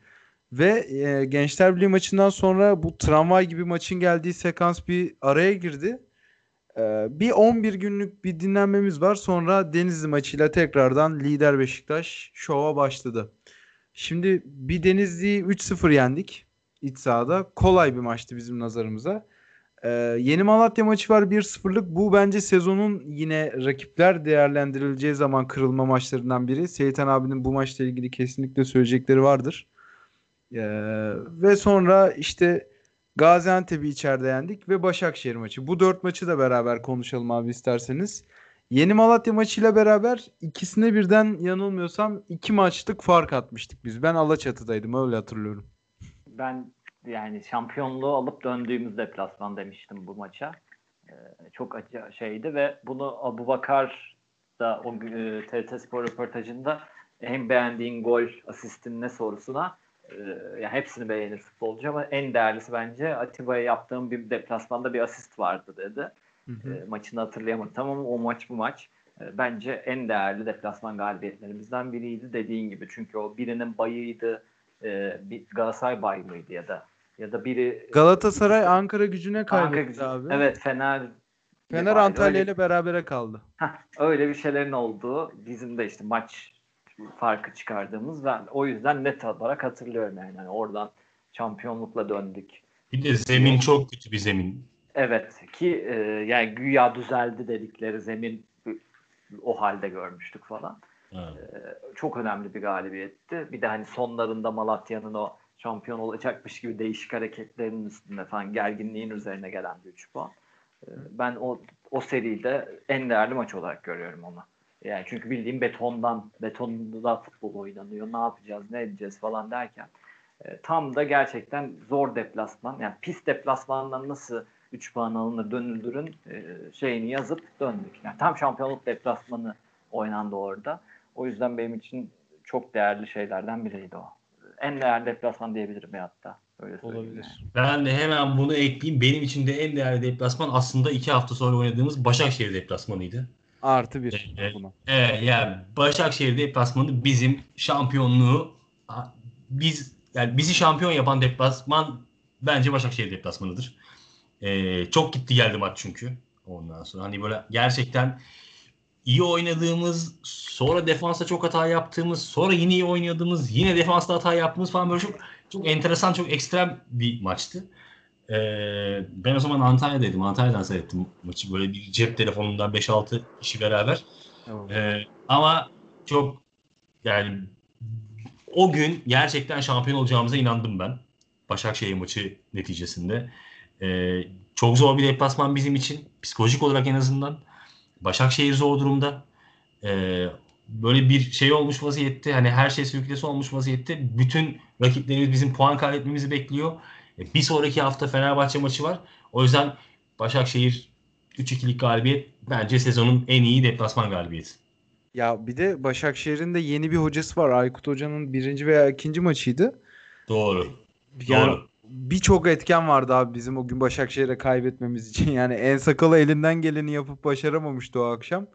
Ve e, Gençler Birliği maçından sonra bu tramvay gibi maçın geldiği sekans bir araya girdi. E, bir 11 günlük bir dinlenmemiz var. Sonra Denizli maçıyla tekrardan lider Beşiktaş şova başladı. Şimdi bir Denizli'yi 3-0 yendik iç sahada. Kolay bir maçtı bizim nazarımıza. Ee, Yeni Malatya maçı var 1-0'lık. Bu bence sezonun yine rakipler değerlendirileceği zaman kırılma maçlarından biri. Seyitan abinin bu maçla ilgili kesinlikle söyleyecekleri vardır. Ee, ve sonra işte Gaziantep'i içeride yendik ve Başakşehir maçı. Bu dört maçı da beraber konuşalım abi isterseniz. Yeni Malatya maçıyla beraber ikisine birden yanılmıyorsam iki maçlık fark atmıştık biz. Ben Alaçatı'daydım öyle hatırlıyorum. Ben yani şampiyonluğu alıp döndüğümüz deplasman demiştim bu maça. Ee, çok acı şeydi ve bunu Abu Bakar da o e, TRT Spor röportajında en beğendiğin gol asistin ne sorusuna e, yani hepsini beğenir futbolcu ama en değerlisi bence Atiba'ya yaptığım bir deplasmanda bir asist vardı dedi. Hı hı. E, maçını hatırlayamadım ama o maç bu maç e, bence en değerli deplasman galibiyetlerimizden biriydi dediğin gibi. Çünkü o birinin bayıydı, e, bir Galatasaray bay mıydı ya da ya da biri Galatasaray Ankara gücüne Ankara kaybetti gücü- abi. Evet Fener Fener Antalya ile berabere kaldı. Heh, öyle bir şeylerin olduğu bizim de işte maç farkı çıkardığımız ben o yüzden net olarak hatırlıyorum yani. Yani oradan şampiyonlukla döndük. Bir de zemin çok kötü bir zemin. Evet ki e, yani güya düzeldi dedikleri zemin o halde görmüştük falan. Ha. Çok önemli bir galibiyetti. Bir de hani sonlarında Malatya'nın o şampiyon olacakmış gibi değişik hareketlerinin üstünde falan gerginliğin üzerine gelen bir 3 puan. E, Ben o o seride en değerli maç olarak görüyorum onu. Yani çünkü bildiğim betondan, betonda futbol oynanıyor. Ne yapacağız, ne edeceğiz falan derken e, tam da gerçekten zor deplasman. Yani pis deplasmandan nasıl 3 puan alınır, dönüldürün e, şeyini yazıp döndük. Yani tam şampiyonluk deplasmanı oynandı orada. O yüzden benim için çok değerli şeylerden biriydi o. En değerli deplasman diyebilirim ya hatta. Öyle Olabilir. Ben de hemen bunu ekleyeyim. Benim için de en değerli deplasman aslında iki hafta sonra oynadığımız Başakşehir deplasmanıydı. Artı bir Evet. buna. Evet yani Başakşehir deplasmanı bizim şampiyonluğu biz yani bizi şampiyon yapan deplasman bence Başakşehir deplasmanıdır. Ee, çok gitti geldi maç çünkü. Ondan sonra hani böyle gerçekten iyi oynadığımız, sonra defansta çok hata yaptığımız, sonra yine iyi oynadığımız, yine defansta hata yaptığımız falan böyle çok çok enteresan, çok ekstrem bir maçtı. Ee, ben o zaman Antalya'daydım. Antalya'dan seyrettim maçı. Böyle bir cep telefonundan 5-6 kişi beraber. Evet. Ee, ama çok yani o gün gerçekten şampiyon olacağımıza inandım ben. Başakşehir maçı neticesinde. Ee, çok zor bir deplasman bizim için. Psikolojik olarak en azından. Başakşehir zor durumda. Ee, böyle bir şey olmuş vaziyette. Hani her şey sürklesi olmuş vaziyette. Bütün rakiplerimiz bizim puan kaybetmemizi bekliyor. Ee, bir sonraki hafta Fenerbahçe maçı var. O yüzden Başakşehir 3-2'lik galibiyet bence sezonun en iyi deplasman galibiyeti. Ya bir de Başakşehir'in de yeni bir hocası var. Aykut Hoca'nın birinci veya ikinci maçıydı. Doğru. Yani Doğru. Birçok etken vardı abi bizim o gün Başakşehir'e kaybetmemiz için. Yani en sakalı elinden geleni yapıp başaramamıştı o akşam.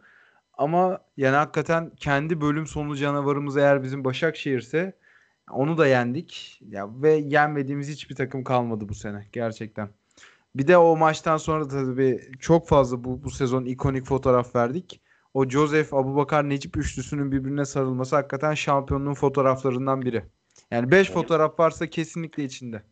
Ama yani hakikaten kendi bölüm sonu canavarımız eğer bizim Başakşehir'se onu da yendik. Ya ve yenmediğimiz hiçbir takım kalmadı bu sene gerçekten. Bir de o maçtan sonra tabii çok fazla bu, bu sezon ikonik fotoğraf verdik. O Joseph, Abubakar, Necip üçlüsünün birbirine sarılması hakikaten şampiyonluğun fotoğraflarından biri. Yani 5 Evet. fotoğraf varsa kesinlikle içinde.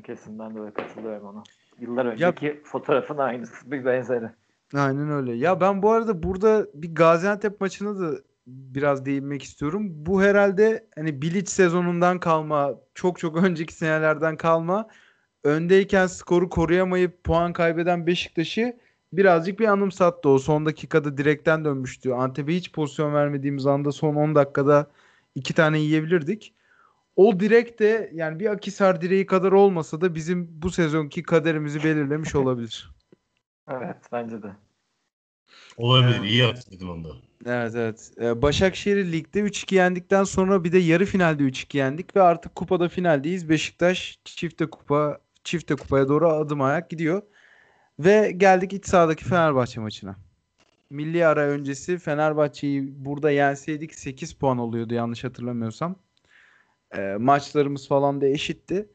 Kesin ben de katılıyorum ona. Yıllar önceki fotoğrafın aynısı bir benzeri. Aynen öyle. Ya ben bu arada burada bir Gaziantep maçına da biraz değinmek istiyorum. Bu herhalde hani Bilic sezonundan kalma, çok çok önceki senelerden kalma öndeyken skoru koruyamayıp puan kaybeden Beşiktaş'ı birazcık bir anımsattı. O son dakikada direkten dönmüştü. Antep'e hiç pozisyon vermediğimiz anda son 10 dakikada iki tane yiyebilirdik. O direk de yani bir Akisar direği kadar olmasa da bizim bu sezonki kaderimizi belirlemiş olabilir. Evet bence de. Olabilir. İyi hatırladın onu da. Evet evet. Ee, Başakşehir'i ligde 3-2 yendikten sonra bir de yarı finalde 3-2 yendik ve artık kupada finaldeyiz. Beşiktaş çifte kupa çifte kupaya doğru adım ayak gidiyor. Ve geldik iç sahadaki Fenerbahçe maçına. Milli ara öncesi Fenerbahçe'yi burada yenseydik 8 puan oluyordu yanlış hatırlamıyorsam. Ee, maçlarımız falan da eşitti.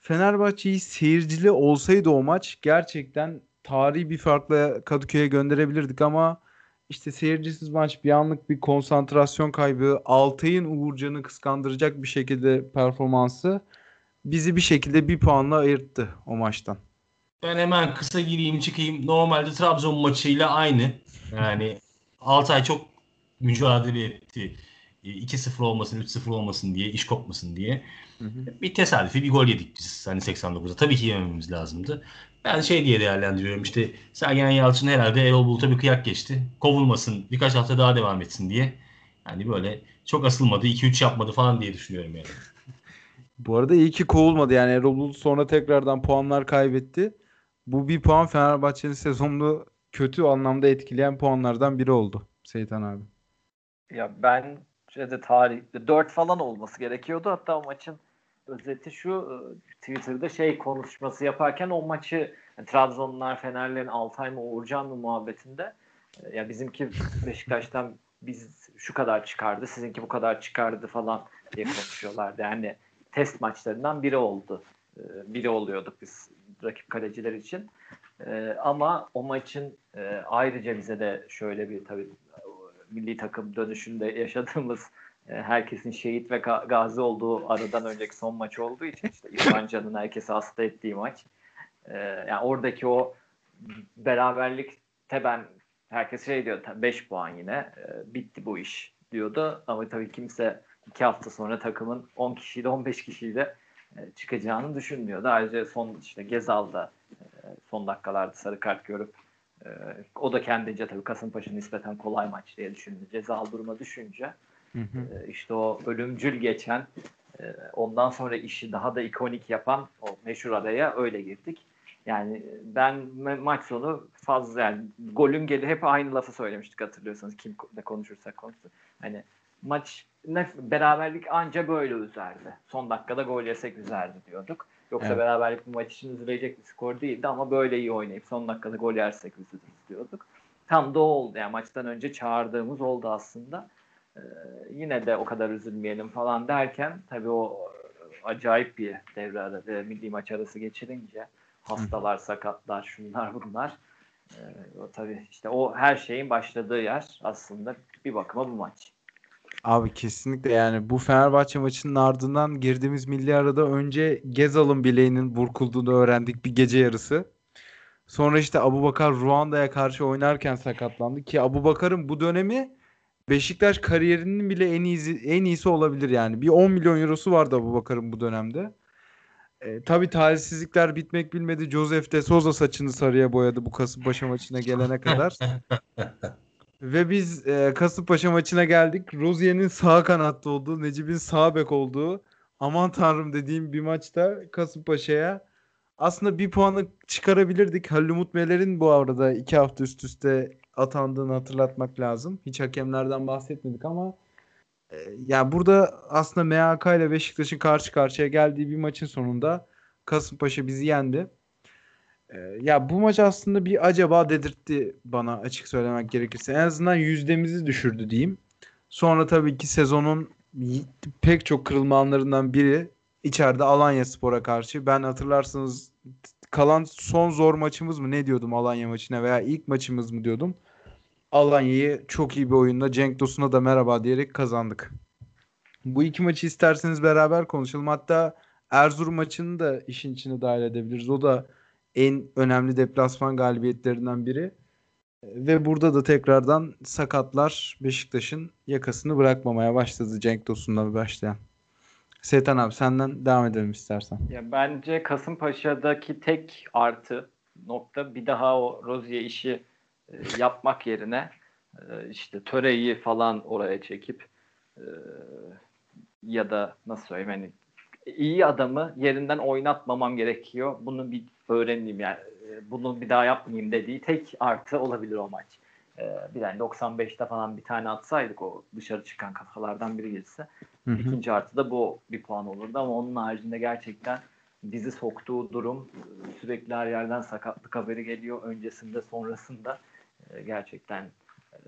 Fenerbahçe'yi seyircili olsaydı o maç gerçekten tarihi bir farkla Kadıköy'e gönderebilirdik ama işte seyircisiz maç bir anlık bir konsantrasyon kaybı, Altay'ın Uğurcan'ı kıskandıracak bir şekilde performansı bizi bir şekilde bir puanla ayırttı o maçtan. Ben hemen kısa gireyim çıkayım. Normalde Trabzon maçıyla aynı. Yani Altay çok mücadele etti. E, 2-0 olmasın, 3-0 olmasın diye, iş kopmasın diye. Hı hı. Bir tesadüfi bir gol yedik biz hani 89'da. Tabii ki yemememiz lazımdı. Ben şey diye değerlendiriyorum işte Sergen Yalçın herhalde Erol Bulut'a bir kıyak geçti. Kovulmasın, birkaç hafta daha devam etsin diye. Yani böyle çok asılmadı, 2-3 yapmadı falan diye düşünüyorum yani. Bu arada iyi ki kovulmadı. Yani Erol Bulut sonra tekrardan puanlar kaybetti. Bu bir puan Fenerbahçe'nin sezonunu kötü anlamda etkileyen puanlardan biri oldu. Seyitan abi. Ya bence de tarihte 4 falan olması gerekiyordu. Hatta o maçın özeti şu e, Twitter'da şey konuşması yaparken o maçı yani Trabzonlular Fenerlerin Altay mı Uğurcan mı muhabbetinde e, ya bizimki Beşiktaş'tan biz şu kadar çıkardı sizinki bu kadar çıkardı falan diye konuşuyorlardı. Yani test maçlarından biri oldu. E, Biri oluyorduk biz rakip kaleciler için. Ama o maçın ayrıca bize de şöyle bir tabii milli takım dönüşünde yaşadığımız e, herkesin şehit ve ga- gazi olduğu aradan önceki son maç olduğu için işte İrfan Can'ın herkesi hasta ettiği maç. E, yani oradaki o beraberlikte ben herkes şey diyor 5 puan yine e, bitti bu iş diyordu ama tabii kimse iki hafta sonra takımın 10 kişiyle 15 kişiyle çıkacağını düşünmüyordu. Ayrıca son işte Gezal'da son dakikalarda sarı kart görüp e, o da kendince tabii Kasımpaşa nispeten kolay maç diye düşündü. Cezalı duruma düşünce Hı hı. e, işte o ölümcül geçen e, ondan sonra işi daha da ikonik yapan o meşhur araya öyle girdik. Yani ben ma- maç sonu fazla yani golün geli hep aynı lafı söylemiştik hatırlıyorsanız kim ne konuşursak konuşsun. Hani maç ne, beraberlik anca böyle üzerdi. Son dakikada gol yesek üzerdi diyorduk. Yoksa Evet. beraberlik bu maç için üzülecek bir skor değildi ama böyle iyi oynayıp son dakikada gol yersek üzülürüz diyorduk. Tam da oldu. Yani maçtan önce çağırdığımız oldu aslında. Ee, yine de o kadar üzülmeyelim falan derken tabii o acayip bir devre arası, e, milli maç arası geçirince hastalar, sakatlar, şunlar bunlar. Ee, o tabii işte o her şeyin başladığı yer aslında bir bakıma bu maç. Abi kesinlikle yani bu Fenerbahçe maçının ardından girdiğimiz milli arada önce Gezal'ın bileğinin burkulduğunu öğrendik bir gece yarısı. Sonra işte Abubakar Ruanda'ya karşı oynarken sakatlandı ki Abubakar'ın bu dönemi Beşiktaş kariyerinin bile en iyisi en iyisi olabilir yani. Bir 10 milyon eurosu vardı Abubakar'ın bu dönemde. E, tabii talihsizlikler bitmek bilmedi. Josef de Souza saçını sarıya boyadı bu Kasımpaşa maçına gelene kadar. Ve biz e, Kasımpaşa maçına geldik. Rozier'in sağ kanatta olduğu, Necip'in sağ bek olduğu aman tanrım dediğim bir maçta Kasımpaşa'ya aslında bir puanı çıkarabilirdik. Halil Umut Meler'in bu arada iki hafta üst üste atandığını hatırlatmak lazım. Hiç hakemlerden bahsetmedik ama e, yani burada aslında MHK ile Beşiktaş'ın karşı karşıya geldiği bir maçın sonunda Kasımpaşa bizi yendi. Ee, ya bu maç aslında bir acaba dedirtti bana açık söylemek gerekirse. En azından yüzdemizi düşürdü diyeyim. Sonra tabii ki sezonun pek çok kırılma anlarından biri içeride Alanya Spor'a karşı. Ben hatırlarsınız kalan son zor maçımız mı ne diyordum Alanya maçına veya ilk maçımız mı diyordum. Alanya'yı çok iyi bir oyunda Cenk Tosun'a da merhaba diyerek kazandık. Bu iki maçı isterseniz beraber konuşalım. Hatta Erzurum maçını da işin içine dahil edebiliriz. O da en önemli deplasman galibiyetlerinden biri. Ve burada da tekrardan sakatlar Beşiktaş'ın yakasını bırakmamaya başladı Cenk Tosun'la başlayan. Setan abi senden devam edelim istersen. Ya bence Kasımpaşa'daki tek artı nokta bir daha o Rozier işi e, yapmak yerine e, işte Töre'yi falan oraya çekip e, ya da nasıl söyleyeyim hani iyi adamı yerinden oynatmamam gerekiyor. Bunu bir öğreneyim yani e, bunu bir daha yapmayayım dediği tek artı olabilir o maç. E, bir yani 95'te falan bir tane atsaydık o dışarı çıkan kafalardan biri girse Hı hı. İkinci artı da bu bir puan olurdu ama onun haricinde gerçekten bizi soktuğu durum sürekli her yerden sakatlık haberi geliyor. Öncesinde sonrasında e, gerçekten e,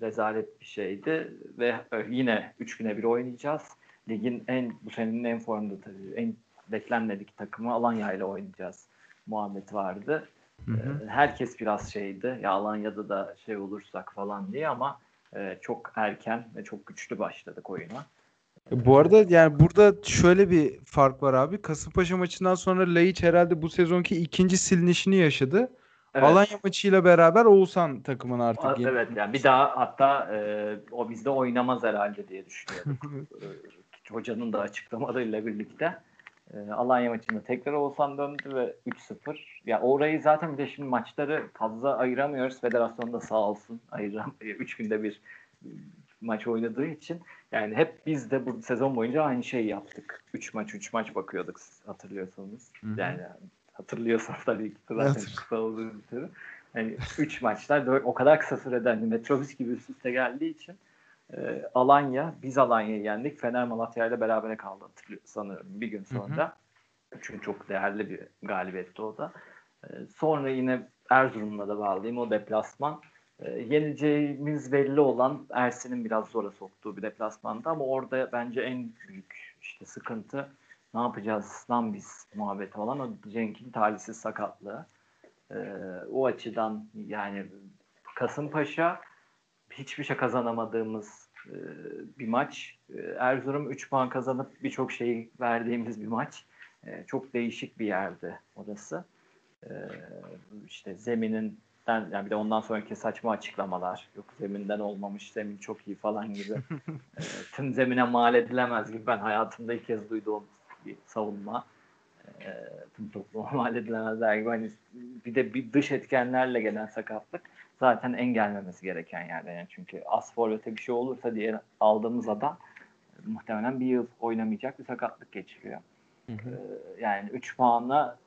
rezalet bir şeydi ve e, yine 3 güne bir oynayacağız. Ligin en bu senenin en formda tabii en beklenmedik takımı Alanya ile oynayacağız. Muhabbet vardı. Hı hı. E, Herkes biraz şeydi. Ya Alanya'da da şey olursak falan diye ama e, çok erken ve çok güçlü başladık oyuna. Bu arada yani burada şöyle bir fark var abi. Kasımpaşa maçından sonra Laiç herhalde bu sezonki ikinci silinişini yaşadı. Evet. Alanya maçıyla beraber Oğuzhan takımın artık. A, evet yani bir daha hatta e, o bizde oynamaz herhalde diye düşünüyorduk. e, hocanın da açıklamalarıyla birlikte. E, Alanya maçında tekrar Oğuzhan döndü ve 3-0. Ya orayı zaten bir de şimdi maçları fazla ayıramıyoruz. Federasyon da sağ olsun ayıram. 3 günde bir maç oynadığı için yani hep biz de bu sezon boyunca aynı şeyi yaptık. 3 maç 3 maç bakıyorduk hatırlıyorsanız. Hı-hı. Yani hatırlıyorsan tabii ki zaten kısa olduğu için. Yani 3 maçlar o kadar kısa sürede hani metrobüs gibi üst üste geldiği için e, Alanya, biz Alanya'yı yendik. Fener Malatya ile beraber kaldı sanıyorum bir gün sonra. Hı hı. Çünkü çok değerli bir galibiyetti o da. E, sonra yine Erzurum'la da bağlayayım. O deplasman. E, yeneceğimiz belli olan Ersin'in biraz zora soktuğu bir deplasmanda ama orada bence en büyük işte sıkıntı ne yapacağız lan biz muhabbeti olan o Cenk'in talihsiz sakatlığı. E, o açıdan yani Kasımpaşa hiçbir şey kazanamadığımız e, bir maç. E, Erzurum 3 puan kazanıp birçok şeyi verdiğimiz bir maç. E, çok değişik bir yerde orası. E, işte zeminin yani bir de ondan sonraki saçma açıklamalar. Yok zeminden olmamış, zemin çok iyi falan gibi. e, tüm zemine mal edilemez gibi ben hayatımda ilk kez duyduğum bir savunma. E, tüm topluma mal edilemezler gibi. Hani bir de bir dış etkenlerle gelen sakatlık zaten engellemesi gereken yerde. Yani çünkü az forvete bir şey olursa diye aldığımız adam muhtemelen bir yıl oynamayacak bir sakatlık geçiriyor. Hı hı. Ee, yani 3 puanla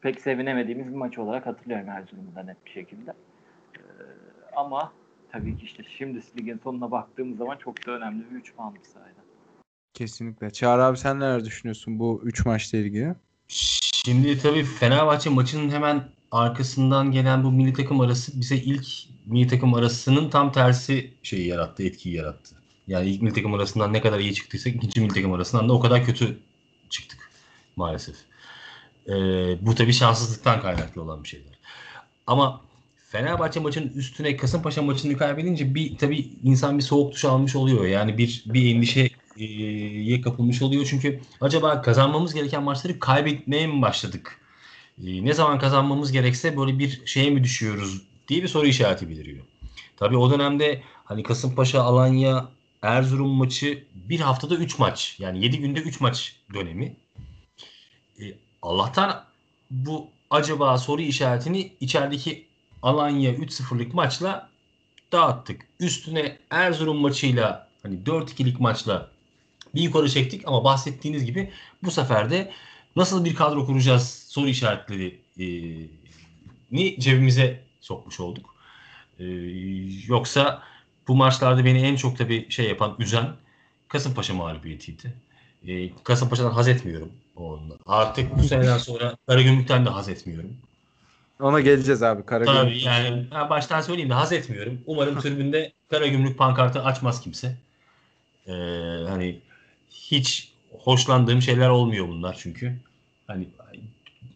pek sevinemediğimiz bir maç olarak hatırlıyorum Erzurum'da net bir şekilde. Ee, ama tabii ki işte şimdi ligin sonuna baktığımız zaman çok da önemli bir 3 puanlık sayede. Kesinlikle. Çağrı abi sen neler düşünüyorsun bu 3 maçla ilgili? Şimdi tabii Fenerbahçe maçının hemen arkasından gelen bu milli takım arası bize ilk milli takım arasının tam tersi şeyi yarattı, etkiyi yarattı. Yani ilk milli takım arasından ne kadar iyi çıktıysak ikinci milli takım arasından da o kadar kötü çıktık maalesef. Ee, bu tabii şanssızlıktan kaynaklı olan bir şeyler. Ama Fenerbahçe maçının üstüne Kasımpaşa maçını kaybedince bir tabii insan bir soğuk duş almış oluyor. Yani bir bir endişeye kapılmış oluyor. Çünkü acaba kazanmamız gereken maçları kaybetmeye mi başladık? Ee, ne zaman kazanmamız gerekse böyle bir şeye mi düşüyoruz diye bir soru işareti beliriyor. Tabii o dönemde hani Kasımpaşa, Alanya, Erzurum maçı bir haftada 3 maç. Yani 7 günde 3 maç dönemi. E, Allah'tan bu acaba soru işaretini içerideki Alanya 3-0'lık maçla dağıttık. Üstüne Erzurum maçıyla hani 4-2'lik maçla bir yukarı çektik ama bahsettiğiniz gibi bu sefer de nasıl bir kadro kuracağız soru işaretleri e, ni cebimize sokmuş olduk. E, yoksa bu maçlarda beni en çok tabii şey yapan, üzen Kasımpaşa mağlubiyetiydi. E, Kasımpaşa'dan haz etmiyorum. Onunla. Artık bu seneden sonra Karagümrük'ten de haz etmiyorum. Ona geleceğiz abi. Karagümrük. Tabii yani baştan söyleyeyim de haz etmiyorum. Umarım tribünde Karagümrük pankartı açmaz kimse. Ee, hani hiç hoşlandığım şeyler olmuyor bunlar çünkü. Hani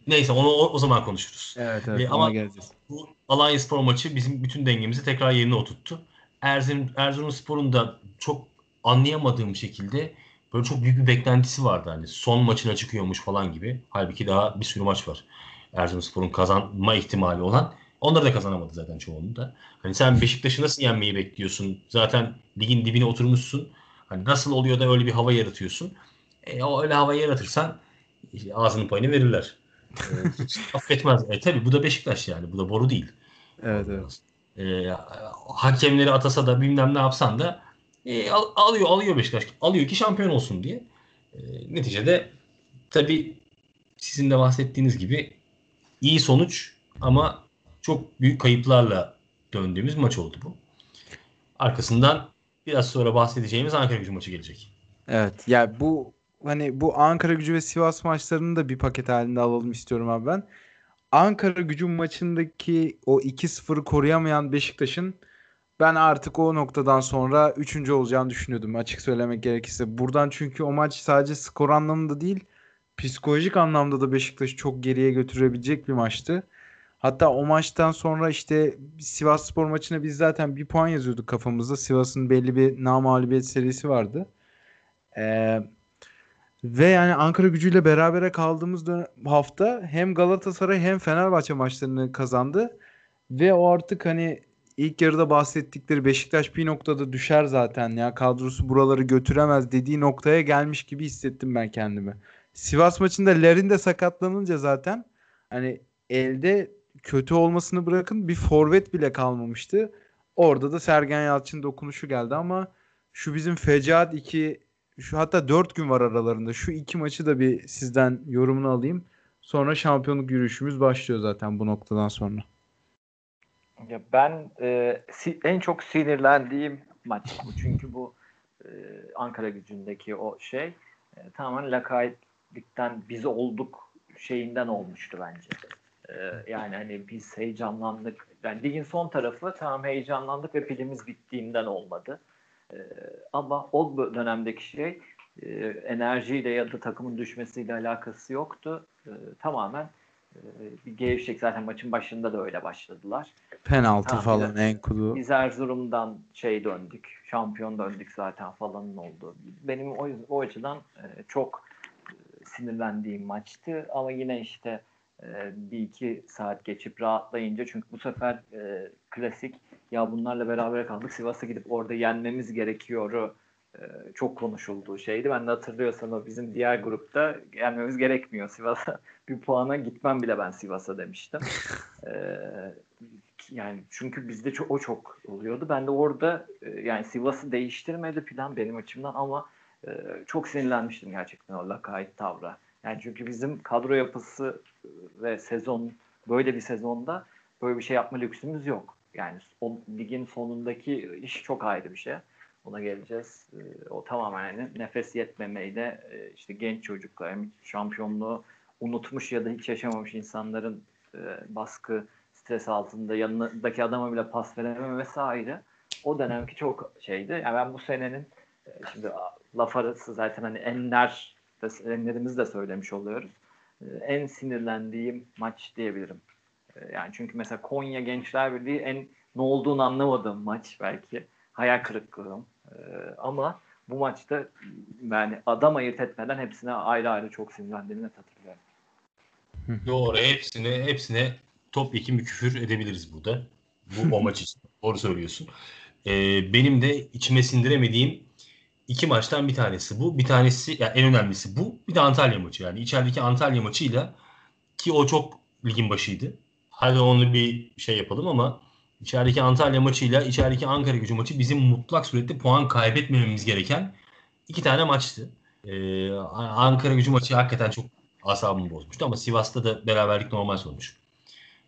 neyse onu o, o zaman konuşuruz. Evet evet ee, ama geleceğiz. Bu Alanya Spor maçı bizim bütün dengemizi tekrar yerine oturttu. Erzurum, Erzurum Spor'un da çok anlayamadığım şekilde böyle çok büyük bir beklentisi vardı. Hani son maçına çıkıyormuş falan gibi. Halbuki daha bir sürü maç var. Erzurum Spor'un kazanma ihtimali olan. Onları da kazanamadı zaten çoğunu da. Hani sen Beşiktaş'ı nasıl yenmeyi bekliyorsun? Zaten ligin dibine oturmuşsun. Hani nasıl oluyor da öyle bir hava yaratıyorsun? E, o öyle hava yaratırsan ağzının payını verirler. E, hiç affetmez. E tabi bu da Beşiktaş yani. Bu da boru değil. Evet evet. E, hakemleri atasa da bilmem ne yapsan da e, al, alıyor alıyor Beşiktaş. Alıyor ki şampiyon olsun diye. E, neticede tabi sizin de bahsettiğiniz gibi iyi sonuç ama çok büyük kayıplarla döndüğümüz maç oldu bu. Arkasından biraz sonra bahsedeceğimiz Ankara gücü maçı gelecek. Evet. Ya yani bu hani bu Ankara gücü ve Sivas maçlarını da bir paket halinde alalım istiyorum abi ben. Ankara gücü maçındaki o 2-0'ı koruyamayan Beşiktaş'ın ben artık o noktadan sonra 3. olacağını düşünüyordum açık söylemek gerekirse. Buradan çünkü o maç sadece skor anlamında değil psikolojik anlamda da Beşiktaş'ı çok geriye götürebilecek bir maçtı. Hatta o maçtan sonra işte Sivas Spor maçına biz zaten bir puan yazıyorduk kafamızda. Sivas'ın belli bir namalibiyet serisi vardı. Ee, ve yani Ankara gücüyle berabere kaldığımız hafta hem Galatasaray hem Fenerbahçe maçlarını kazandı. Ve o artık hani ilk yarıda bahsettikleri Beşiktaş bir noktada düşer zaten ya kadrosu buraları götüremez dediği noktaya gelmiş gibi hissettim ben kendimi. Sivas maçında Lerin de sakatlanınca zaten hani elde kötü olmasını bırakın bir forvet bile kalmamıştı. Orada da Sergen Yalçın dokunuşu geldi ama şu bizim Fecaat 2 şu hatta 4 gün var aralarında. Şu iki maçı da bir sizden yorumunu alayım. Sonra şampiyonluk yürüyüşümüz başlıyor zaten bu noktadan sonra. Ya ben e, en çok sinirlendiğim maç bu. Çünkü bu e, Ankara gücündeki o şey e, tamamen lakaytlıktan biz olduk şeyinden olmuştu bence. E, yani hani biz heyecanlandık. Yani ligin son tarafı tamam heyecanlandık ve pilimiz bittiğinden olmadı. E, ama o dönemdeki şey e, enerjiyle ya da takımın düşmesiyle alakası yoktu. E, tamamen e, bir gevşek zaten maçın başında da öyle başladılar. Penaltı Tamam, falan en kulu. Biz Erzurum'dan şey döndük, şampiyon döndük zaten falanın oldu. Benim o, o açıdan e, çok sinirlendiğim maçtı ama yine işte e, bir iki saat geçip rahatlayınca çünkü bu sefer e, klasik ya bunlarla beraber kaldık Sivas'a gidip orada yenmemiz gerekiyoru e, çok konuşulduğu şeydi. Ben de hatırlıyorsan o bizim diğer grupta gelmemiz gerekmiyor Sivas'a. Bir puana gitmem bile ben Sivas'a demiştim. E, yani çünkü bizde çok, o çok oluyordu. Ben de orada e, yani Sivas'ı değiştirmedi plan benim açımdan ama e, çok sinirlenmiştim gerçekten o lakayt tavra. Yani çünkü bizim kadro yapısı e, ve sezon böyle bir sezonda böyle bir şey yapma lüksümüz yok. Yani o ligin sonundaki iş çok ayrı bir şey. Ona geleceğiz. E, o tamamen yani nefes yetmemeyle e, işte genç çocuklar hem şampiyonluğu unutmuş ya da hiç yaşamamış insanların baskı stres altında yanındaki adama bile pas verememe vesaire. O dönemki çok şeydi. Yani ben bu senenin şimdi laf arası zaten hani enler enlerimizi de söylemiş oluyoruz. E, En sinirlendiğim maç diyebilirim. E, Yani çünkü mesela Konya Gençler Birliği en ne olduğunu anlamadığım maç belki. Hayal kırıklığım. E, Ama bu maçta yani adam ayırt etmeden hepsine ayrı ayrı çok sinirlendiğimi net hatırlıyorum. Doğru. Hepsine hepsine top bir küfür edebiliriz burada. Bu o maç için. Doğru söylüyorsun. Ee, benim de içime sindiremediğim iki maçtan bir tanesi bu. Bir tanesi yani en önemlisi bu. Bir de Antalya maçı. Yani içerideki Antalya maçıyla ki o çok ligin başıydı. Hadi onu bir şey yapalım ama içerideki Antalya maçıyla içerideki Ankara gücü maçı bizim mutlak surette puan kaybetmememiz gereken iki tane maçtı. Ee, Ankara gücü maçı hakikaten çok asabımı bozmuştu ama Sivas'ta da beraberlik normal sonuç.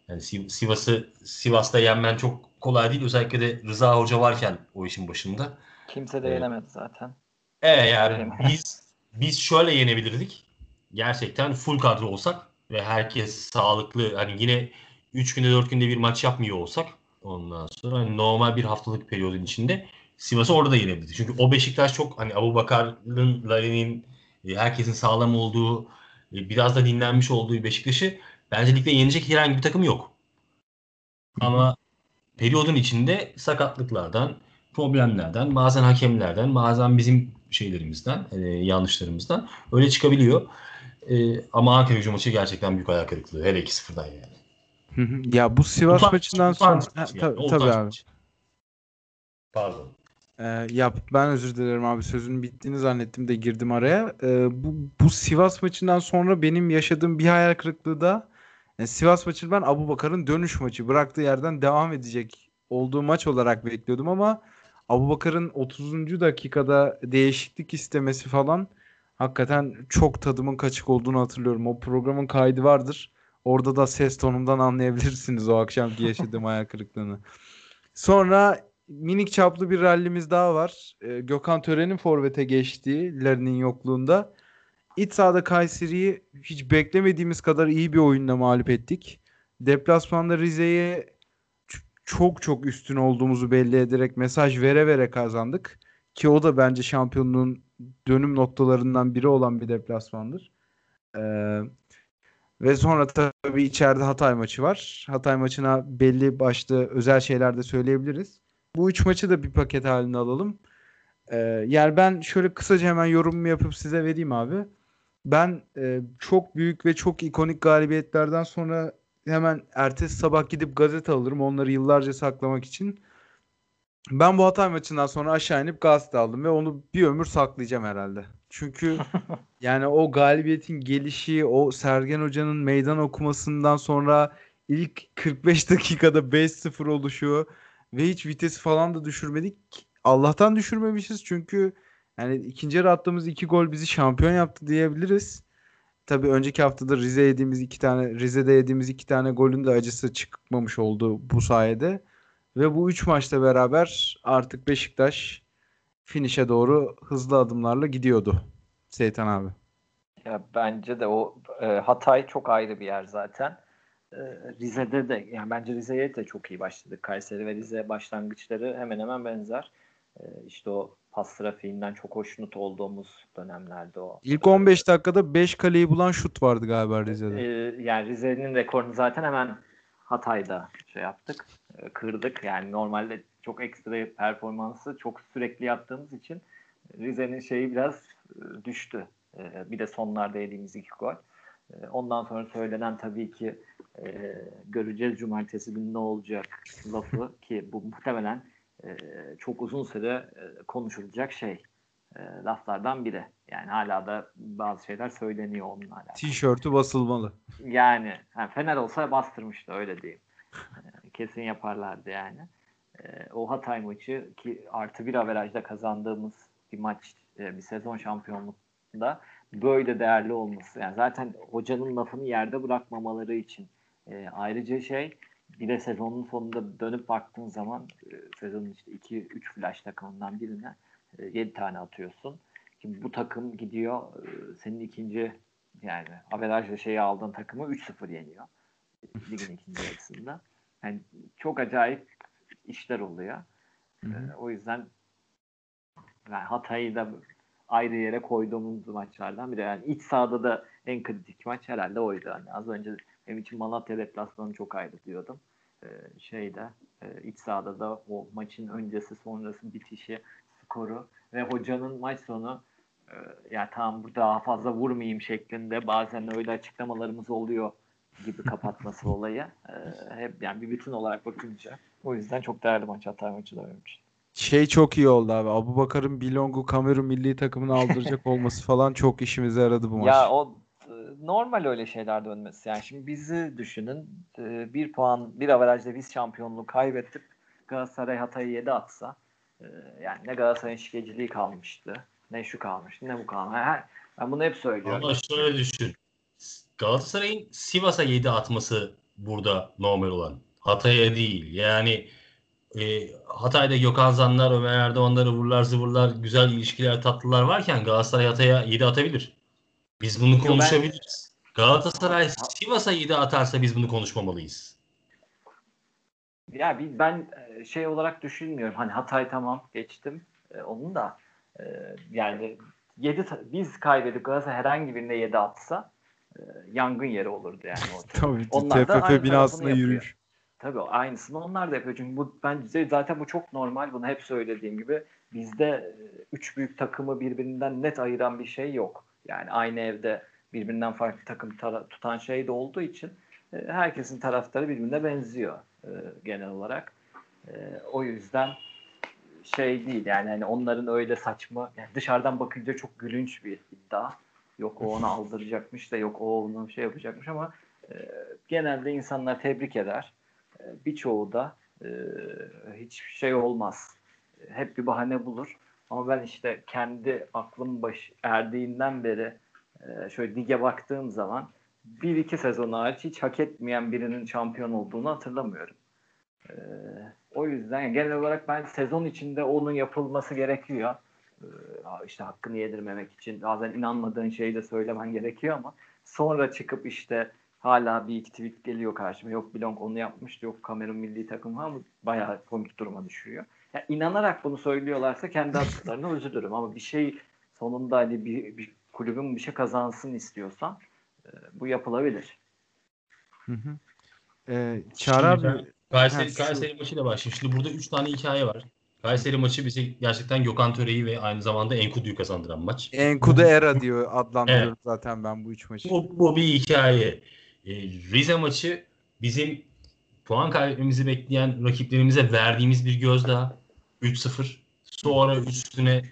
Yani Siv- Sivas'ı Sivas'ta yenmen çok kolay değil. Özellikle de Rıza Hoca varken o işin başında. Kimse de Evet. yenemedi zaten. E yani biz biz şöyle yenebilirdik. Gerçekten full kadro olsak ve herkes sağlıklı hani yine 3 günde 4 günde bir maç yapmıyor olsak ondan sonra hani normal bir haftalık periyodun içinde Sivas'ı orada da yenebilirdik. Çünkü o Beşiktaş çok hani Abu Bakar'ın, Larin'in e, herkesin sağlam olduğu e, biraz da dinlenmiş olduğu Beşiktaş'ı bence ligde yenecek herhangi bir takım yok. Ama periyodun içinde sakatlıklardan, problemlerden, bazen hakemlerden, bazen bizim şeylerimizden, e, yanlışlarımızdan öyle çıkabiliyor. E, ama Ankara gücü maçı gerçekten büyük ayak kırıklığı. Hele 2-0'dan yani. Hı hı. ya bu Sivas Utanç- maçından sonra utanç yani, tabii utanç abi. Pardon. Ee, ya ben özür dilerim abi sözün bittiğini zannettim de girdim araya. Ee, bu, bu Sivas maçından sonra benim yaşadığım bir hayal kırıklığı da yani Sivas maçı ben Abubakar'ın dönüş maçı bıraktığı yerden devam edecek olduğu maç olarak bekliyordum ama Abubakar'ın 30. dakikada değişiklik istemesi falan hakikaten çok tadımın kaçık olduğunu hatırlıyorum. O programın kaydı vardır. Orada da ses tonumdan anlayabilirsiniz o akşamki yaşadığım hayal kırıklığını. Sonra minik çaplı bir rallimiz daha var. Ee, Gökhan Tören'in forvete geçtiği Larin'in yokluğunda. İç sahada Kayseri'yi hiç beklemediğimiz kadar iyi bir oyunla mağlup ettik. Deplasmanda Rize'ye çok çok üstün olduğumuzu belli ederek mesaj vere vere kazandık. Ki o da bence şampiyonluğun dönüm noktalarından biri olan bir deplasmandır. Ee, ve sonra tabii içeride Hatay maçı var. Hatay maçına belli başlı özel şeyler de söyleyebiliriz. Bu üç maçı da bir paket halinde alalım. Ee, yani ben şöyle kısaca hemen yorumumu yapıp size vereyim abi. Ben e, çok büyük ve çok ikonik galibiyetlerden sonra hemen ertesi sabah gidip gazete alırım onları yıllarca saklamak için. Ben bu Hatay maçından sonra aşağı inip gazete aldım ve onu bir ömür saklayacağım herhalde. Çünkü yani o galibiyetin gelişi, o Sergen Hoca'nın meydan okumasından sonra ilk 45 dakikada 5-0 oluşu ve hiç vitesi falan da düşürmedik. Allah'tan düşürmemişiz çünkü yani ikinci yarı attığımız iki gol bizi şampiyon yaptı diyebiliriz. Tabii önceki haftada Rize yediğimiz iki tane Rize'de yediğimiz iki tane golün de acısı çıkmamış oldu bu sayede. Ve bu üç maçla beraber artık Beşiktaş finişe doğru hızlı adımlarla gidiyordu. Seytan abi. Ya bence de o e, Hatay çok ayrı bir yer zaten. E, Rize'de de yani bence Rize'ye de çok iyi başladık. Kayseri ve Rize başlangıçları hemen hemen benzer. E, işte o pas trafiğinden çok hoşnut olduğumuz dönemlerde o. İlk 15 dakikada 5 kaleyi bulan şut vardı galiba Rize'de. E, yani Rize'nin rekorunu zaten hemen Hatay'da şey yaptık. E, kırdık. Yani normalde çok ekstra performansı çok sürekli yaptığımız için Rize'nin şeyi biraz e, düştü. E, bir de sonlarda yediğimiz iki gol. Ondan sonra söylenen tabii ki göreceğiz cumartesi günü ne olacak lafı ki bu muhtemelen e, çok uzun süre e, konuşulacak şey e, laflardan biri. Yani hala da bazı şeyler söyleniyor onunla alakalı. Tişörtü basılmalı. Yani, yani Fener olsa bastırmıştı öyle diyeyim. E, kesin yaparlardı yani. E, o Hatay maçı ki artı bir averajda kazandığımız bir maç, e, bir sezon şampiyonluğunda böyle değerli olması. Yani zaten hocanın lafını yerde bırakmamaları için e, ayrıca şey bir de sezonun sonunda dönüp baktığın zaman e, sezonun işte 2-3 flash takımından birine e, 7 tane atıyorsun. Şimdi bu takım gidiyor e, senin ikinci yani averajla şeyi aldığın takımı 3-0 yeniyor. Ligin ikinci yarısında. Yani çok acayip işler oluyor. Hı hı. E, o yüzden yani Hatay'ı da ayrı yere koyduğumuz maçlardan biri. Yani iç sahada da en kritik maç herhalde oydu. Hani az önce benim için Malatya deplasmanı çok ayrı diyordum. Ee, şeyde e, iç sahada da o maçın öncesi sonrası bitişi skoru ve hocanın maç sonu e, ya tamam burada daha fazla vurmayayım şeklinde bazen öyle açıklamalarımız oluyor gibi kapatması olayı. E, hep yani bir bütün olarak bakınca o yüzden çok değerli maç Hatay maçı da benim için. Şey çok iyi oldu abi. Abu Bakar'ın Bilong'u Kamerun milli takımına aldıracak olması falan çok işimize yaradı bu maç. Ya o normal öyle şeyler dönmesi. Yani şimdi bizi düşünün. e, Bir puan, bir averajda biz şampiyonluğu kaybettik. Galatasaray Hatay'ı 7 atsa e, yani ne Galatasaray'ın şikeciliği kalmıştı. Ne şu kalmıştı ne bu kalmıştı. Her- Ben bunu hep söylüyorum. Ama şöyle düşün. Galatasaray'ın Sivas'a 7 atması burada normal olan. Hatay'a değil. Yani e, Hatay'da Gökhan Zanlar, Ömer Erdoğanları vurlar zıvırlar, güzel ilişkiler, tatlılar varken Galatasaray Hatay'a 7 atabilir. Biz bunu konuşabiliriz. Galatasaray Sivas'a 7 atarsa biz bunu konuşmamalıyız. Ya bir, ben e, şey olarak düşünmüyorum. Hani Hatay tamam geçtim. E, onun da e, yani 7 biz kaybedip Galatasaray herhangi birine 7 atsa yangın yeri olurdu yani orada. Tabii Onlar TFF binasına yürüyüş. Tabii aynısını onlar da yapıyor. Çünkü bu bence zaten bu çok normal. Bunu hep söylediğim gibi bizde üç büyük takımı birbirinden net ayıran bir şey yok. Yani aynı evde birbirinden farklı takım tutan şey de olduğu için e, herkesin taraftarı birbirine benziyor e, genel olarak. E, o yüzden şey değil yani hani onların öyle saçma yani dışarıdan bakınca çok gülünç bir iddia. Yok o onu aldıracakmış da yok o onu şey yapacakmış ama e, genelde insanlar tebrik eder. E, birçoğu da e, hiç şey olmaz. E, Hep bir bahane bulur. Ama ben işte kendi aklım baş erdiğinden beri şöyle lige baktığım zaman bir iki sezon hariç hiç hak etmeyen birinin şampiyon olduğunu hatırlamıyorum. O yüzden genel olarak ben sezon içinde onun yapılması gerekiyor. E, işte hakkını yedirmemek için bazen inanmadığın şeyi de söylemen gerekiyor ama sonra çıkıp işte hala bir iki tweet geliyor karşıma. Yok Bilong onu yapmıştı. Yok Kamerun milli takımı ama bayağı komik duruma düşüyor. Yani inanarak bunu söylüyorlarsa kendi attıklarına üzülürüm ama bir şey sonunda hani bir, bir kulübün bir şey kazansın istiyorsan e, bu yapılabilir. Hı hı. Ee, Çağrı abi Kayseri, Ha, şu- Kayseri maçıyla başlayayım. Şimdi burada 3 tane hikaye var. Kayseri maçı bize gerçekten Gökhan Töre'yi ve aynı zamanda Enkudu'yu kazandıran maç. Enkudu Era diyor adlandırıyorum zaten ben bu üç maçı. Bu, bu bir hikaye. E, Rize maçı bizim puan kaybetmemizi bekleyen rakiplerimize verdiğimiz bir gözdağı 3-0. Sonra üstüne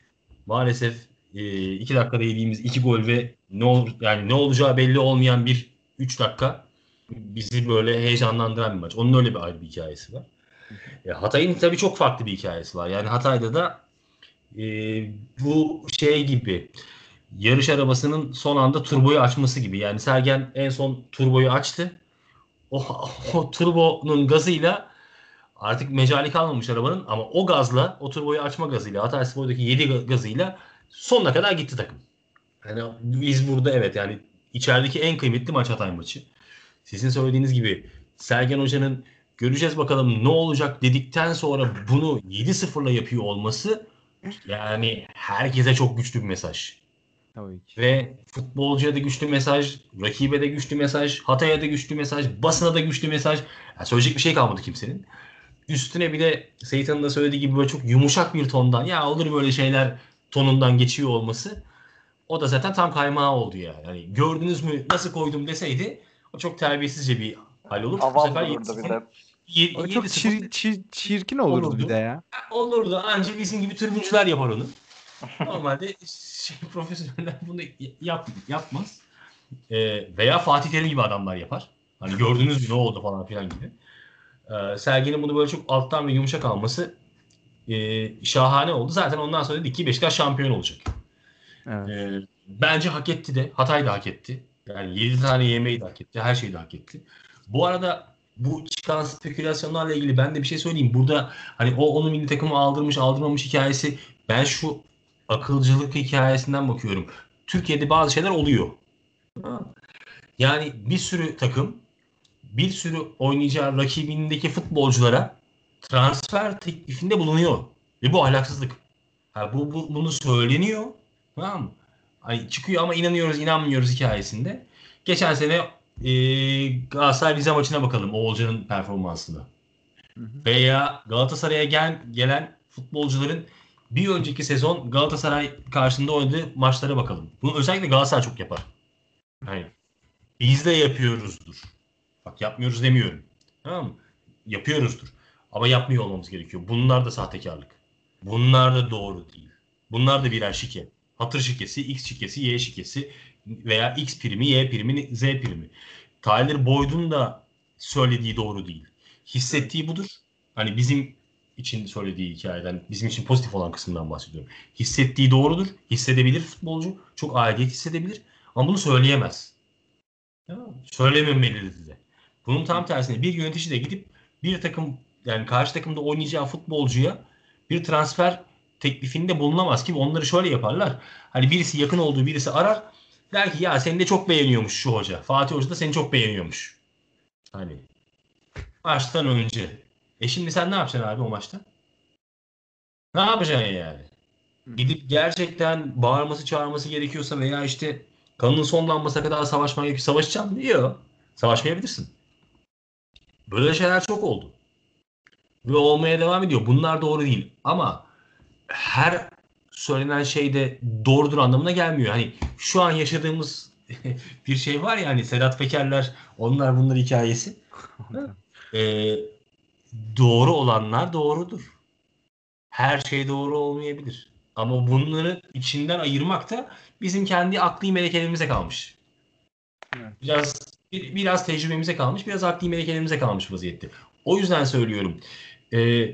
maalesef 2 e, dakikada yediğimiz 2 gol ve ne olur yani ne olacağı belli olmayan bir 3 dakika bizi böyle heyecanlandıran bir maç. Onun öyle bir ayrı bir hikayesi var. E, Hatay'ın tabii çok farklı bir hikayesi var. Yani Hatay'da da e, bu şey gibi yarış arabasının son anda turboyu açması gibi. Yani Sergen en son turboyu açtı. O, o turbonun gazıyla artık mecali kalmamış arabanın ama o gazla, o turboyu açma gazıyla, Hatay Spor'daki 7 gazıyla sonuna kadar gitti takım. Yani biz burada evet yani içerideki en kıymetli maç Hatay maçı. Sizin söylediğiniz gibi Sergen Hoca'nın göreceğiz bakalım ne olacak dedikten sonra bunu 7-0'la yapıyor olması yani herkese çok güçlü bir mesaj. Tabii ki. Ve futbolcuya da güçlü mesaj, rakibe de güçlü mesaj, Hatay'a da güçlü mesaj, basına da güçlü mesaj. Yani söyleyecek bir şey kalmadı kimsenin. Üstüne bir de Seytan'ın da söylediği gibi böyle çok yumuşak bir tondan ya olur böyle şeyler tonundan geçiyor olması. O da zaten tam kaymağı oldu ya. Yani gördünüz mü nasıl koydum deseydi o çok terbiyesizce bir hal olur. Avam Bu sefer olurdu bir de. Y- o çok çir, çir, çirkin olurdu, olurdu bir de ya. Olurdu. Anca bizim gibi tribüncüler yapar onu. Normalde şey, profesyoneller bunu yap, yapmaz. E, veya Fatih Terim gibi adamlar yapar. Hani gördünüz mü ne oldu falan filan gibi. E, Sergen'in bunu böyle çok alttan ve yumuşak alması e, şahane oldu. Zaten ondan sonra dedik ki Beşiktaş şampiyon olacak. Evet. E, bence hak etti de. Hatay da hak etti. Yani 7 tane yemeği de hak etti. Her şeyi de hak etti. Bu arada bu çıkan spekülasyonlarla ilgili ben de bir şey söyleyeyim. Burada hani o onun milli takımı aldırmış aldırmamış hikayesi ben şu akılcılık hikayesinden bakıyorum. Türkiye'de bazı şeyler oluyor. Yani bir sürü takım bir sürü oynayacağı rakibindeki futbolculara transfer teklifinde bulunuyor. Ve bu ahlaksızlık. Ha, bu, bu bunu söyleniyor. Tamam mı? Hani çıkıyor ama inanıyoruz inanmıyoruz hikayesinde. Geçen sene e, Galatasaray Rize maçına bakalım Oğulcan'ın performansına. Veya Galatasaray'a gel, gelen futbolcuların bir önceki sezon Galatasaray karşısında oynadığı maçlara bakalım. Bunu özellikle Galatasaray çok yapar. Yani biz de yapıyoruzdur. Bak yapmıyoruz demiyorum. Tamam mı? Yapıyoruzdur. Ama yapmıyor olmamız gerekiyor. Bunlar da sahtekarlık. Bunlar da doğru değil. Bunlar da birer şike. Hatır şikesi, X şikesi, Y şikesi veya X primi, Y primi, Z primi. Tyler Boyd'un da söylediği doğru değil. Hissettiği budur. Hani bizim için söylediği hikayeden, bizim için pozitif olan kısımdan bahsediyorum. Hissettiği doğrudur. Hissedebilir futbolcu. Çok aidiyet hissedebilir. Ama bunu söyleyemez. Söylememelidir de. Bunun tam tersine bir yönetici de gidip bir takım yani karşı takımda oynayacağı futbolcuya bir transfer teklifinde bulunamaz ki onları şöyle yaparlar. Hani birisi yakın olduğu birisi arar. Der ki ya seni de çok beğeniyormuş şu hoca. Fatih Hoca da seni çok beğeniyormuş. Hani maçtan önce e şimdi sen ne yapacaksın abi o maçta? Ne yapacaksın yani? Gidip gerçekten bağırması çağırması gerekiyorsa veya işte kanının son damlasına kadar savaşmaya gerekiyor. Savaşacağım mı? Yok. Savaşmayabilirsin. Böyle şeyler çok oldu. Ve olmaya devam ediyor. Bunlar doğru değil. Ama her söylenen şey de doğrudur anlamına gelmiyor. Hani şu an yaşadığımız bir şey var ya hani Sedat Pekerler onlar bunlar hikayesi. ee, doğru olanlar doğrudur. Her şey doğru olmayabilir. Ama bunları içinden ayırmak da bizim kendi akli melekelerimize kalmış. Evet. Biraz bir, biraz tecrübemize kalmış, biraz akli melekelerimize kalmış vaziyette. O yüzden söylüyorum. E,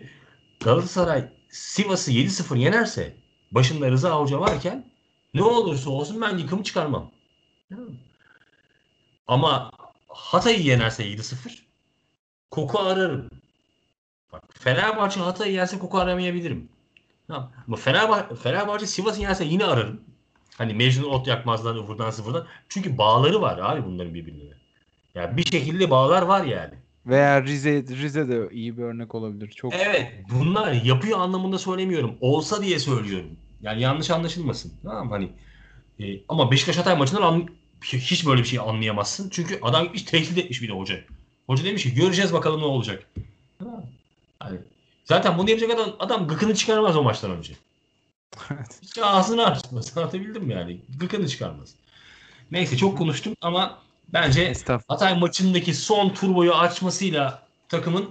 Galatasaray Sivas'ı 7-0 yenerse başında Rıza Hoca varken ne olursa olsun ben yıkımı çıkarmam. Ama Hatay'ı yenerse 7-0 koku ararım. Bak Fenerbahçe Hatay'ı yerse koku aramayabilirim. Tamam. Ama Fenerbahçe, Fenerbahçe Sivas'ı yerse yine ararım. Hani Mecnun ot yakmazlar ıvırdan sıfırdan. Çünkü bağları var abi bunların birbirine. Yani bir şekilde bağlar var yani. Veya Rize Rize de iyi bir örnek olabilir. Çok Evet, bunlar yapıyor anlamında söylemiyorum. Olsa diye söylüyorum. Yani yanlış anlaşılmasın. Tamam hani e, ama Beşiktaş Hatay maçından an, hiç böyle bir şey anlayamazsın. Çünkü adam hiç tehdit etmiş bir de hoca. Hoca demiş ki göreceğiz bakalım ne olacak. Hani, zaten bunu yapacak adam, adam gıkını çıkarmaz o maçtan önce. Hiç ağzını açmaz. Anlatabildim mi yani? Gıkını çıkarmaz. Neyse çok konuştum ama Bence. Hatay maçındaki son turboyu açmasıyla takımın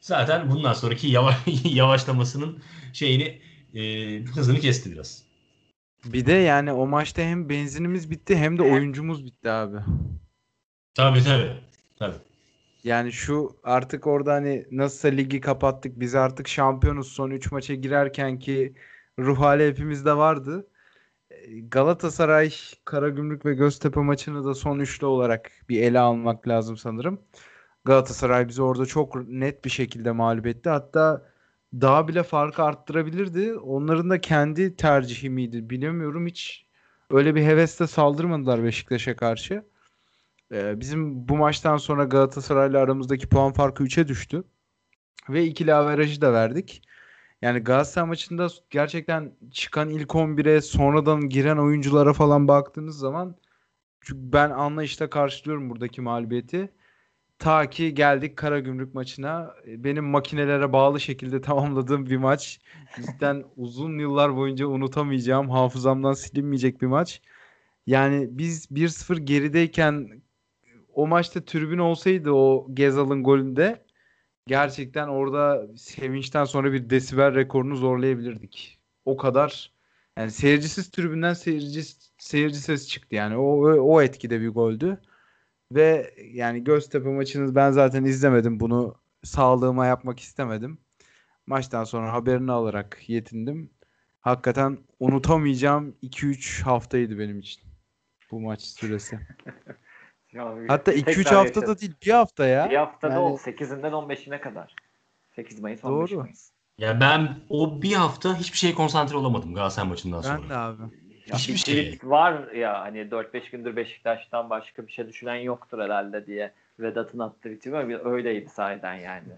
zaten bundan sonraki yavaş, yavaşlamasının şeyini e, hızını kesti biraz. Bir de yani o maçta hem benzinimiz bitti hem de oyuncumuz bitti abi. Tabii tabii. tabii. Yani şu artık orada hani nasılsa ligi kapattık biz artık şampiyonuz son 3 maça girerken ki ruh hali hepimizde vardı. Ee, Galatasaray, Karagümrük ve Göztepe maçını da son üçlü olarak bir ele almak lazım sanırım. Galatasaray bizi orada çok net bir şekilde mağlup etti. Hatta daha bile farkı arttırabilirdi. Onların da kendi tercihi miydi bilemiyorum. Hiç öyle bir hevesle saldırmadılar Beşiktaş'a karşı. Ee, bizim bu maçtan sonra Galatasaray'la aramızdaki puan farkı 3'e düştü. Ve ikili averajı da verdik. Yani Galatasaray maçında gerçekten çıkan ilk 11'e sonradan giren oyunculara falan baktığınız zaman çünkü ben anlayışla karşılıyorum buradaki mağlubiyeti. Ta ki geldik Karagümrük maçına. E, Benim makinelere bağlı şekilde tamamladığım bir maç. Cidden uzun yıllar boyunca unutamayacağım, hafızamdan silinmeyecek bir maç. Yani biz 1-0 gerideyken o maçta tribün olsaydı o Gezal'ın golünde gerçekten orada sevinçten sonra bir desibel rekorunu zorlayabilirdik. O kadar yani seyircisiz tribünden seyirci seyirci ses çıktı yani. O o, etkide bir goldü. Ve yani Göztepe maçını ben zaten izlemedim. Bunu sağlığıma yapmak istemedim. Maçtan sonra haberini alarak yetindim. Hakikaten unutamayacağım 2-3 haftaydı benim için. Bu maç süresi. Ya, Hatta tekrar 2-3 hafta yaşadım. da değil bir hafta ya. Bir haftada Yani- o 8'inden 15'ine kadar. 8 Mayıs 15 Doğru. Mayıs. Ya ben o bir hafta hiçbir şeye konsantre olamadım Galatasaray maçından sonra. Ben de abi. Ya Hiçbir bir şey. var ya hani 4-5 gündür Beşiktaş'tan başka bir şey düşünen yoktur herhalde diye Vedat'ın attığı var. Öyleydi sahiden yani.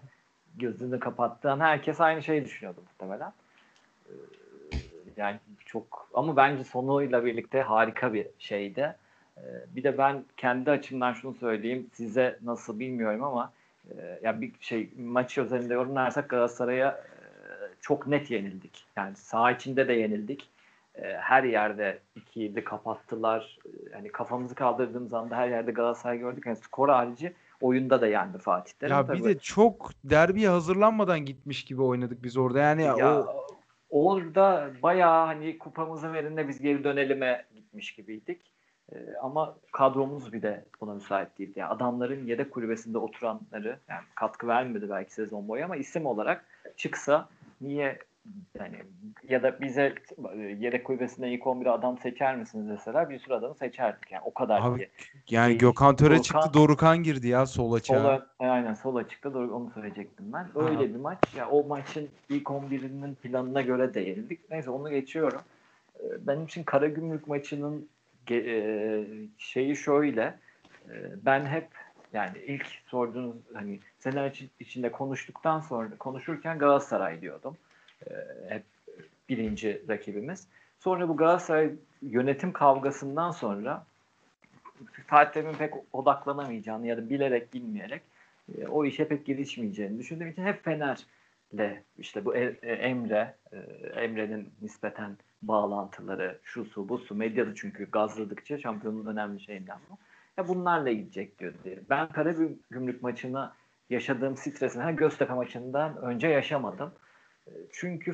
Gözünü kapattığın herkes aynı şeyi düşünüyordu muhtemelen. Ee, Yani çok ama bence sonuyla birlikte harika bir şeydi. Ee, Bir de ben kendi açımdan şunu söyleyeyim. Size nasıl bilmiyorum ama e, ya bir şey maç özelinde yorumlarsak Galatasaray'a e, çok net yenildik. Yani saha içinde de yenildik. E, Her yerde 2-7 kapattılar. Yani kafamızı kaldırdığımız anda her yerde Galatasaray gördük. Yani skor harici oyunda da yendi Fatih Terim. Ya Tabii. bir de çok derbiye hazırlanmadan gitmiş gibi oynadık biz orada. Yani ya, o orada bayağı hani kupamızı verin de biz geri dönelim'e gitmiş gibiydik. Ee, ama kadromuz bir de buna müsait değildi. Yani adamların yedek kulübesinde oturanları yani katkı vermedi belki sezon boyu ama isim olarak çıksa niye yani ya da bize e, yedek kulübesinde ilk 11'e adam seçer misiniz deseler bir sürü adamı seçerdik. Yani o kadar Abi, ki. yani Değil. Gökhan Töre Dorukhan- çıktı, Dorukan girdi ya sol açığa. Sola, aynen sol açıkta doğru onu söyleyecektim ben. Öyle Ha. bir maç. Ya o maçın ilk 11'inin planına göre de yenildik. Neyse onu geçiyorum. Ee, Benim için Karagümrük maçının e, şeyi şöyle. e, Ben hep yani ilk sorduğunuz hani içi- içinde konuştuktan sonra konuşurken Galatasaray diyordum. Ee, Hep birinci rakibimiz. Sonra bu Galatasaray yönetim kavgasından sonra Fatih Terim'in pek odaklanamayacağını ya da bilerek bilmeyerek e, o işe pek girişmeyeceğini düşündüğüm için hep Fener'le işte bu E- e, Emre, e, Emre'nin nispeten bağlantıları, şu su bu su medyada çünkü gazladıkça şampiyonluğun önemli şeyinden bu. Ya bunlarla gidecek diyor. Ben Karagümrük maçına yaşadığım stresini ha, Göztepe maçından önce yaşamadım. E, Çünkü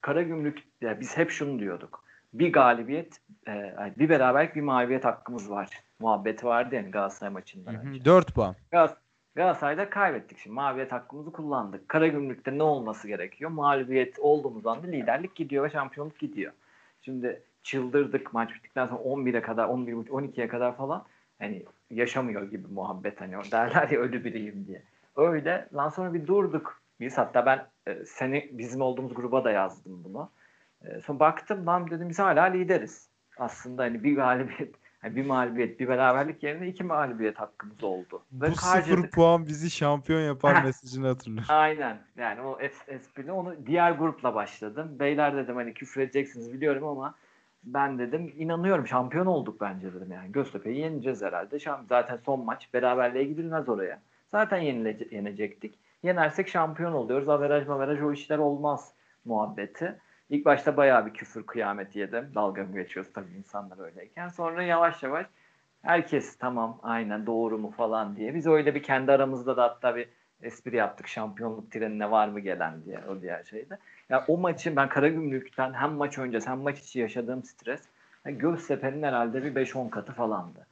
Karagümrük ya biz hep şunu diyorduk. Bir galibiyet, e, bir beraberlik, bir mağlubiyet hakkımız var. Muhabbeti vardı yani Galatasaray maçından Hı hı, önce. 4 puan. Gal- Galatasaray'da kaybettik şimdi. Mağlubiyet hakkımızı kullandık. Karagümrük'te ne olması gerekiyor? Mağlubiyet olduğumuz anda liderlik gidiyor ve şampiyonluk gidiyor. Şimdi çıldırdık maç bittikten sonra 11'e kadar, 11 12'ye kadar falan hani yaşamıyor gibi muhabbet hani derler ya ölü biriyim diye. Öyle. Lan sonra bir durduk. Biz hatta ben e, seni bizim olduğumuz gruba da yazdım bunu. E, sonra baktım lan dedim biz hala lideriz. Aslında hani bir galibiyet, hani bir mağlubiyet, bir beraberlik yerine iki mağlubiyet hakkımız oldu. Ve Bu sıfır puan bizi şampiyon yapar mesajını hatırlar. Aynen. Yani o es esprili. Onu diğer grupla başladım. Beyler dedim hani küfür edeceksiniz biliyorum ama ben dedim inanıyorum şampiyon olduk bence dedim yani. Göztepe'yi yeneceğiz herhalde. Şam zaten son maç beraberliğe gidilmez oraya. Zaten yenecektik. Yenersek şampiyon oluyoruz. Averaj maveraj o işler olmaz muhabbeti. İlk başta bayağı bir küfür kıyameti yedim. Dalga mı geçiyoruz tabii insanlar öyleyken. Sonra yavaş yavaş herkes tamam aynen doğru mu falan diye. Biz öyle bir kendi aramızda da hatta bir espri yaptık şampiyonluk trenine var mı gelen diye o diğer şeyde. Ya yani o maçın ben Karagümrük'ten hem maç öncesi hem maç içi yaşadığım stres yani Göztepe'nin herhalde bir 5-10 katı falandı.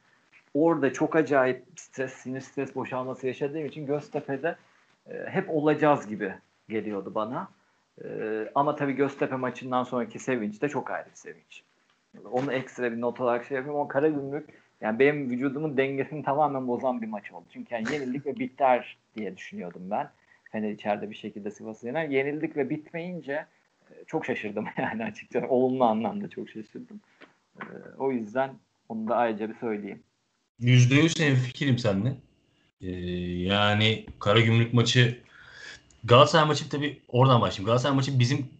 Orada çok acayip stres, sinir stres boşalması yaşadığım için Göztepe'de e, hep olacağız gibi geliyordu bana. E, ama tabii Göztepe maçından sonraki sevinç de çok ayrı bir sevinç. Onu ekstra bir not olarak şey yapayım. O Karagümrük yani benim vücudumun dengesini tamamen bozan bir maç oldu. Çünkü yani yenildik ve biter diye düşünüyordum ben. Fener içeride bir şekilde Sivas'ı yener. Yenildik ve bitmeyince e, çok şaşırdım yani açıkçası. Olumlu anlamda çok şaşırdım. E, o yüzden onu da ayrıca bir söyleyeyim. Yüzde yüz fikirim seninle. Ee, yani Karagümrük maçı Galatasaray maçı tabii oradan başlayayım. Galatasaray maçı bizim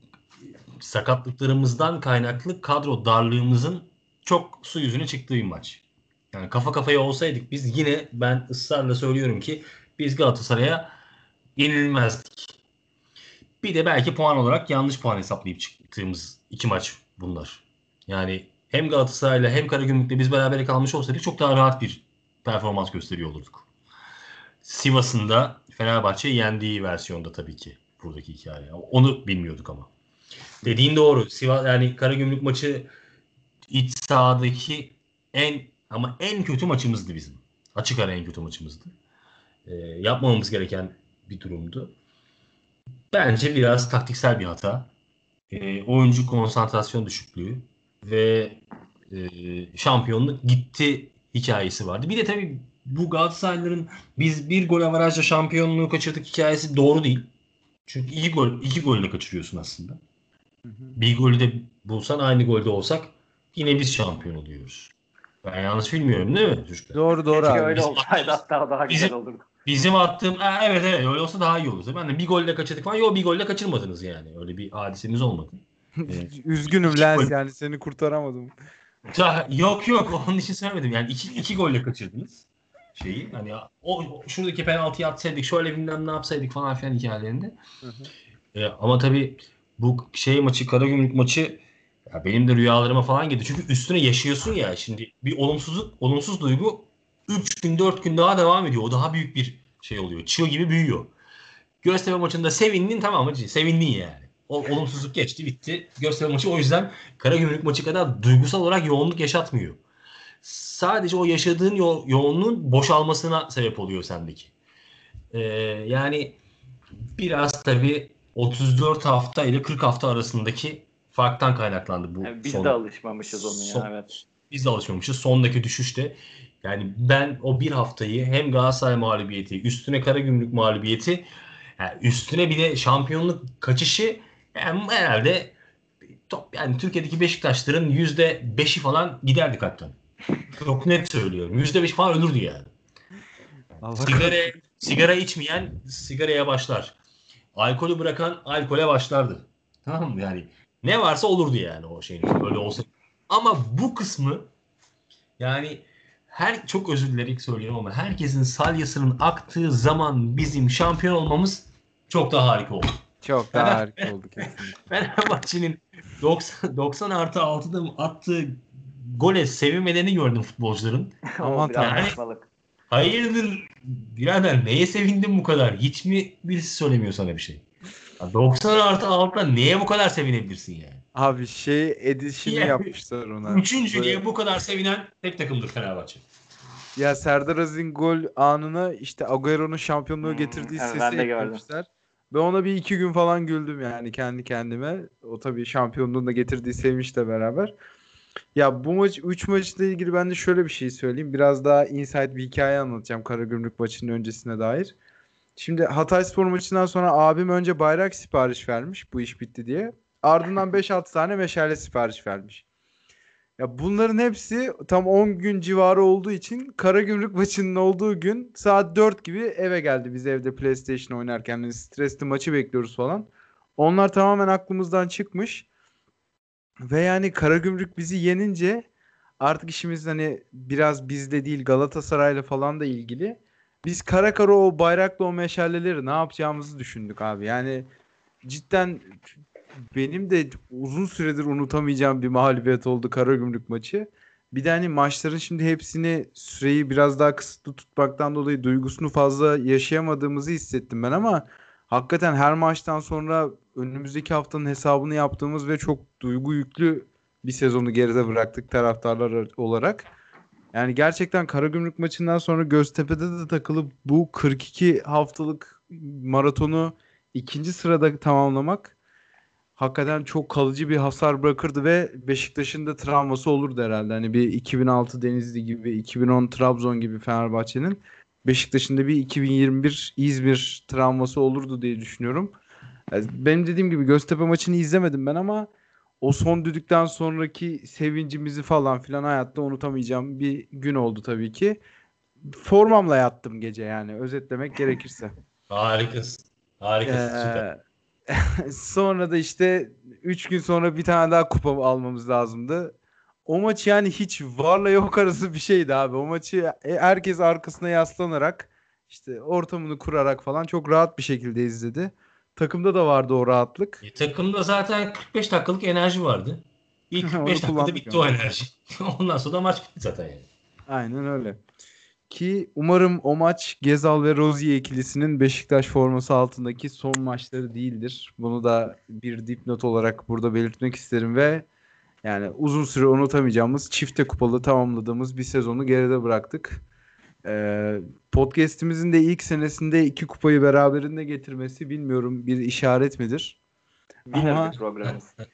sakatlıklarımızdan kaynaklı kadro darlığımızın çok su yüzüne çıktığı bir maç. Yani kafa kafaya olsaydık biz yine ben ısrarla söylüyorum ki biz Galatasaray'a yenilmezdik. Bir de belki puan olarak yanlış puan hesaplayıp çıktığımız iki maç bunlar. Yani hem Galatasaray'la hem Karagümrük'le biz beraber kalmış olsaydık çok daha rahat bir performans gösteriyor olurduk. Sivas'ın da Fenerbahçe yendiği versiyonda tabii ki buradaki hikaye. Onu bilmiyorduk ama. Dediğin doğru. Sivas yani Karagümrük maçı iç sahadaki en ama en kötü maçımızdı bizim. Açık ara en kötü maçımızdı. Ee, yapmamamız gereken bir durumdu. Bence biraz taktiksel bir hata. Ee, oyuncu konsantrasyon düşüklüğü ve e, şampiyonluk gitti hikayesi vardı. Bir de tabii bu Galatasaraylıların biz bir gol avarajla şampiyonluğu kaçırdık hikayesi doğru değil. Çünkü iki gol iki golle kaçırıyorsun aslında. Hı hı. Bir golü de bulsan aynı golde olsak yine biz şampiyon oluyoruz. Ben yanlış bilmiyorum değil mi çocuklar? Doğru doğru Keşke abi. öyle olsaydı hatta daha bizim, güzel olurdu. Bizim attığım evet evet öyle olsa daha iyi olur. Ben de bir golle kaçırdık falan. Yok bir golle kaçırmadınız yani. Öyle bir hadiseniz olmadı. Evet. Üzgünüm Lens yani seni kurtaramadım. Ya, yok yok onun için söylemedim. Yani iki, iki golle kaçırdınız şeyi. Hani o şuradaki penaltıyı atsaydık şöyle bilmem ne yapsaydık falan filan hikayelerinde. Hı hı. E, ama tabii bu şey maçı Karagümrük maçı ya benim de rüyalarıma falan girdi. Çünkü üstüne yaşıyorsun ya şimdi bir olumsuzluk, olumsuz duygu 3 gün 4 gün daha devam ediyor. O daha büyük bir şey oluyor. Çığ gibi büyüyor. Göztepe maçında sevindin tamam mı? Sevindin yani. O olumsuzluk geçti bitti. Göztepe maçı o yüzden Karagümrük maçı kadar duygusal olarak yoğunluk yaşatmıyor. Sadece o yaşadığın yo- yoğunluğun boşalmasına sebep oluyor sendeki. Ee, yani biraz tabii 34 hafta ile 40 hafta arasındaki farktan kaynaklandı bu. Yani biz son, de alışmamışız onu son, ya evet. Biz de alışmamışız. Sondaki düşüşte yani ben o bir haftayı hem Galatasaray mağlubiyeti, üstüne Karagümrük mağlubiyeti, yani üstüne bir de şampiyonluk kaçışı yani herhalde top yani Türkiye'deki Beşiktaşların yüzde beşi falan giderdi kalpten. Çok net söylüyorum. Yüzde beş falan ölürdü yani. Allah sigara, sigara içmeyen sigaraya başlar. Alkolü bırakan alkole başlardı. Tamam mı? Yani ne varsa olurdu yani o şeyin. Böyle olsa. Ama bu kısmı yani her çok özür dilerim söylüyorum ama herkesin salyasının aktığı zaman bizim şampiyon olmamız çok daha harika oldu. Çok daha harika oldu kesinlikle. Fenerbahçe'nin 90, 90 artı 6'da attığı gole sevinmelerini gördüm futbolcuların. Aman yani, hayırdır birader neye sevindin bu kadar? Hiç mi birisi söylemiyor sana bir şey? 90 artı 6'da neye bu kadar sevinebilirsin yani? Abi şey edişini Yani, yapmışlar ona. Üçüncülüğe bu kadar sevinen tek takımdır Fenerbahçe. Ya Serdar Aziz'in gol anına işte Agüero'nun şampiyonluğu Hmm, getirdiği evet, sesi eklemişler. Ben ona bir iki gün falan güldüm yani kendi kendime. O tabii şampiyonluğun da getirdiği sevinçle beraber. Ya bu maç 3 maçla ilgili ben de şöyle bir şey söyleyeyim. Biraz daha insight bir hikaye anlatacağım Karagümrük maçının öncesine dair. Şimdi Hatayspor maçından sonra abim önce bayrak sipariş vermiş bu iş bitti diye. Ardından 5-6 tane meşale sipariş vermiş. Ya bunların hepsi tam 10 gün civarı olduğu için Karagümrük maçının olduğu gün saat 4 gibi eve geldi. Biz evde PlayStation oynarken hani stresli maçı bekliyoruz falan. Onlar tamamen aklımızdan çıkmış. Ve yani Karagümrük bizi yenince artık işimiz hani biraz bizde değil Galatasaray'la falan da ilgili. Biz kara kara o bayrakla o meşaleleri ne yapacağımızı düşündük abi. Yani cidden benim de uzun süredir unutamayacağım bir mağlubiyet oldu Karagümrük maçı. Bir de hani maçların şimdi hepsini süreyi biraz daha kısıtlı tutmaktan dolayı duygusunu fazla yaşayamadığımızı hissettim ben ama hakikaten her maçtan sonra önümüzdeki haftanın hesabını yaptığımız ve çok duygu yüklü bir sezonu geride bıraktık taraftarlar olarak. Yani gerçekten Karagümrük maçından sonra Göztepe'de de takılıp bu 42 haftalık maratonu ikinci sırada tamamlamak hakikaten çok kalıcı bir hasar bırakırdı ve Beşiktaş'ın da travması olurdu herhalde. Hani bir 2006 Denizli gibi, 2010 Trabzon gibi Fenerbahçe'nin Beşiktaş'ın da bir 2021 İzmir travması olurdu diye düşünüyorum. Yani benim dediğim gibi Göztepe maçını izlemedim ben ama o son düdükten sonraki sevincimizi falan filan hayatta unutamayacağım bir gün oldu tabii ki. Formamla yattım gece yani özetlemek gerekirse. Harikasın. Harikasın. süper. Ee, sonra da işte 3 gün sonra bir tane daha kupa almamız lazımdı. O maç yani hiç varla yok arası bir şeydi abi. O maçı e, herkes arkasına yaslanarak işte ortamını kurarak falan çok rahat bir şekilde izledi. Takımda da vardı o rahatlık. E, takımda zaten 45 dakikalık enerji vardı. İlk Onu 45 dakikada bitti yani. o enerji. Ondan sonra da maç bitti zaten yani. Aynen öyle. Ki umarım o maç Gezal ve Rozier ikilisinin Beşiktaş forması altındaki son maçları değildir. Bunu da bir dipnot olarak burada belirtmek isterim ve yani uzun süre unutamayacağımız çifte kupalı tamamladığımız bir sezonu geride bıraktık. Ee, podcast'imizin de ilk senesinde iki kupayı beraberinde getirmesi bilmiyorum bir işaret midir? Winner Ama- bir programımız.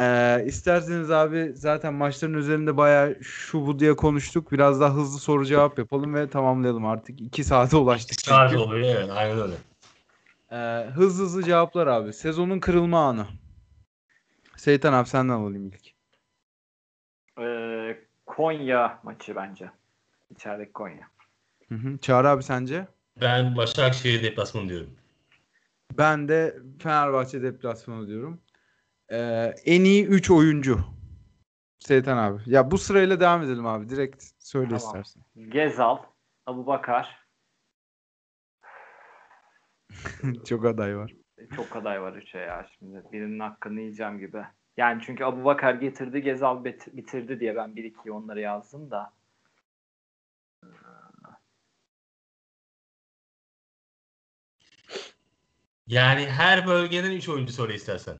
Ee, isterseniz abi zaten maçların üzerinde bayağı şu bu diye konuştuk. Biraz daha hızlı soru cevap yapalım ve tamamlayalım artık. 2 saate ulaştık. Şarj çünkü. oluyor evet aynen öyle. Ee, hızlı hızlı cevaplar abi. Sezonun kırılma anı. Seytan abi senden alayım ilk. Ee, Konya maçı bence. İçerideki Konya. Hı hı. Çağrı abi sence? Ben Başakşehir deplasmanı diyorum. Ben de Fenerbahçe deplasmanı diyorum. Ee, en iyi 3 oyuncu. Seytan abi. Ya bu sırayla devam edelim abi. Direkt söyle Tamam. istersen. Gezal, Abubakar. Çok aday var. Çok aday var üçe ya şimdi. Birinin hakkını yiyeceğim gibi. Yani çünkü Abubakar getirdi, Gezal bit- bitirdi diye ben bir iki onları yazdım da. Yani her bölgeden 3 oyuncu söyle istersen.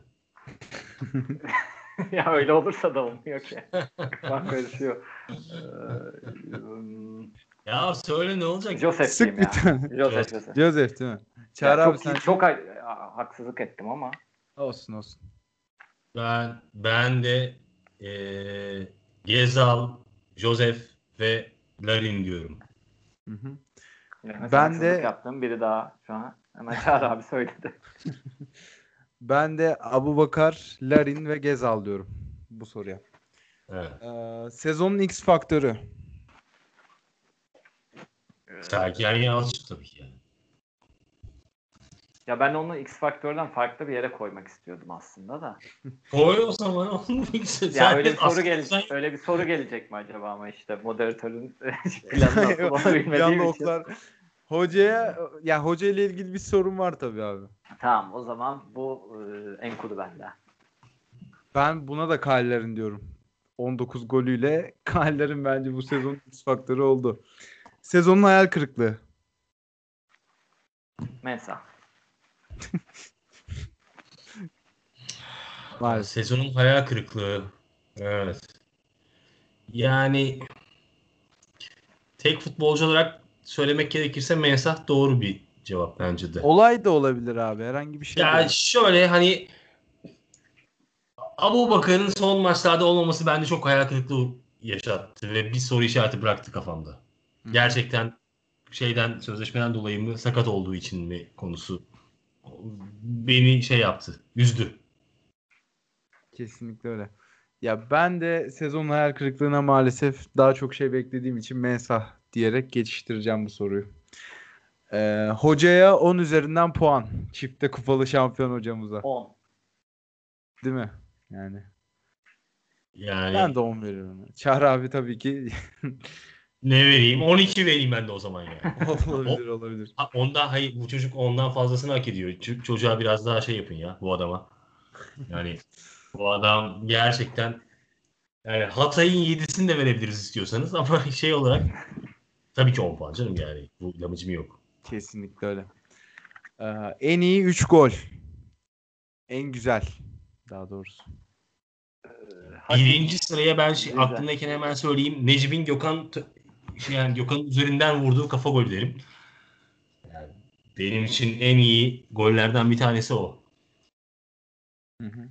ya öyle olursa da olmuyor ki. Bak karışıyor. Ee, hmm, Ya söyle ne olacak? Joseph Sık bir ya. tane. Joseph Joseph. Joseph değil mi? Çağrı abi çok, sen çok ha- haksızlık ettim ama. olsun olsun. Ben ben de eee Gezal, Joseph ve Larin diyorum. Hı hı. Yani Ben de yaptım. Biri daha şu an hemen Çağrı abi söyledi. Ben de Abubakar, Larin ve Gezal diyorum bu soruya. Evet. Ee, sezonun X faktörü. Sergen Yalçın tabii ki yani. Ya ben onu X Faktör'den farklı bir yere koymak istiyordum aslında da. Koy o zaman onu. Ya öyle bir soru gelecek. sen- Öyle bir soru gelecek mi acaba ama işte moderatörün planı nasıl anda için. oklar. Hocaya ya hoca ile ilgili bir sorun var tabii abi. Tamam o zaman bu e, en kulu bende. Ben buna da Kale'lerin diyorum. 19 golüyle Kale'lerin bence bu sezonun X faktörü oldu. Sezonun hayal kırıklığı. Mensa. Maalesef. Sezonun hayal kırıklığı. Evet. Yani tek futbolcu olarak söylemek gerekirse Mensah doğru bir cevap bence de. Olay da olabilir abi. Herhangi bir şey. Ya değil. şöyle hani Abu Bakar'ın son maçlarda olmaması bende çok hayal kırıklığı yaşattı ve bir soru işareti bıraktı kafamda. Hı. Gerçekten şeyden sözleşmeden dolayı mı sakat olduğu için mi konusu beni şey yaptı, üzdü. Kesinlikle öyle. Ya ben de sezon hayal kırıklığına maalesef daha çok şey beklediğim için Mensah diyerek geçiştireceğim bu soruyu. Ee, hocaya 10 üzerinden puan. Çifte kupalı şampiyon hocamıza. 10. Değil mi? Yani Yani ben de 10 veriyorum. Çağrı abi tabii ki ne vereyim? 12 vereyim ben de o zaman yani. olabilir olabilir. Ha, ondan hayır bu çocuk ondan fazlasını hak ediyor. Ç- çocuğa biraz daha şey yapın ya bu adama. Yani bu adam gerçekten Yani Hatay'ın 7'sini de verebiliriz istiyorsanız ama şey olarak tabii ki 10 puan canım yani. Bu lamıcım yok. Kesinlikle öyle. Ee, en iyi 3 gol. En güzel daha doğrusu. Birinci sıraya ben şey, aklımdayken hemen söyleyeyim. Necip'in Gökhan şey yani Gökhan'ın üzerinden vurduğu kafa gol derim. Yani benim için en iyi gollerden bir tanesi o. Hı hı.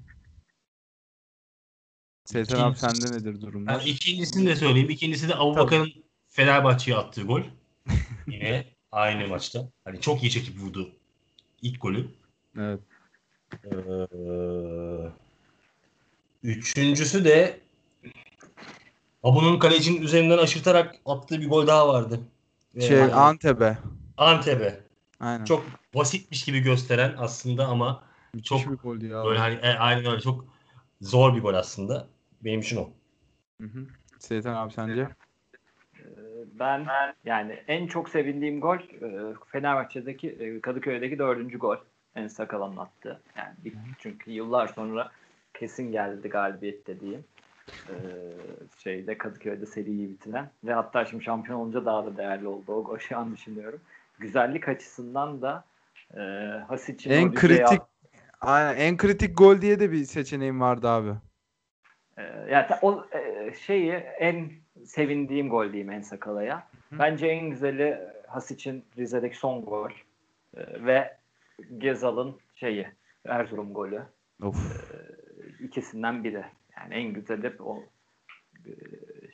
Seyten abi sende nedir Ben durumlar? ikincisini de söyleyeyim. İkincisi de Abubakar'ın Fenerbahçe'ye attığı gol. Yine aynı maçta. Hani çok iyi çekip vurdu ilk golü. Evet. Ee, üçüncüsü de Abu'nun kalecinin üzerinden aşırtarak attığı bir gol daha vardı. Ee, Şey Antep'e. Antep'e. Aynen. Çok basitmiş gibi gösteren aslında ama Müthiş çok bir goldü ya. böyle hani e, aynen öyle çok zor bir gol aslında. Benim için o. Hı hı. Seyten abi sence? Ee, Ben yani en çok sevindiğim gol e, Fenerbahçe'deki e, Kadıköy'deki dördüncü gol. En Sakala'nın attı. Yani çünkü yıllar sonra kesin geldi galibiyet dediğim. Ee, şeyde Kadıköy'de seriyi bitiren ve hatta şimdi şampiyon olunca daha da değerli oldu o gol şu an düşünüyorum. Güzellik açısından da e, Hasic'in En kritik Aynen en kritik gol diye de bir seçeneğim vardı abi. e, yani o e, şeyi en sevindiğim gol diyeyim en Sakala'ya. Bence en güzeli Hasic'in Rize'deki son gol E, ve Gezal'ın şeyi Erzurum golü. Of. ikisinden biri. Yani en güzeli o e,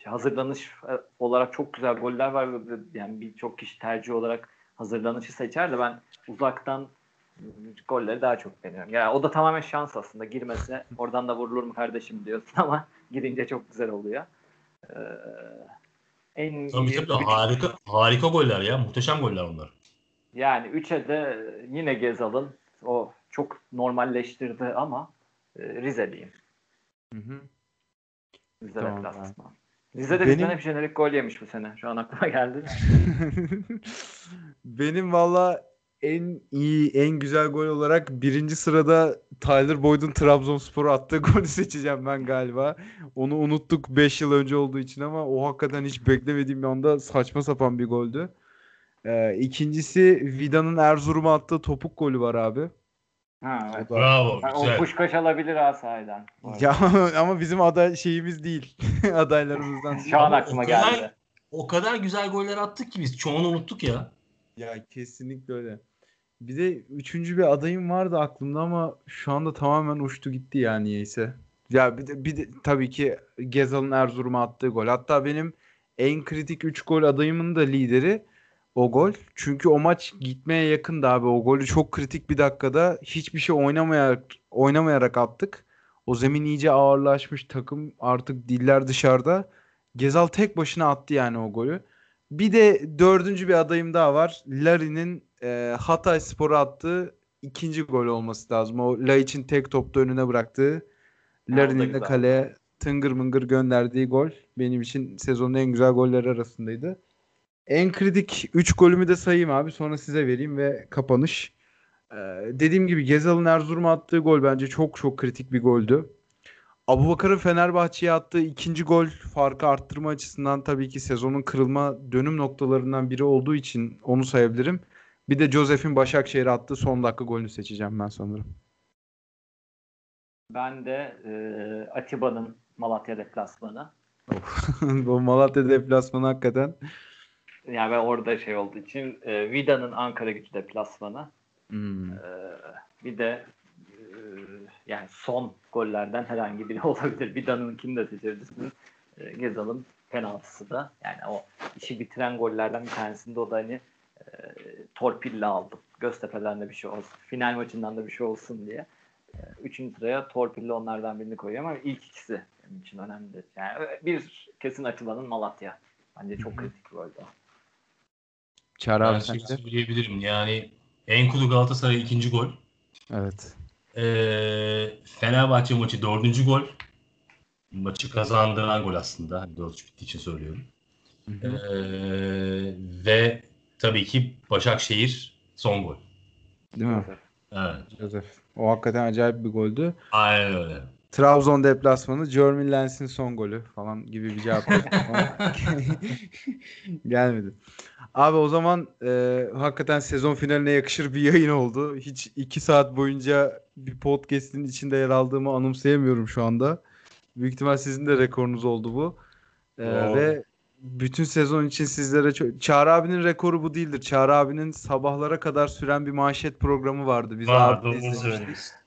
hazırlanış e, olarak çok güzel goller var yani birçok kişi tercih olarak hazırlanışı seçer de ben uzaktan e, golleri daha çok beğeniyorum. Yani o da tamamen şans aslında. Girmese oradan da vurulur mu kardeşim diyorsun ama girince çok güzel oluyor. Ee, en Tabii iyi tabii üç- harika harika goller ya. Muhteşem goller onlar. yani 3'e de yine Gezal'ın o çok normalleştirdi ama e, Rizeliyim. Hı hı. Rize Tamam, deplasman. Rize'de Benim- bizden hep jenerik gol yemiş bu sene. Şu an aklıma geldi. Benim valla en iyi, en güzel gol olarak birinci sırada Tyler Boyd'un Trabzonspor'a attığı golü seçeceğim ben galiba. Onu unuttuk 5 yıl önce olduğu için ama o hakikaten hiç beklemediğim bir anda saçma sapan bir goldü. Ee, ikincisi Vida'nın Erzurum'a attığı topuk golü var abi. Ha, evet. O da- Bravo. Ha, o Güzel. Puşkaş alabilir ha sahiden. Ya ama bizim aday şeyimiz değil. Adaylarımızdan. Şu an aklıma o kadar- geldi. O kadar güzel goller attık ki biz çoğunu unuttuk ya. Ya kesinlikle öyle. Bir de üçüncü bir adayım vardı aklımda ama şu anda tamamen uçtu gitti ya niyeyse. Ya bir de, bir de tabii ki Gezal'ın Erzurum'a attığı gol. Hatta benim en kritik 3 gol adayımın da lideri o gol. Çünkü o maç gitmeye yakındı abi. O golü çok kritik bir dakikada hiçbir şey oynamayarak oynamayarak attık. O zemin iyice ağırlaşmış. Takım artık diller dışarıda. Gezal tek başına attı yani o golü. Bir de dördüncü bir adayım daha var. Larin'in e, Hatay Spor'a attığı ikinci gol olması lazım. O Laiç'in tek topta önüne bıraktığı Larin'in de kaleye tıngır mıngır gönderdiği gol benim için sezonun en güzel golleri arasındaydı. En kritik 3 golümü de sayayım abi. Sonra size vereyim ve kapanış. Ee, dediğim gibi Gezal'ın Erzurum'a attığı gol bence çok çok kritik bir goldü. Abubakar'ın Fenerbahçe'ye attığı ikinci gol farkı arttırma açısından tabii ki sezonun kırılma dönüm noktalarından biri olduğu için onu sayabilirim. Bir de Josef'in Başakşehir'e attığı son dakika golünü seçeceğim ben sanırım. Ben de e, Atiba'nın Malatya deplasmanı. Bu Malatya deplasmanı hakikaten. Yani ben orada şey olduğu için e, Vida'nın Ankara gücü deplasmanı. Hmm. E, bir de e, yani son gollerden herhangi biri olabilir. Vida'nınkini de seçebilirsiniz. E, Gezal'ın penaltısı da. Yani o işi bitiren gollerden bir tanesinde o da hani torpille aldım. Göztepe'den de bir şey olsun. Final maçından da bir şey olsun diye. E, üçüncü sıraya torpille onlardan birini koyuyor ama ilk ikisi benim için önemli. Yani bir kesin Atiba'nın Malatya. Bence çok kritik bir goldü. o. Çağrı Ben abi sence? söyleyebilirim. Yani Enkudu Galatasaray ikinci gol. Evet. Ee, Fenerbahçe maçı dördüncü gol. Maçı kazandıran gol aslında. Hani 4 bittiği için söylüyorum. Hı Ee, hı. ve tabii ki Başakşehir son gol. Değil mi? Evet. Josef. O hakikaten acayip bir goldü. Aynen öyle. Trabzon deplasmanı Jermin Lens'in son golü falan gibi bir cevap gelmedi. Abi o zaman e, hakikaten sezon finaline yakışır bir yayın oldu. Hiç iki saat boyunca bir podcast'in içinde yer aldığımı anımsayamıyorum şu anda. Büyük ihtimal sizin de rekorunuz oldu bu. E, Doğru. ve bütün sezon için sizlere çok... Çağrı abinin rekoru bu değildir. Çağrı abinin sabahlara kadar süren bir manşet programı vardı. Biz Var, doğru.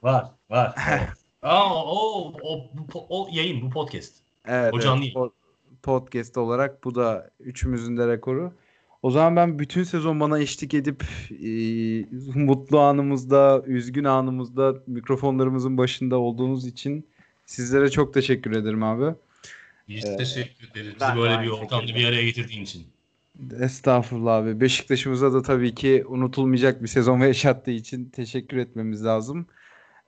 Var, var. Aa, o, o, po- o yayın, bu podcast. Evet, O canlı evet. Po- podcast olarak bu da üçümüzün de rekoru. O zaman ben bütün sezon bana eşlik edip e, mutlu anımızda, üzgün anımızda mikrofonlarımızın başında olduğunuz için sizlere çok teşekkür ederim abi. Biz Evet. teşekkür ederiz. Bizi böyle bir ortamda bir araya getirdiğin için. Estağfurullah abi. Beşiktaş'ımıza da tabii ki unutulmayacak bir sezon yaşattığı için teşekkür etmemiz lazım.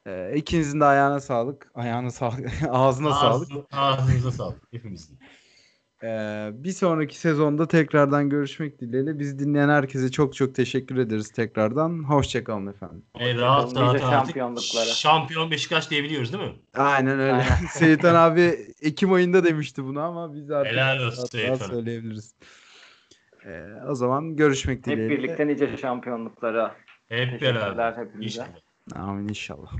E, ikinizin de ayağına sağlık. Ayağına sağlık. Ağzına sağlık. Ağzı- Ağzınıza sağlık hepimizin. Ee, bir sonraki sezonda tekrardan görüşmek dileğiyle. Bizi dinleyen herkese çok çok teşekkür ederiz tekrardan. Hoşçakalın efendim. E, rahat rahat artık şampiyonluklara. şampiyon Beşiktaş diyebiliyoruz değil mi? Aynen öyle. Seyitan abi Ekim ayında demişti bunu ama biz artık Helal olsun Seyitan. söyleyebiliriz. Ee, o zaman görüşmek Hep dileğiyle. birlikte nice şampiyonluklara. Hep beraber. hepinize. İnşallah. Amin inşallah.